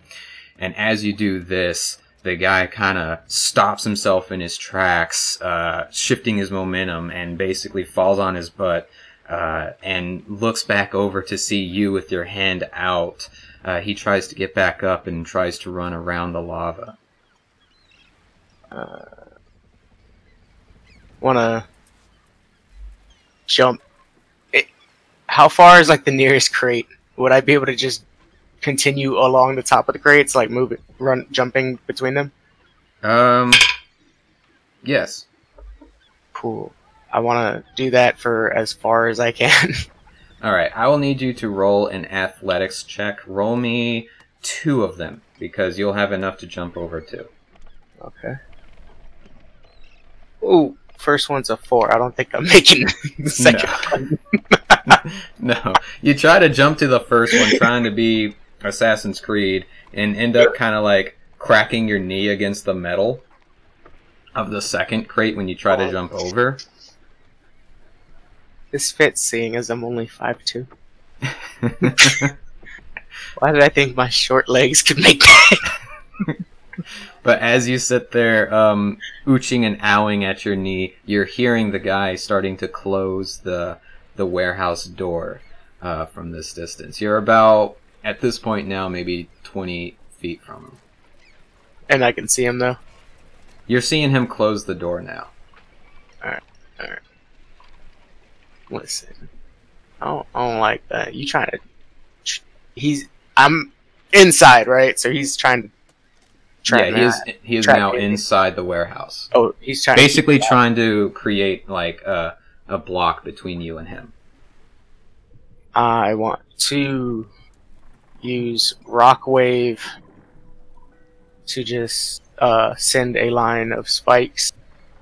And as you do this, the guy kind of stops himself in his tracks, uh, shifting his momentum, and basically falls on his butt, uh, and looks back over to see you with your hand out. Uh, he tries to get back up and tries to run around the lava. Wanna jump? How far is like the nearest crate? Would I be able to just continue along the top of the crates, like moving, run, jumping between them? Um, yes. Cool. I want to do that for as far as I can. All right, I will need you to roll an athletics check. Roll me two of them because you'll have enough to jump over to. okay. Ooh, first one's a four. I don't think I'm making the second one. no, you try to jump to the first one, trying to be Assassin's Creed, and end up kind of like cracking your knee against the metal of the second crate when you try to jump over. This fits, seeing as I'm only five two. Why did I think my short legs could make that? But as you sit there, um, ooching and owing at your knee, you're hearing the guy starting to close the the warehouse door uh, from this distance. You're about at this point now, maybe twenty feet from him. and I can see him though. You're seeing him close the door now. All right, all right. Listen, I don't, I don't like that. You trying to? He's I'm inside, right? So he's trying to. Try yeah, he is. He is now inside the warehouse, Oh, he's trying. basically to trying to create like a a block between you and him. I want to use Rock Wave to just uh, send a line of spikes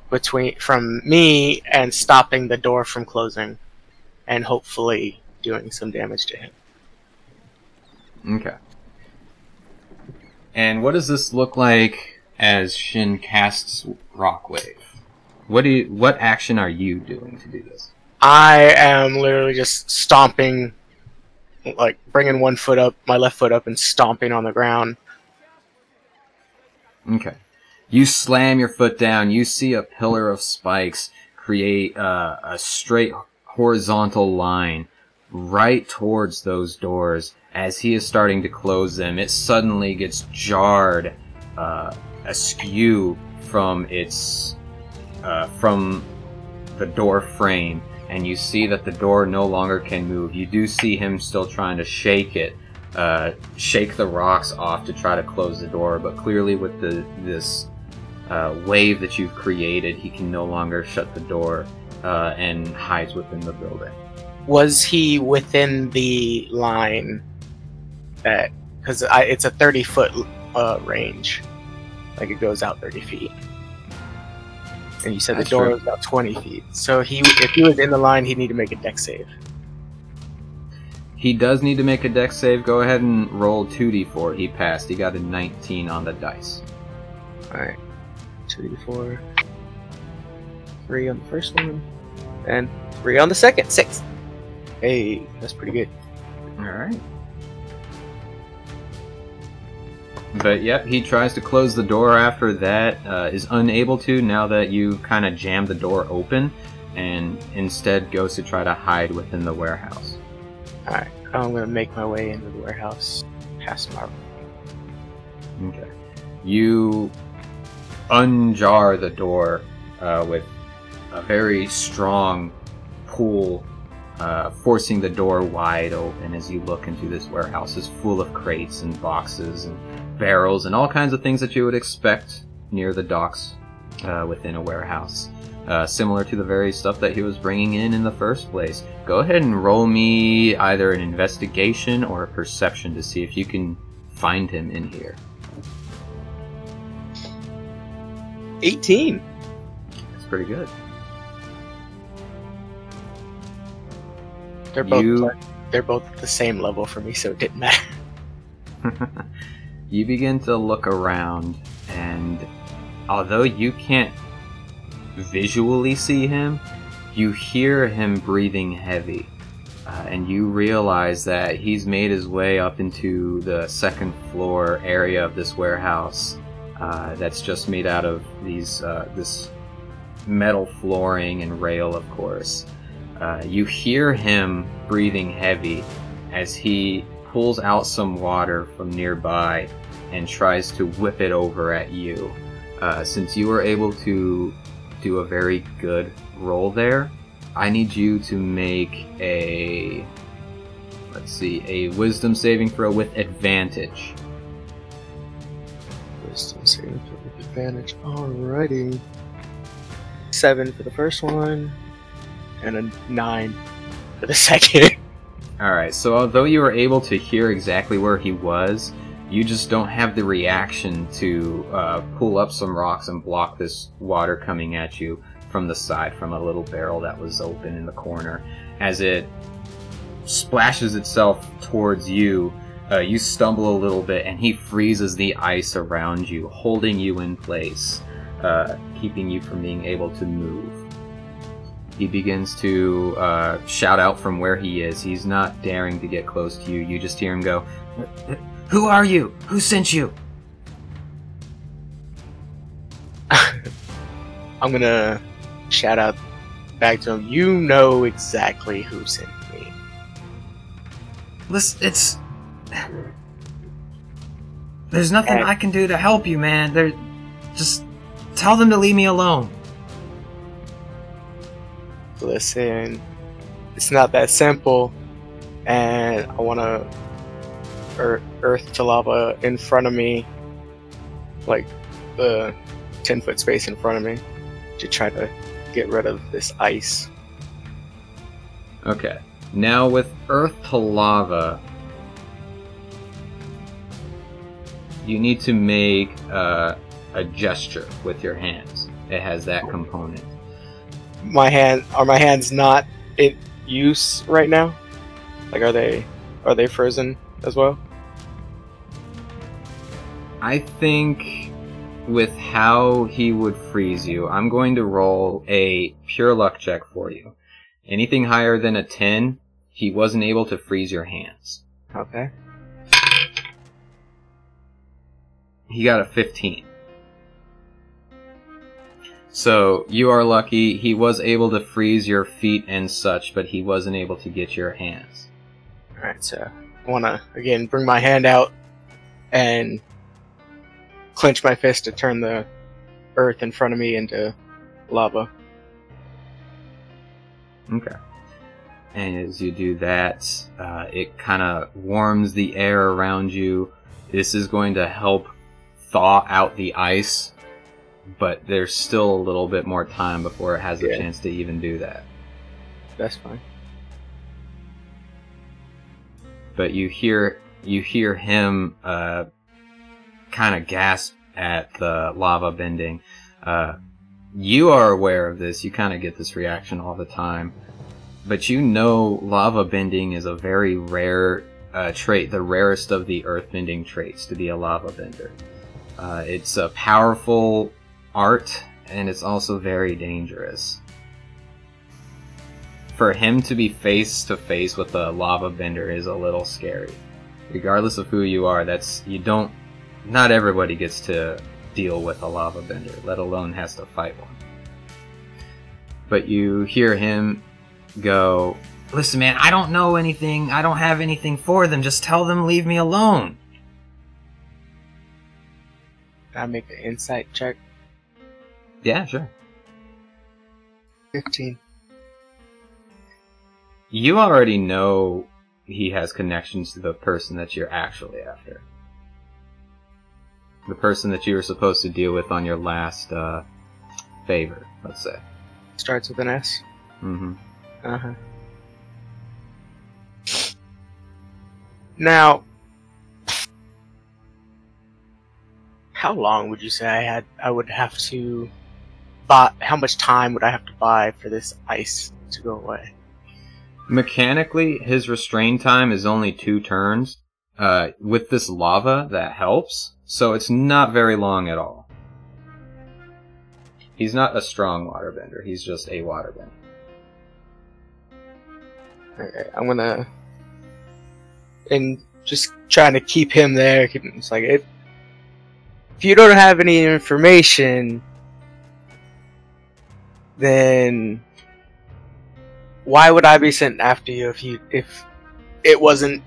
between from me and stopping the door from closing, and hopefully doing some damage to him. Okay. And what does this look like as Shin casts Rockwave? What do you, what action are you doing to do this? I am literally just stomping, like bringing one foot up, my left foot up, and stomping on the ground. Okay. You slam your foot down. You see a pillar of spikes create uh, a straight horizontal line right towards those doors. As he is starting to close them, it suddenly gets jarred uh, askew from its uh, from the door frame, and you see that the door no longer can move. You do see him still trying to shake it, uh, shake the rocks off to try to close the door, but clearly with the this uh, wave that you've created, he can no longer shut the door uh, and hides within the building. Was he within the line that because it's a thirty foot uh, range, like it goes out thirty feet, and you said That's the door true. was about twenty feet. So he, if he was in the line, he'd need to make a Dex save. He does need to make a Dex save. Go ahead and roll 2d4. He passed. He got a 19 on the dice. All right, two d four, three on the first one, and three on the second. Six. Hey, that's pretty good. All But yep, he tries to close the door after that, uh, is unable to now that you kind of jammed the door open, and instead goes to try to hide within the warehouse. All right, I'm gonna make my way into the warehouse, past my Okay. You unjar the door uh, with a very strong pull, uh, forcing the door wide open as you look into this warehouse. It's full of crates and boxes and barrels and all kinds of things that you would expect near the docks uh, within a warehouse. uh, similar to the very stuff that he was bringing in in the first place. Go ahead and roll me either an investigation or a perception to see if you can find him in here. 18. That's pretty good. They're both You- they're both at the same level for me, so it didn't matter. you begin to look around, and although you can't visually see him, you hear him breathing heavy. Uh, and you realize that he's made his way up into the second floor area of this warehouse uh, that's just made out of these uh, this metal flooring and rail, of course. Uh, you hear him breathing heavy as he pulls out some water from nearby and tries to whip it over at you. Uh, since you were able to do a very good roll there, I need you to make a let's see a wisdom saving throw with advantage. Wisdom saving throw with advantage. Alrighty. Seven for the first one, and a nine for the second. All right. So although you were able to hear exactly where he was, you just don't have the reaction to uh, pull up some rocks and block this water coming at you from the side from a little barrel that was open in the corner. As it splashes itself towards you, uh, you stumble a little bit, and he freezes the ice around you, holding you in place, uh, keeping you from being able to move. He begins to uh, shout out from where he is. He's not daring to get close to you. You just hear him go, Who are you? Who sent you? I'm gonna shout out back to him. You know exactly who sent me. Listen, it's. There's nothing I can do to help you, man. There. Just tell them to leave me alone. Listen, it's not that simple, and I want to earth, earth to lava in front of me, like the ten foot space in front of me, to try to get rid of this ice. Okay. Now with earth to lava, you need to make uh, a gesture with your hands. It has that component. My hand are my hands not in use right now? Like are they are they frozen as well? I think with how he would freeze you, I'm going to roll a pure luck check for you. Anything higher than a 10, he wasn't able to freeze your hands. Okay. He got a 15. So you are lucky. He was able to freeze your feet and such, but he wasn't able to get your hands. Alright, so I wanna again bring my hand out and clench my fist to turn the earth in front of me into lava. Okay. And as you do that, uh, it kind of warms the air around you. This is going to help thaw out the ice, but there's still a little bit more time before it has a Yeah. chance to even do that. That's fine. But you hear you hear him uh, kind of gasp at the lava bending. Uh, you are aware of this. You kind of get this reaction all the time. But you know lava bending is a very rare uh, trait, the rarest of the earth bending traits to be a lava bender. Uh, it's a powerful art, and it's also very dangerous. For him to be face to face with a lava bender is a little scary. Regardless of who you are, that's you don't. Not everybody gets to deal with a lava bender, let alone has to fight one. But you hear him go, Listen, man, I don't know anything. I don't have anything for them. Just tell them leave me alone. I make an insight check? Yeah, sure. Fifteen. You already know he has connections to the person that you're actually after. The person that you were supposed to deal with on your last uh, favor, let's say. Starts with an S. Mm-hmm. Uh huh. Now, how long would you say I had? I would have to buy. How much time would I have to buy for this ice to go away? Mechanically, his restrain time is only two turns. Uh, with this lava, that helps. So it's not very long at all. He's not a strong waterbender. He's just a waterbender. Okay, I'm gonna and just trying to keep him there. keep- It's like if if you don't have any information, then why would I be sent after you if you if it wasn't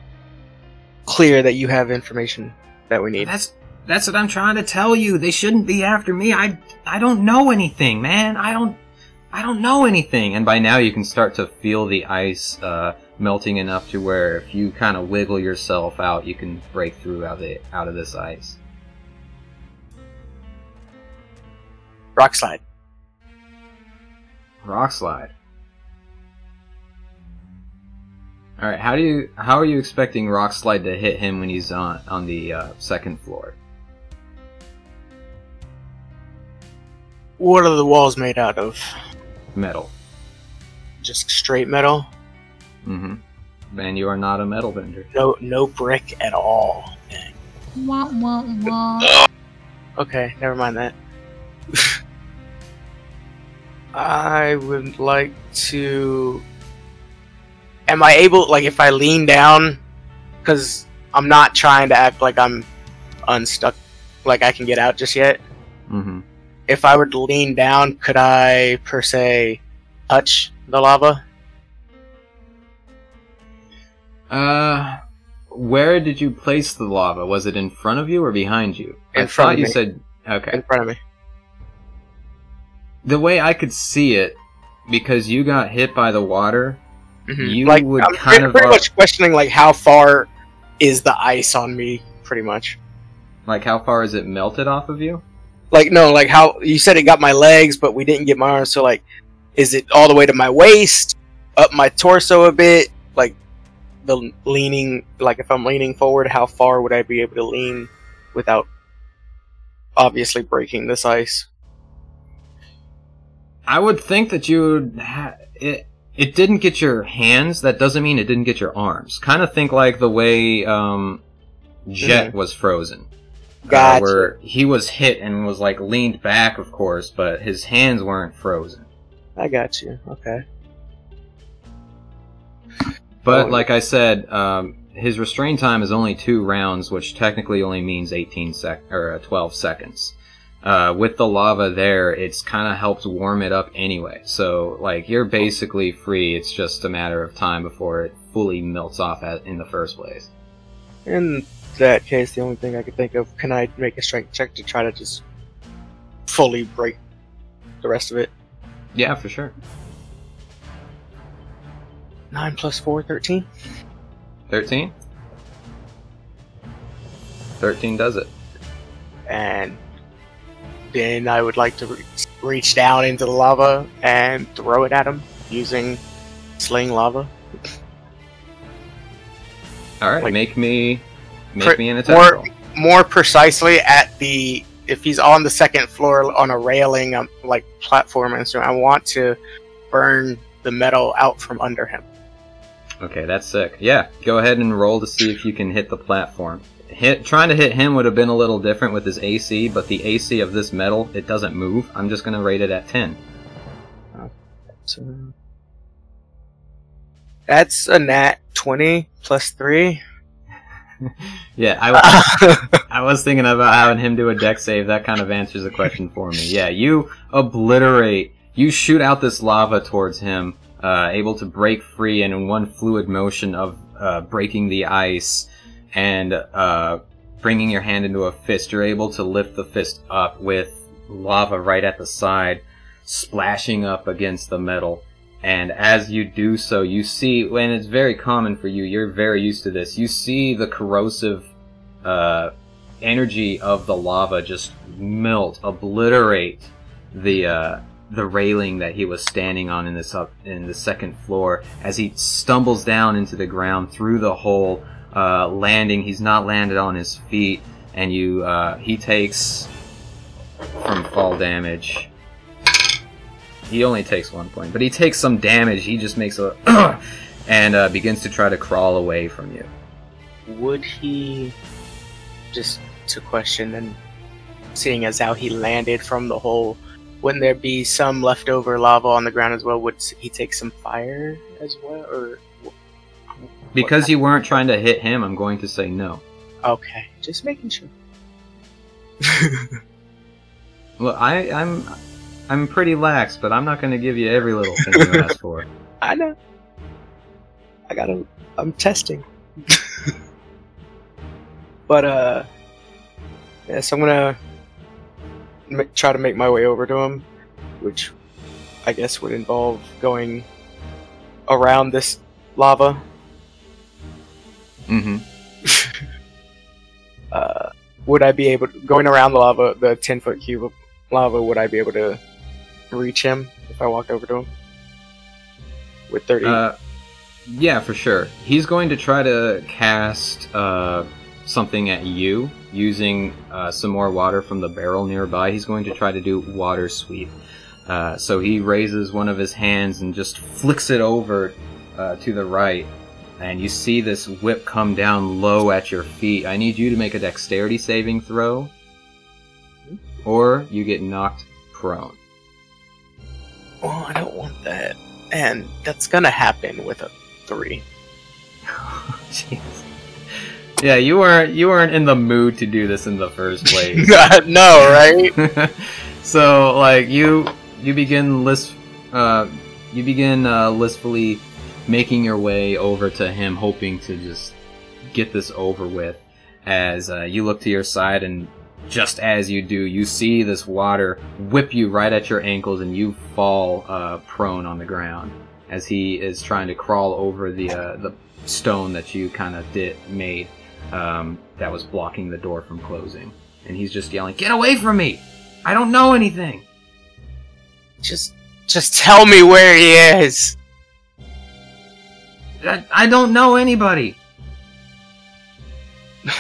clear that you have information that we need? That's that's what I'm trying to tell you. They shouldn't be after me. I I don't know anything, man. I don't I don't know anything. And by now you can start to feel the ice uh, melting enough to where if you kind of wiggle yourself out, you can break through out of the, out of this ice. Rock slide. Rock slide. All right, how do you how are you expecting rock slide to hit him when he's on on the uh, second floor? What are the walls made out of? Metal. Just straight metal? Mm-hmm. Man, you are not a metal bender. No, no brick at all. Wah, wah, wah. Okay, never mind that. I would like to. Am I able, like, if I lean down, because I'm not trying to act like I'm unstuck, like I can get out just yet. Mm-hmm. If I were to lean down, could I, per se, touch the lava? Uh, where did you place the lava? Was it in front of you or behind you? In I front thought of you me. said okay. In front of me. The way I could see it, because you got hit by the water, Mhm. you like, would I'm kind pretty, of pretty much questioning, like, how far is the ice on me, pretty much. like how far is it melted off of you? like no like how you said it got my legs but we didn't get my arms so like is it all the way to my waist up my torso a bit like the leaning like if i'm leaning forward how far would i be able to lean without obviously breaking this ice I would think that you ha- it. It didn't get your hands. That doesn't mean it didn't get your arms. Kind of think like the way um, Jet Mhm. was frozen. Uh, Gotcha. where he was hit and was like leaned back, of course, but his hands weren't frozen. i got you okay But Oh. like I said, um, his restrain time is only two rounds, which technically only means 18 sec or uh, 12 seconds. Uh, with the lava there, it's kind of helps warm it up anyway. So like you're basically free. It's just a matter of time before it fully melts off at, in the first place. in that case the only thing i could think of can i make a strength check to try to just fully break the rest of it Yeah, for sure. 9 plus 4 13 13. 13 does it. and then I would like to re- reach down into the lava and throw it at him using sling lava. All right, Like- make me make Pre- me an attack more- roll. More precisely, at the if he's on the second floor on a railing, um, like platform and so, I want to burn the metal out from under him. Okay, that's sick. Yeah, go ahead and roll to see if you can hit the platform. Hit trying to hit him would have been a little different with his AC, but the AC of this metal it doesn't move. I'm just gonna rate it at ten. So that's a nat twenty plus three. Yeah, I, I was thinking about having him do a Dex save. That kind of answers the question for me. Yeah, you obliterate. You shoot out this lava towards him, uh, able to break free, and in one fluid motion of uh, breaking the ice and uh, bringing your hand into a fist, you're able to lift the fist up with lava right at the side, splashing up against the metal. And as you do so, you see, and it's very common for you, you're very used to this, you see the corrosive uh, energy of the lava just melt, obliterate the uh, the railing that he was standing on in this up in the second floor as he stumbles down into the ground through the hole, uh, landing. He's not landed on his feet, and you uh, he takes from fall damage. He only takes one point, but he takes some damage. He just makes a and uh, begins to try to crawl away from you. Would he just to question and seeing as how he landed from the hole, wouldn't there be some leftover lava on the ground as well? Would he take some fire as well, or Because you weren't trying to hit him, I'm going to say no. okay? Just making sure. Look, I, I'm I'm pretty lax, but I'm not going to give you every little thing you ask for. I know. I gotta. I'm testing. but uh, yeah. So I'm gonna try to make my way over to him, which I guess would involve going around this lava. Mm-hmm. Uh, would I be able to, going around the lava, the ten foot cube of lava? Would I be able to reach him if I walked over to him with thirty? Uh, yeah, for sure. He's going to try to cast uh, something at you using uh, some more water from the barrel nearby. He's going to try to do water sweep. Uh, so he raises one of his hands and just flicks it over uh, to the right, and you see this whip come down low at your feet. I need you to make a dexterity saving throw, or you get knocked prone. oh, I don't want that, and that's gonna happen with a three. Jeez. Yeah, you weren't you weren't in the mood to do this in the first place. no, right? so like you you begin list uh, you begin uh, listfully making your way over to him, hoping to just get this over with. As uh, you look to your side, and just as you do, you see this water whip you right at your ankles, and you fall uh, prone on the ground as he is trying to crawl over the uh, the stone that you kind of did made um, that was blocking the door from closing, and he's just yelling, "Get away from me! I don't know anything." Just, just tell me where he is. I, I don't know anybody.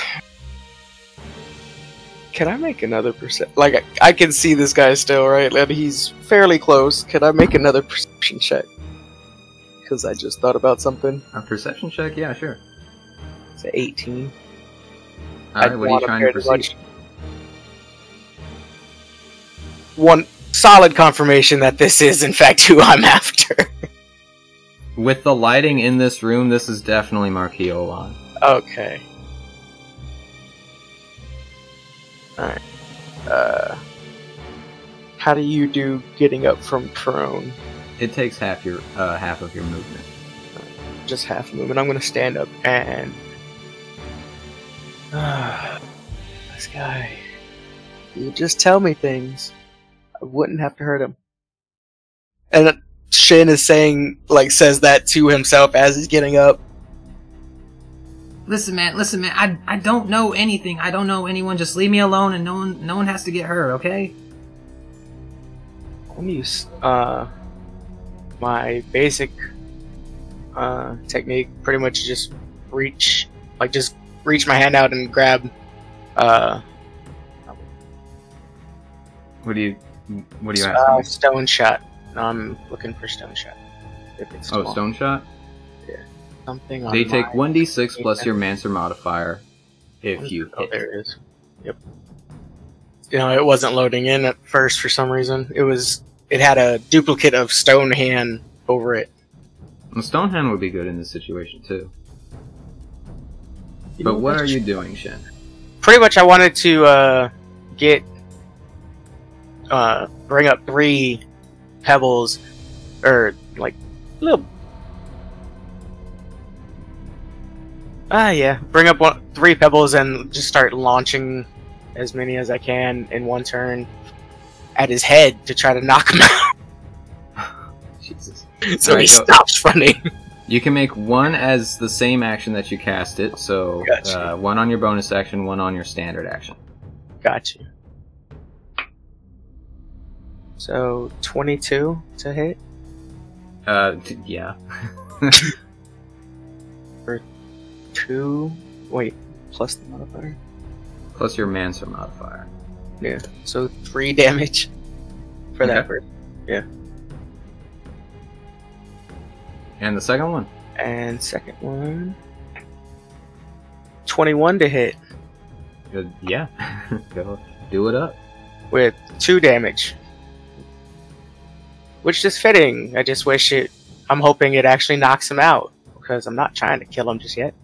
Can I make another percent? Like I, I can see this guy still, right? And he's fairly close. Can I make another perception check? Because I just thought about something. A perception check? Yeah, sure. It's an 18. All right, what are you trying to much- One solid confirmation that this is, in fact, who I'm after. With the lighting in this room, this is definitely Marquis Olan. okay. Alright. Uh, how do you do getting up from prone? It takes half your uh, half of your movement. just half movement. I'm gonna stand up and. Ah, this guy. He would just tell me things. I wouldn't have to hurt him. And Shin is saying, like, says that to himself as he's getting up. Listen, man. Listen, man. I, I don't know anything. I don't know anyone. Just leave me alone, and no one no one has to get hurt. Okay? Let me use uh, my basic uh, technique. Pretty much just reach, like, just reach my hand out and grab. Uh, What do you What do you uh, have? stone shot. I'm looking for stone shot. If it's oh, stone shot. Yeah. Something. They take one d six plus your Mancer modifier if you Oh, hit. there it is. Yep. You know, it wasn't loading in at first for some reason. It was. It had a duplicate of stone hand over it. Well, stone hand would be good in this situation too. But what are you doing, Shen? Pretty much, I wanted to uh, get, uh, bring up three pebbles, or like little. Ah, yeah. Bring up one, three pebbles and just start launching as many as I can in one turn at his head to try to knock him out, Jesus. so Alright, he so- stops running. You can make one as the same action that you cast it. So Gotcha. uh, one on your bonus action, one on your standard action. Got you. So 22 to hit. Uh, yeah. Two. Wait, plus the modifier. Plus your Mancer modifier. Yeah. So three damage for that Okay. first. And the second one? And second one. 21 to hit Good. Yeah. Go do it up. with two damage. Which is fitting. I just wish it. I'm hoping it actually knocks him out because I'm not trying to kill him just yet.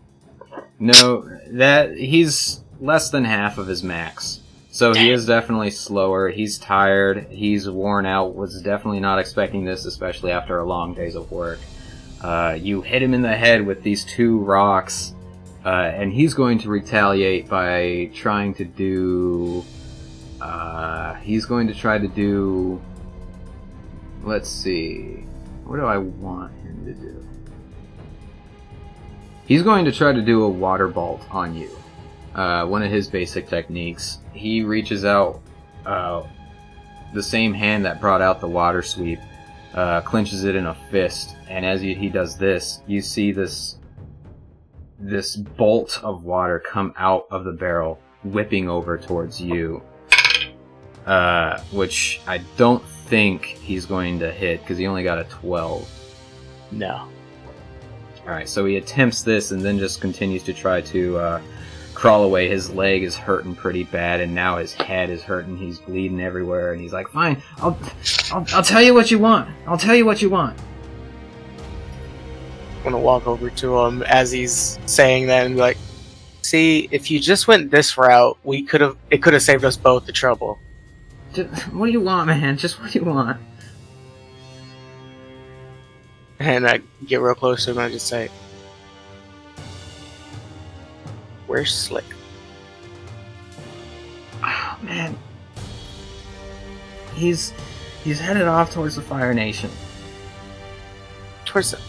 No, that he's less than half of his max. So he is definitely slower. He's tired. He's worn out. Was definitely not expecting this, especially after a long days of work. Uh, you hit him in the head with these two rocks, uh, and he's going to retaliate by trying to do. Uh, he's going to try to do. Let's see. What do I want him to do? He's going to try to do a water bolt on you. Uh, one of his basic techniques. He reaches out uh, the same hand that brought out the water sweep, uh, clenches it in a fist, and as he, he does this, you see this this bolt of water come out of the barrel, whipping over towards you. Uh, which I don't think he's going to hit because he only got a twelve. No. Alright, so he attempts this and then just continues to try to uh, crawl away. His leg is hurting pretty bad, and now his head is hurting. He's bleeding everywhere, and he's like, Fine, I'll, I'll, I'll tell you what you want. I'll tell you what you want. I'm gonna walk over to him as he's saying that and be like, "See, if you just went this route, we could have. It could have saved us both the trouble." Just, what do you want, man? Just what do you want? And I get real close to him and I just say, "Where's Slick?" Oh, man. He's he's headed off towards the Fire Nation. Towards the.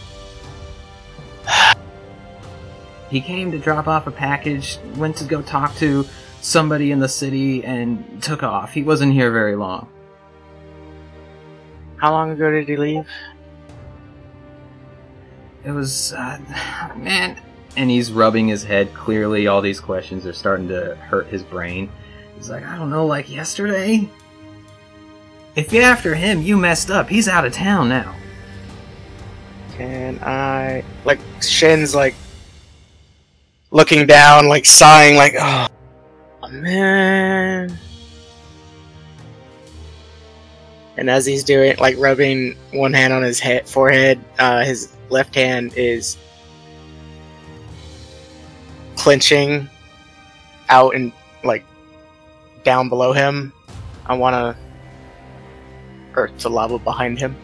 He came to drop off a package, went to go talk to somebody in the city, and took off. He wasn't here very long. How long ago did he leave? It was, uh, man. And he's rubbing his head. Clearly, all these questions are starting to hurt his brain. He's like, I don't know, like yesterday? If you're after him, you messed up. He's out of town now. Can I like Shin's like looking down, like sighing, like, "Oh man." And as he's doing, like rubbing one hand on his head, forehead, uh, his left hand is clenching out and like down below him. I want to earth the lava behind him.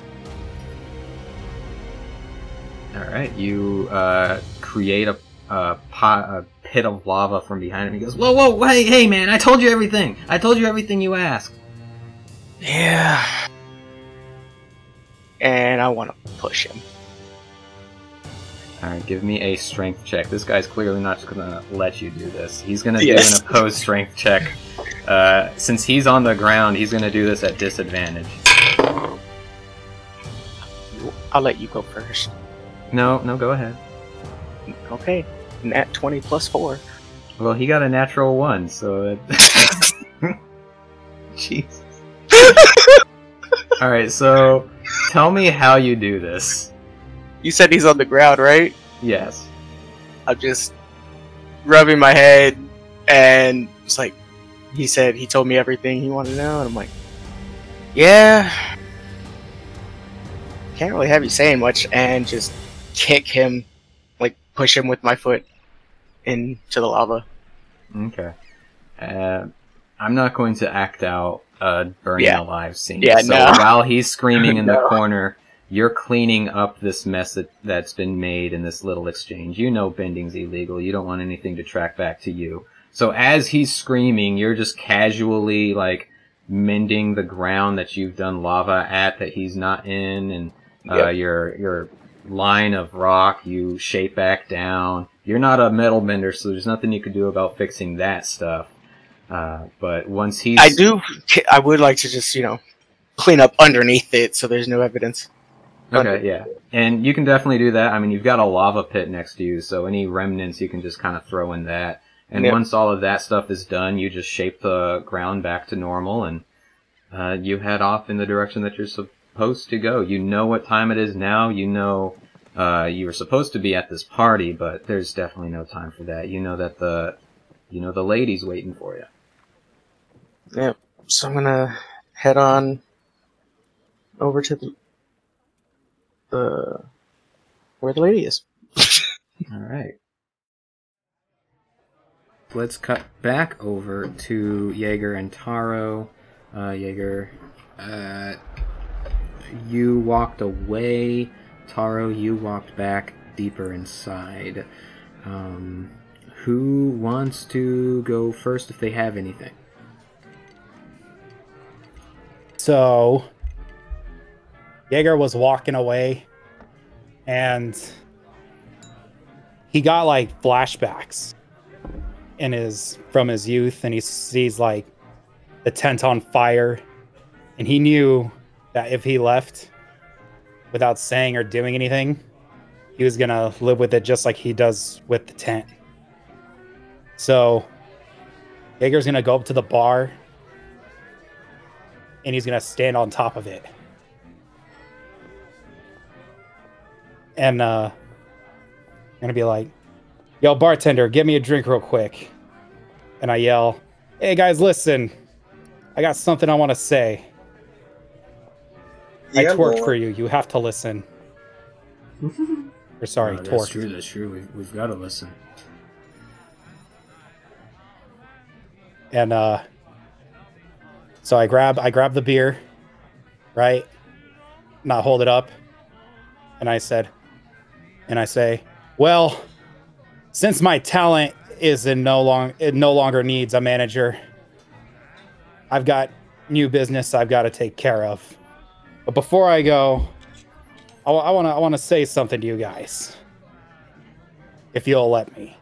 All right, you uh, create a, a pot, a pit of lava from behind him. He goes, "Whoa, whoa, hey, hey, man! I told you everything. I told you everything you asked." Yeah. And I want to push him. All right, give me a strength check. This guy's clearly not just gonna let you do this. He's gonna Yes. do an opposed strength check. Uh, since he's on the ground, he's gonna do this at disadvantage. I'll let you go first. No, no, go ahead. Okay. Nat 20 plus 4. Well, he got a natural one, so. It... Jesus. All right, so tell me how you do this. You said he's on the ground, right? Yes. I'm just rubbing my head, and it's like, he said he told me everything he wanted to know, and I'm like, yeah. Can't really have you saying much, and just kick him, like push him with my foot into the lava. Okay. Uh, I'm not going to act out a burning Yeah. alive scene. Yeah, so no. while he's screaming in the corner, you're cleaning up this mess that, that's been made in this little exchange. You know bending's illegal. You don't want anything to track back to you. So as he's screaming, you're just casually like mending the ground that you've done lava at that he's not in, and uh, Yep. your your line of rock you shape back down. You're not a metal bender, so there's nothing you could do about fixing that stuff. Uh, but once he's I do. I would like to just, you know, clean up underneath it so there's no evidence. Okay, yeah. And you can definitely do that. I mean, you've got a lava pit next to you, so any remnants you can just kind of throw in that. And Yep. once all of that stuff is done, you just shape the ground back to normal and uh, you head off in the direction that you're supposed to go. You know what time it is now. You know uh, you were supposed to be at this party, but there's definitely no time for that. You know that the you know the lady's waiting for you. Yeah. So I'm gonna head on over to the, the where the lady is. All right. Let's cut back over to Jaeger and Taro. Uh, Jaeger, uh, you walked away. Taro, you walked back deeper inside. Um, who wants to go first if they have anything? So Jaeger was walking away and he got like flashbacks in his from his youth and he sees like the tent on fire and he knew that if he left without saying or doing anything he was gonna live with it just like he does with the tent so Jaeger's gonna go up to the bar and he's gonna stand on top of it. And uh gonna be like, yo, bartender, get me a drink real quick. And I yell, Hey guys, listen. I got something I wanna say. I Yeah, for you. You have to listen. or sorry, Uh, torque. true. That's true. We've, we've got to listen. and uh so i grab i grab the beer right not hold it up and i said and i say well since my talent is in no long it no longer needs a manager i've got new business i've got to take care of but before i go i want to i want to say something to you guys if you'll let me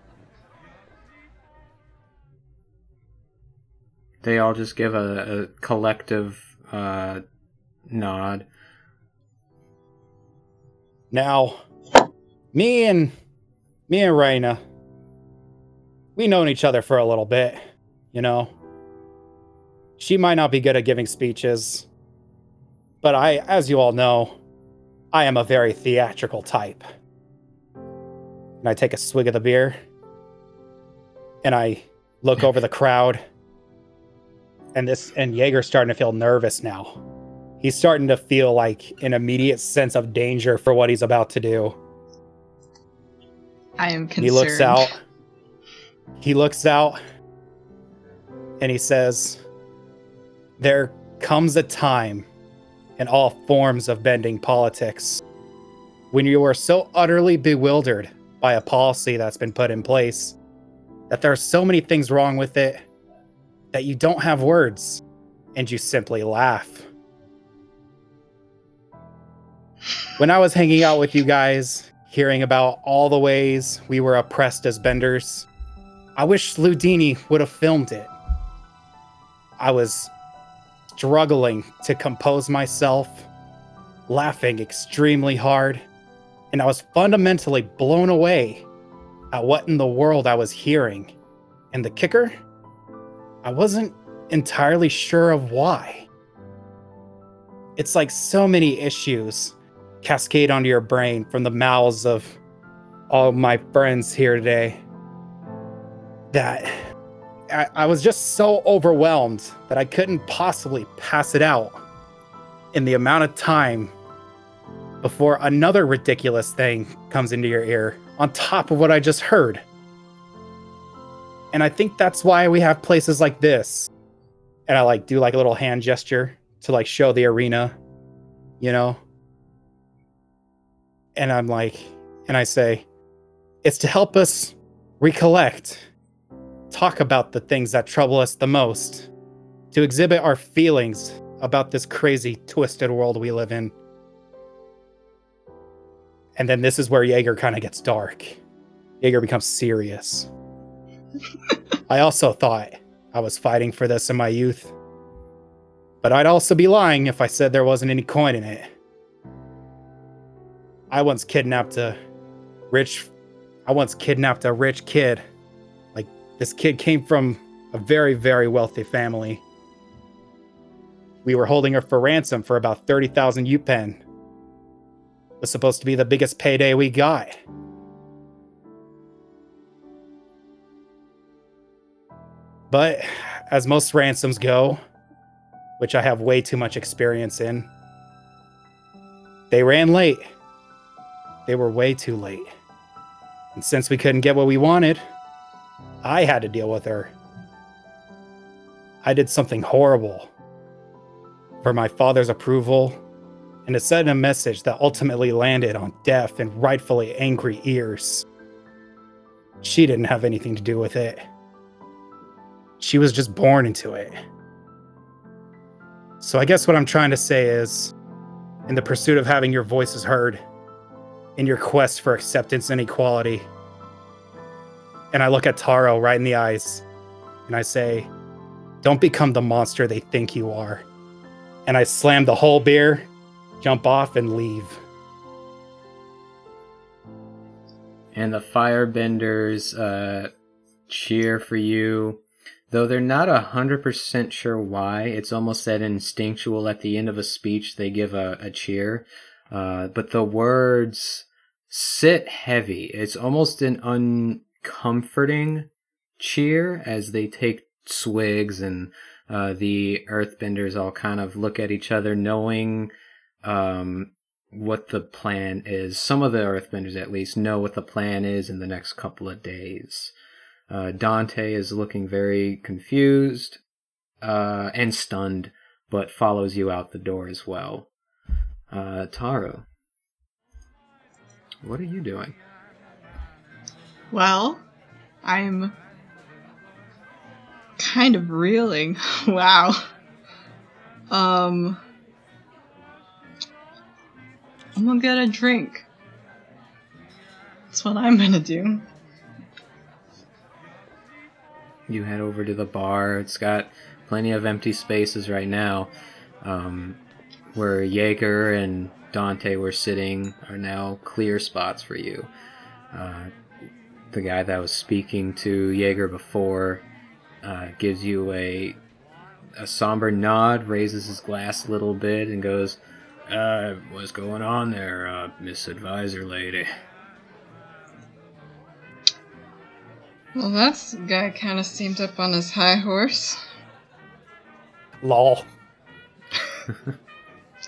They all just give a, a collective uh, nod. Now, me and me and Raina, we known each other for a little bit, you know. She might not be good at giving speeches, but I, as you all know, I am a very theatrical type. And I take a swig of the beer, and I look over the crowd, and this and Jaeger's starting to feel nervous now he's starting to feel like an immediate sense of danger for what he's about to do. I am concerned. He looks out. He looks out and he says, There comes a time in all forms of bending politics when you are so utterly bewildered by a policy that's been put in place that there are so many things wrong with it that you don't have words and you simply laugh. When I was hanging out with you guys, hearing about all the ways we were oppressed as benders, I wish Ludini would have filmed it. I was struggling to compose myself, laughing extremely hard, and I was fundamentally blown away at what in the world I was hearing. And the kicker, I wasn't entirely sure of why. It's like so many issues cascade onto your brain from the mouths of all my friends here today that I, I was just so overwhelmed that I couldn't possibly pass it out in the amount of time before another ridiculous thing comes into your ear on top of what I just heard. And I think that's why we have places like this. And I like do like a little hand gesture to like show the arena, you know? And I'm like, and I say, it's to help us recollect, talk about the things that trouble us the most, to exhibit our feelings about this crazy, twisted world we live in. And then this is where Jaeger kind of gets dark. Jaeger becomes serious. I also thought I was fighting for this in my youth. But I'd also be lying if I said there wasn't any coin in it. I once kidnapped a rich I once kidnapped a rich kid. This kid came from a very very wealthy family. We were holding her for ransom for about 30,000 Yupen. It was supposed to be the biggest payday we got. But as most ransoms go, which I have way too much experience in, they ran late. They were way too late. And since we couldn't get what we wanted, I had to deal with her. I did something horrible for my father's approval and to send a message that ultimately landed on deaf and rightfully angry ears. She didn't have anything to do with it. She was just born into it. So I guess what I'm trying to say is in the pursuit of having your voices heard, in your quest for acceptance and equality, and I look at Taro right in the eyes and I say, Don't become the monster they think you are. And I slam the whole beer, jump off, and leave. And the firebenders uh, cheer for you. Though they're not a hundred percent sure why, it's almost that instinctual at the end of a speech they give a, a cheer. Uh, but the words sit heavy. It's almost an uncomforting cheer as they take swigs and uh, the earthbenders all kind of look at each other knowing um, what the plan is. Some of the earthbenders at least know what the plan is in the next couple of days. Uh, Dante is looking very confused uh, and stunned, but follows you out the door as well. Uh, Taro, what are you doing? Well, I'm kind of reeling. wow. Um, I'm gonna get a drink. That's what I'm gonna do. You head over to the bar. It's got plenty of empty spaces right now. Um, where Jaeger and Dante were sitting are now clear spots for you. Uh, the guy that was speaking to Jaeger before uh, gives you a a somber nod, raises his glass a little bit, and goes, uh, "What's going on there, uh, Miss Advisor Lady?" Well, that guy kind of seemed up on his high horse. Lol.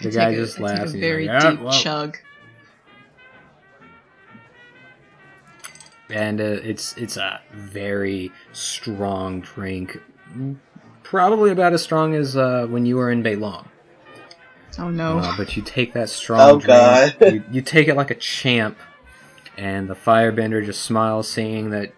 The guy just I laughs. Take and a he's very like, "Ah, deep well." chug. And uh, it's it's a very strong drink, probably about as strong as uh, when you were in Beilong. Oh no. Uh, but you take that strong Oh, drink, God. you, you take it like a champ, and the firebender just smiles, seeing that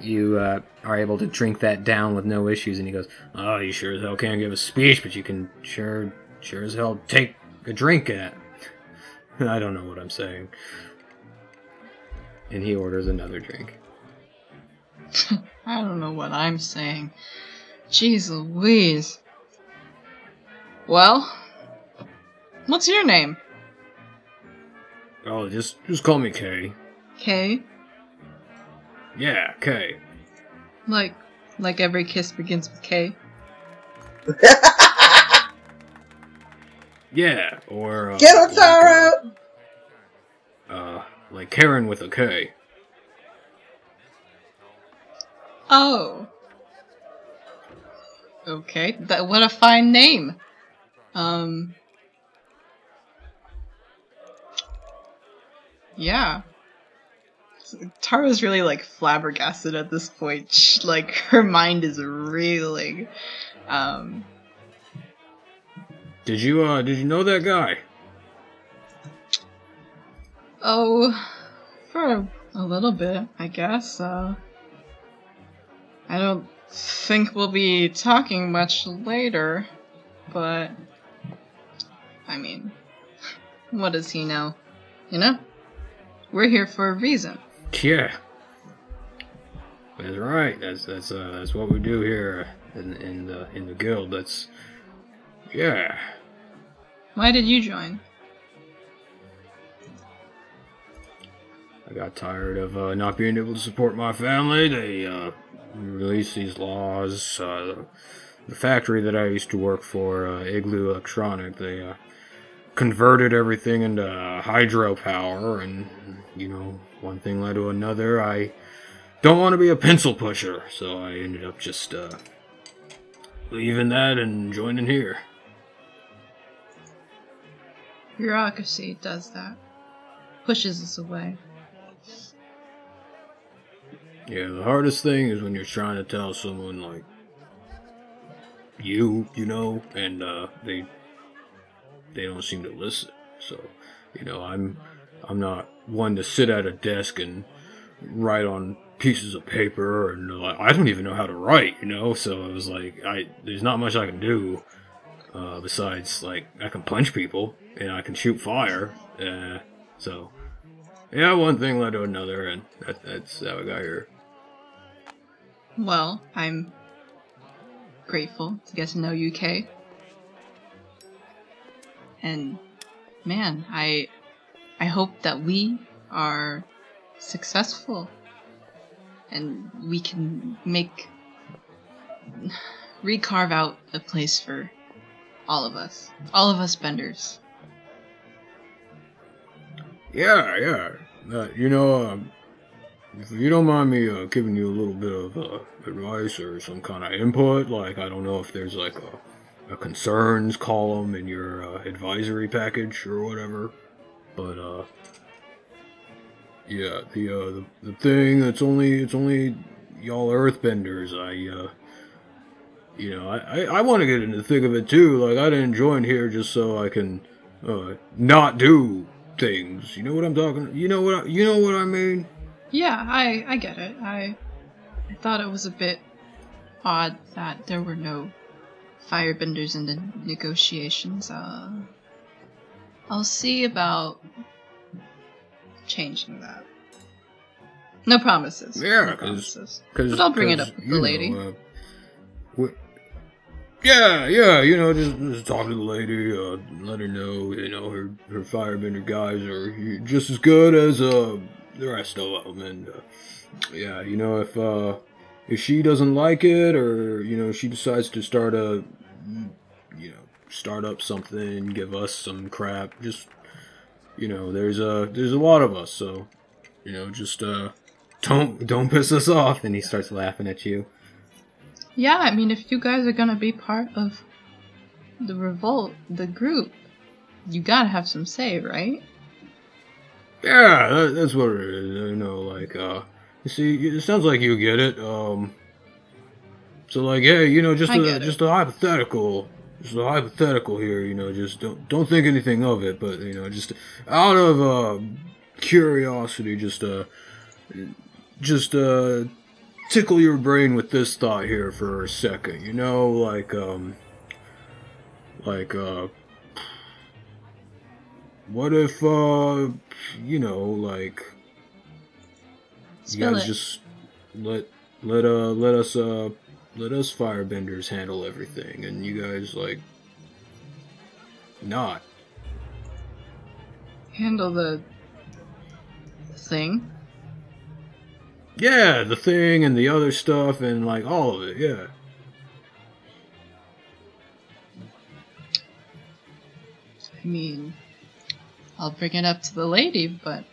you uh, are able to drink that down with no issues, and he goes, "Oh, you sure as hell can't give a speech, but you can sure sure as hell take a drink at." I don't know what I'm saying. And he orders another drink. I don't know what I'm saying. Jeez Louise. Well, what's your name? Oh, just just call me Kay. Kay? Yeah, Kay. Like, like every kiss begins with K. Yeah, or uh, Get him, like, Taro! uh, uh, like Karen with a K. Oh. Okay, that what a fine name. Um. Yeah. Tara's really like flabbergasted at this point. Sh like her mind is reeling. Um. Did you uh did you know that guy? Oh, for a little bit, I guess. Uh, I don't think we'll be talking much later, but I mean, what does he know? You know, we're here for a reason. Yeah. That's right. That's that's uh that's what we do here in in the in the guild. That's Yeah. Why did you join? I got tired of uh, not being able to support my family. They uh, released these laws. Uh, the factory that I used to work for, uh, Igloo Electronic, they uh, converted everything into hydropower, and you know, one thing led to another. I don't want to be a pencil pusher, so I ended up just uh, leaving that and joining here. Bureaucracy does that. Pushes us away. Yeah, the hardest thing is when you're trying to tell someone like you, you know, and uh, they they don't seem to listen. So, you know, I'm I'm not one to sit at a desk and write on pieces of paper, and like, I don't even know how to write, you know. So it was like, I there's not much I can do uh, besides like I can punch people and I can shoot fire. Uh, so yeah, one thing led to another, and that, that's how I got here. Well, I'm grateful to get to know UK. And man, I I hope that we are successful and we can make recarve out a place for all of us. All of us benders. Yeah, yeah. Uh, you know, um, if you don't mind me uh, giving you a little bit of uh, advice or some kind of input, like I don't know if there's like a, a concerns column in your uh, advisory package or whatever, but uh, yeah, the uh, the the thing that's only it's only y'all Earthbenders. I uh, you know, I I, I want to get into the thick of it too. Like I didn't join here just so I can uh, not do things. You know what I'm talking? You know what I, you know what I mean? Yeah, I I get it. I I thought it was a bit odd that there were no firebenders in the negotiations. Uh, I'll see about changing that. No promises. Yeah, no promises. Cause, But I'll bring it up with the know, lady. uh, wh- yeah, yeah, you know, just, just talk to the lady, uh, let her know, you know, her, her firebender guys are just as good as, uh, the rest of them, and, uh, yeah, you know, if, uh, if she doesn't like it, or, you know, she decides to start a, you know, start up something, give us some crap, just, you know, there's a, there's a lot of us, so, you know, just, uh, don't, don't piss us off. And he starts laughing at you. Yeah, I mean, if you guys are gonna be part of the revolt, the group, you gotta have some say, right? Yeah, that, that's what it is. You know, like, uh, you see, it sounds like you get it. Um, so like, yeah, you know, just I a, just a hypothetical, just a hypothetical here. You know, just don't don't think anything of it, but you know, just out of uh, curiosity, just uh, just uh, tickle your brain with this thought here for a second. You know, like um, like uh, what if uh, you know, like you guys it. just let let uh let us uh let us firebenders handle everything and you guys like not Handle the thing. yeah the thing and the other stuff and like all of it yeah I mean, I'll bring it up to the lady, but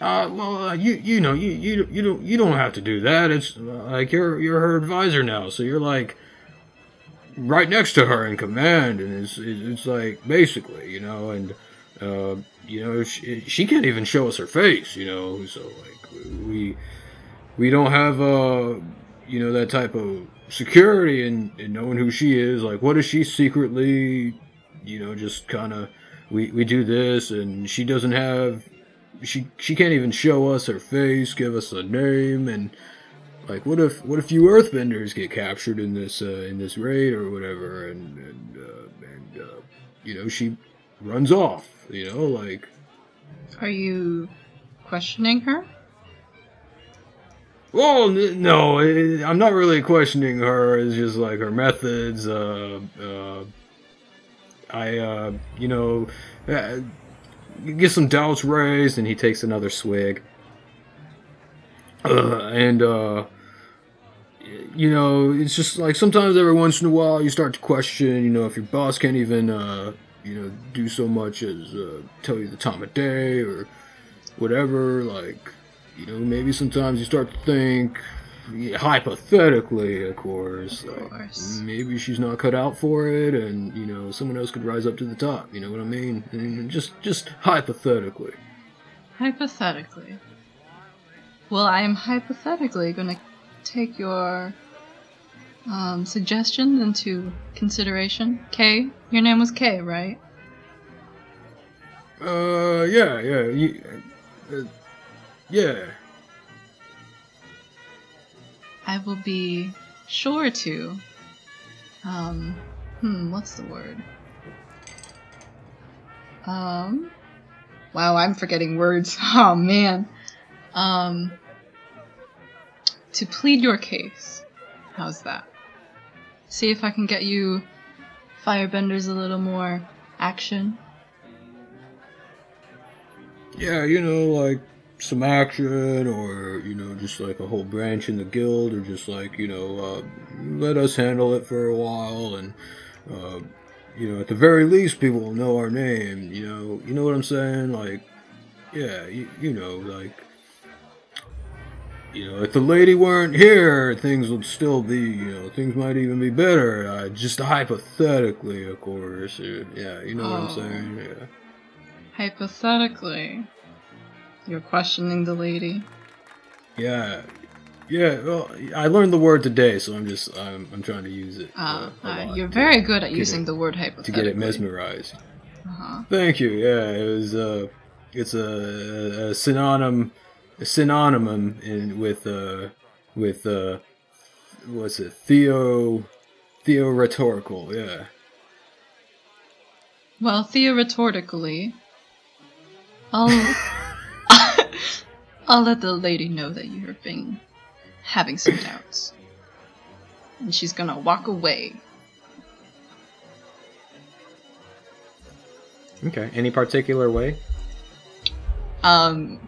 uh well uh, you you know you you you don't you don't have to do that. It's uh, like you're you're her advisor now so you're like right next to her in command and it's it's like basically you know and uh you know she, she can't even show us her face you know so like we we don't have uh you know that type of security and, in knowing who she is. Like what is she secretly you know just kind of we we do this and she doesn't have she she can't even show us her face give us a name and like what if what if you earthbenders get captured in this uh, in this raid or whatever and and uh, and uh, you know she runs off you know like are you questioning her? Well, no, i I'm not really questioning her. It's just like her methods. Uh, uh, I, uh, you know, uh, get some doubts raised, and he takes another swig. Uh, and uh, you know, it's just like sometimes every once in a while you start to question, you know, if your boss can't even, uh, you know, do so much as uh, tell you the time of day or whatever. Like, you know, maybe sometimes you start to think, yeah, hypothetically, of course, like course. maybe she's not cut out for it, and you know, someone else could rise up to the top. You know what I mean? And just, just hypothetically. Hypothetically. Well, I am hypothetically going to take your um, suggestions into consideration. Kay, your name was Kay, right? Uh, yeah, yeah, you, uh, yeah. I will be sure to. Um, hmm, what's the word? Um, wow, I'm forgetting words. Oh man. Um, to plead your case. How's that? See if I can get you firebenders a little more action. Yeah, you know, like some action, or you know, just like a whole branch in the guild, or just like you know, uh, let us handle it for a while, and uh, you know, at the very least, people will know our name. You know, you know what I'm saying? Like, yeah, you, you know, like. You know, if the lady weren't here, things would still be, you know, things might even be better. Uh, just hypothetically, of course. Yeah, you know what I'm Oh. saying? Yeah. Hypothetically, you're questioning the lady. Yeah, yeah. Well, I learned the word today, so I'm just I'm, I'm trying to use it. Uh, uh, uh, you're very good at using it- the word hypothetical. to get it mesmerized. Uh-huh. Thank you. Yeah, it was. Uh, it's a, a synonym, a synonym in with uh with uh what's it theo theo rhetorical. Yeah. Well, theoretically, I'll I'll let the lady know that you've been having some doubts, and she's gonna walk away. Okay. Any particular way? Um,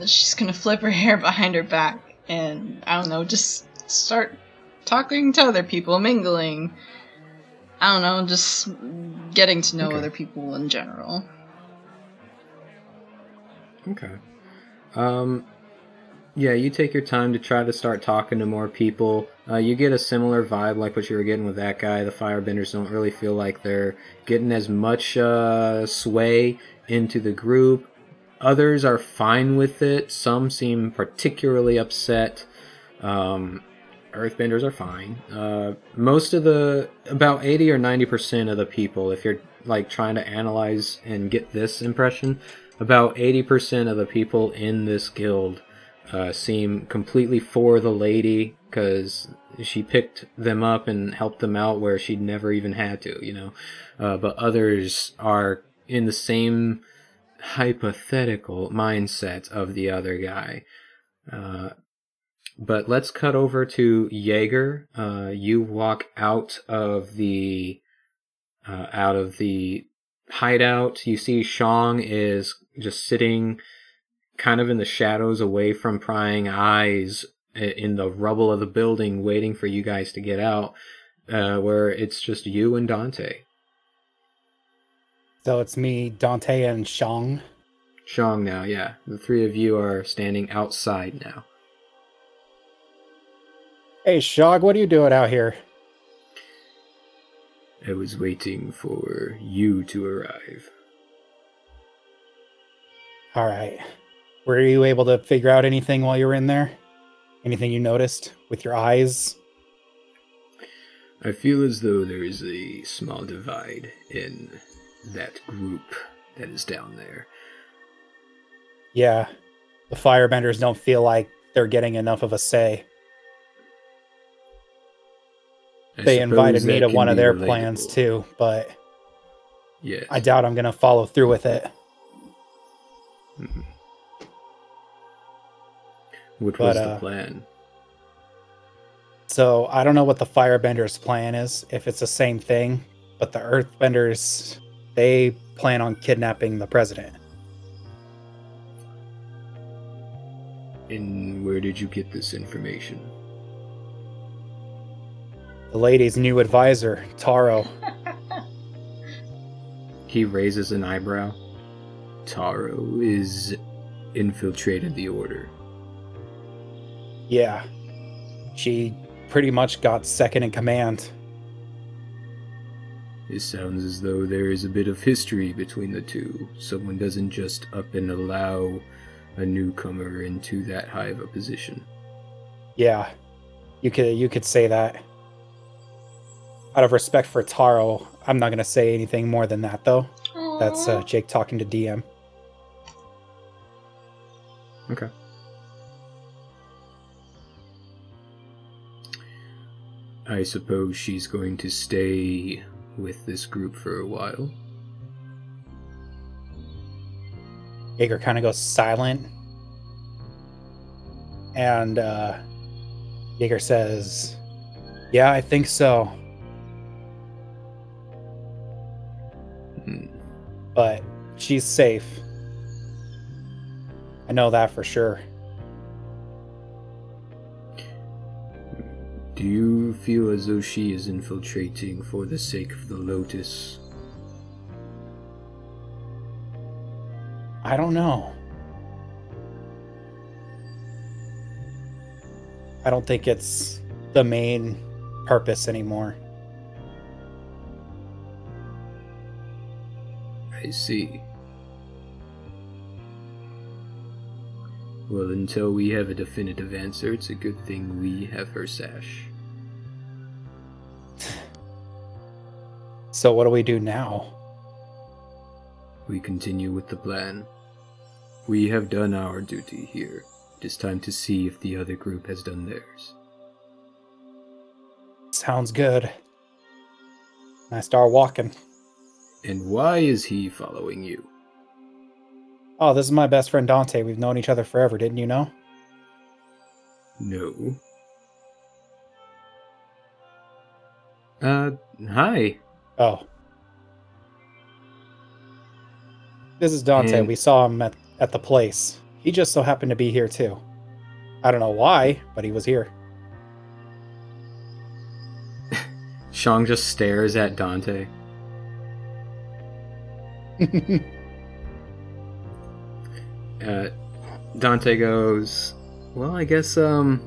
she's gonna flip her hair behind her back, and I don't know, just start talking to other people, mingling. I don't know, just getting to know Okay. other people in general. Okay. Um, yeah, you take your time to try to start talking to more people. Uh, you get a similar vibe like what you were getting with that guy. The firebenders don't really feel like they're getting as much uh, sway into the group. Others are fine with it. Some seem particularly upset. Um, earthbenders are fine. Uh, most of the, about 80 or 90% of the people, if you're like trying to analyze and get this impression, about 80% of the people in this guild uh, seem completely for the lady because she picked them up and helped them out where she'd never even had to, you know. Uh, but others are in the same hypothetical mindset of the other guy. Uh, but let's cut over to Jaeger. Uh, you walk out of the uh, out of the hideout. You see Shang is just sitting kind of in the shadows away from prying eyes in the rubble of the building waiting for you guys to get out uh, where it's just you and Dante. So it's me, Dante, and Shang. Shang now, yeah. The three of you are standing outside now. Hey, Shog, what are you doing out here? I was waiting for you to arrive. All right. Were you able to figure out anything while you were in there? Anything you noticed with your eyes? I feel as though there is a small divide in that group that is down there. Yeah. The firebenders don't feel like they're getting enough of a say. I they invited me to one of their relatable. plans too, but Yes. I doubt I'm going to follow through with it. Mhm. What But, was uh, the plan? So I don't know what the Firebender's plan is, if it's the same thing, but the Earthbenders, they plan on kidnapping the president. And where did you get this information? The lady's new advisor, Taro. He raises an eyebrow. Taro is infiltrated the order. Yeah. She pretty much got second in command. It sounds as though there is a bit of history between the two. Someone doesn't just up and allow a newcomer into that high of a position. Yeah. You could you could say that. Out of respect for Taro, I'm not gonna say anything more than that though. That's uh, Jake talking to DM. Okay. I suppose she's going to stay with this group for a while. Jaeger kind of goes silent. And uh Jaeger says, Yeah, I think so. Hmm. But she's safe. I know that for sure. Do you feel as though she is infiltrating for the sake of the Lotus? I don't know. I don't think it's the main purpose anymore. I see. Well, until we have a definitive answer, it's a good thing we have her sash. So what do we do now? We continue with the plan. We have done our duty here. It is time to see if the other group has done theirs. Sounds good. I start walking. And why is he following you? Oh, this is my best friend Dante. We've known each other forever, didn't you know? No. Uh, hi. Oh. This is Dante. And- We saw him at, at the place. He just so happened to be here too. I don't know why, but he was here. Shang just stares at Dante. Uh, Dante goes, Well, I guess, um,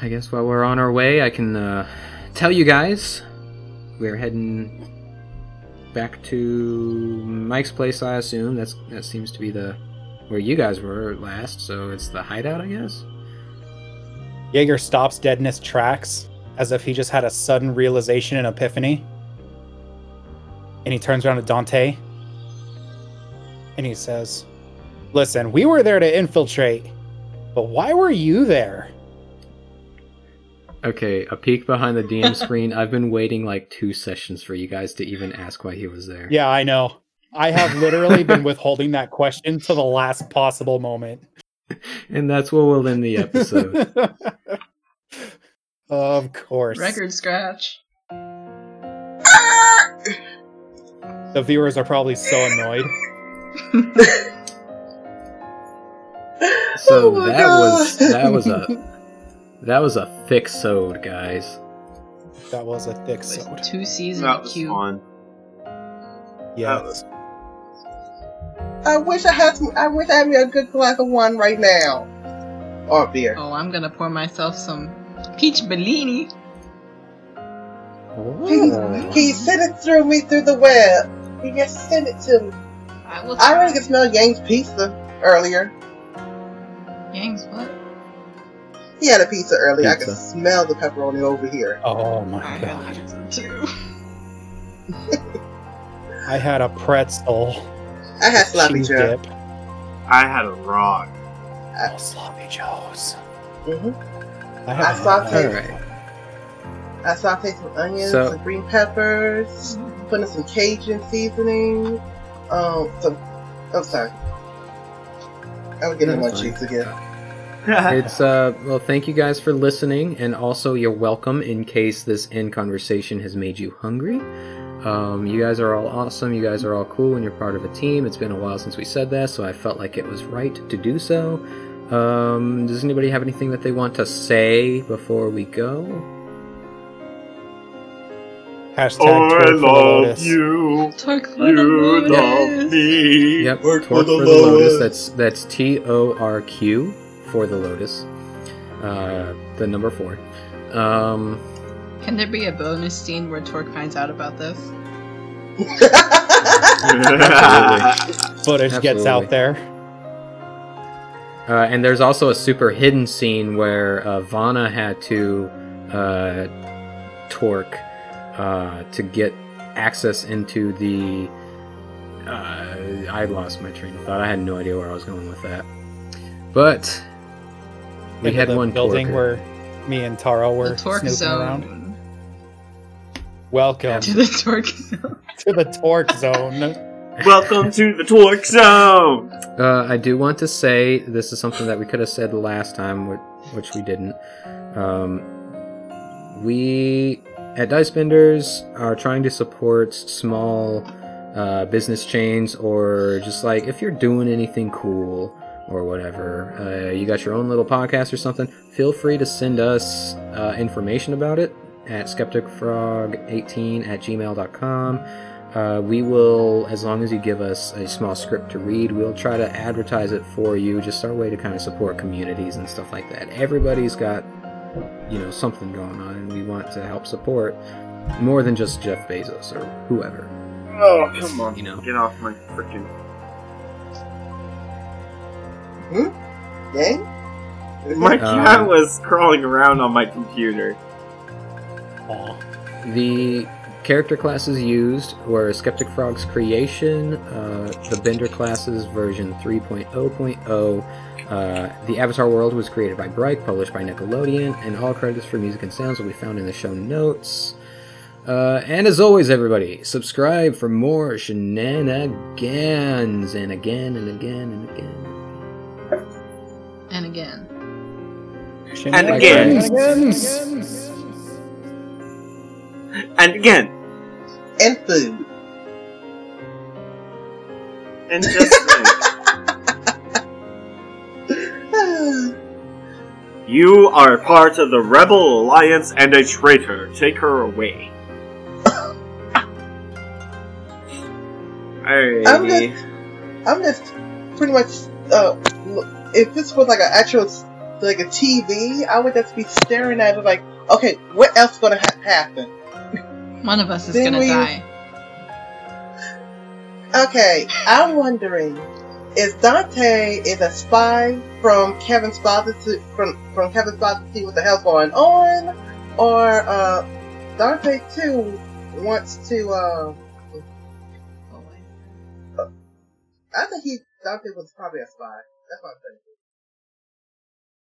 I guess while we're on our way, I can, uh, tell you guys we're heading back to Mike's place, I assume. That's, that seems to be the, where you guys were last, so it's the hideout, I guess? Jaeger stops dead in his tracks as if he just had a sudden realization and epiphany. And he turns around to Dante and he says, Listen, we were there to infiltrate, but why were you there? Okay, a peek behind the DM screen. I've been waiting like two sessions for you guys to even ask why he was there. Yeah, I know. I have literally been withholding that question to the last possible moment. And that's where we'll end the episode. of course. Record scratch. The viewers are probably so annoyed. So Oh that God. was that was a that was a thick sode, guys. That was a thick With sode. two C's and That was Q. fun. Yeah. That was I wish I had some. I wish I had me a good glass of wine right now, or beer. Oh, I'm gonna pour myself some peach Bellini. He, he sent it through me through the web. He just sent it to me. I will. I already could smell Yang's pizza earlier. Yang's what? He had a pizza earlier. I could Pizza. smell the pepperoni over here. Oh my I god. had pizza too. I had a pretzel. I had sloppy Joe. dip. I had a rock. Oh, sloppy joes. hmm I I saw had All that. right. I sauteed some onions, So- some green peppers, put in some Cajun seasoning. Um, some. I'm sorry. I was getting No, my fine. cheeks again. it's uh well thank you guys for listening and also you're welcome in case this end conversation has made you hungry. Um, you guys are all awesome. You guys are all cool and you're part of a team. It's been a while since we said that so i felt like it was right to do so. Um, does anybody have anything that they want to say before we go Hashtag Oh, twerk I for the love lotus. you. Talk for the You love lotus. me. yep Work twerk for the for the lotus Lotus. that's that's t-o-r-q for the lotus uh, the number four um, Can there be a bonus scene where Torque finds out about this? Footage gets out there. Uh, and there's also a super hidden scene where uh, Vana had to uh, torque uh, to get access into the. Uh, I lost my train of thought. I had no idea where I was going with that. But we Into had the one building torquer. where me and Taro were snooping Zone. around. Welcome To the Torque Zone. to the torque zone. Welcome to the Torque Zone. Uh, I do want to say this is something that we could have said last time, wh- which we didn't. Um, we at Dice Benders are trying to support small uh, business chains, or just like if you're doing anything cool or whatever, uh, you got your own little podcast or something. Feel free to send us uh, information about it at skepticfrog18 at gmail.com. Uh, we will, as long as you give us a small script to read, we'll try to advertise it for you. Just our way to kind of support communities and stuff like that. Everybody's got, you know, something going on, and we want to help support more than just Jeff Bezos or whoever. Oh, come on. You know. Get off my freaking. Gang? My Um, cat was crawling around on my computer. Aw. The character classes used were Skeptic Frog's creation, uh, the Bender classes version 3.0.0. Uh, the Avatar world was created by Bryke, published by Nickelodeon, and all credits for music and sounds will be found in the show notes. Uh, and as always, everybody, subscribe for more shenanigans, and again and again and again. And again. And again. Shenanigans. And again. And food. And just think. You are part of the Rebel Alliance and a traitor. Take her away. I'm Alrighty. just, I'm just pretty much. Uh, if this was like an actual, like a TV, I would just be staring at it like, okay, what else gonna ha- happen? One of us is Then gonna we- die. Okay, I'm wondering, is Dante is a spy from Kevin's father to from from Kevin's father to see what the hell's going on, or uh, Dante too wants to? Uh, I think he Dante was probably a spy. That's what I'm thinking.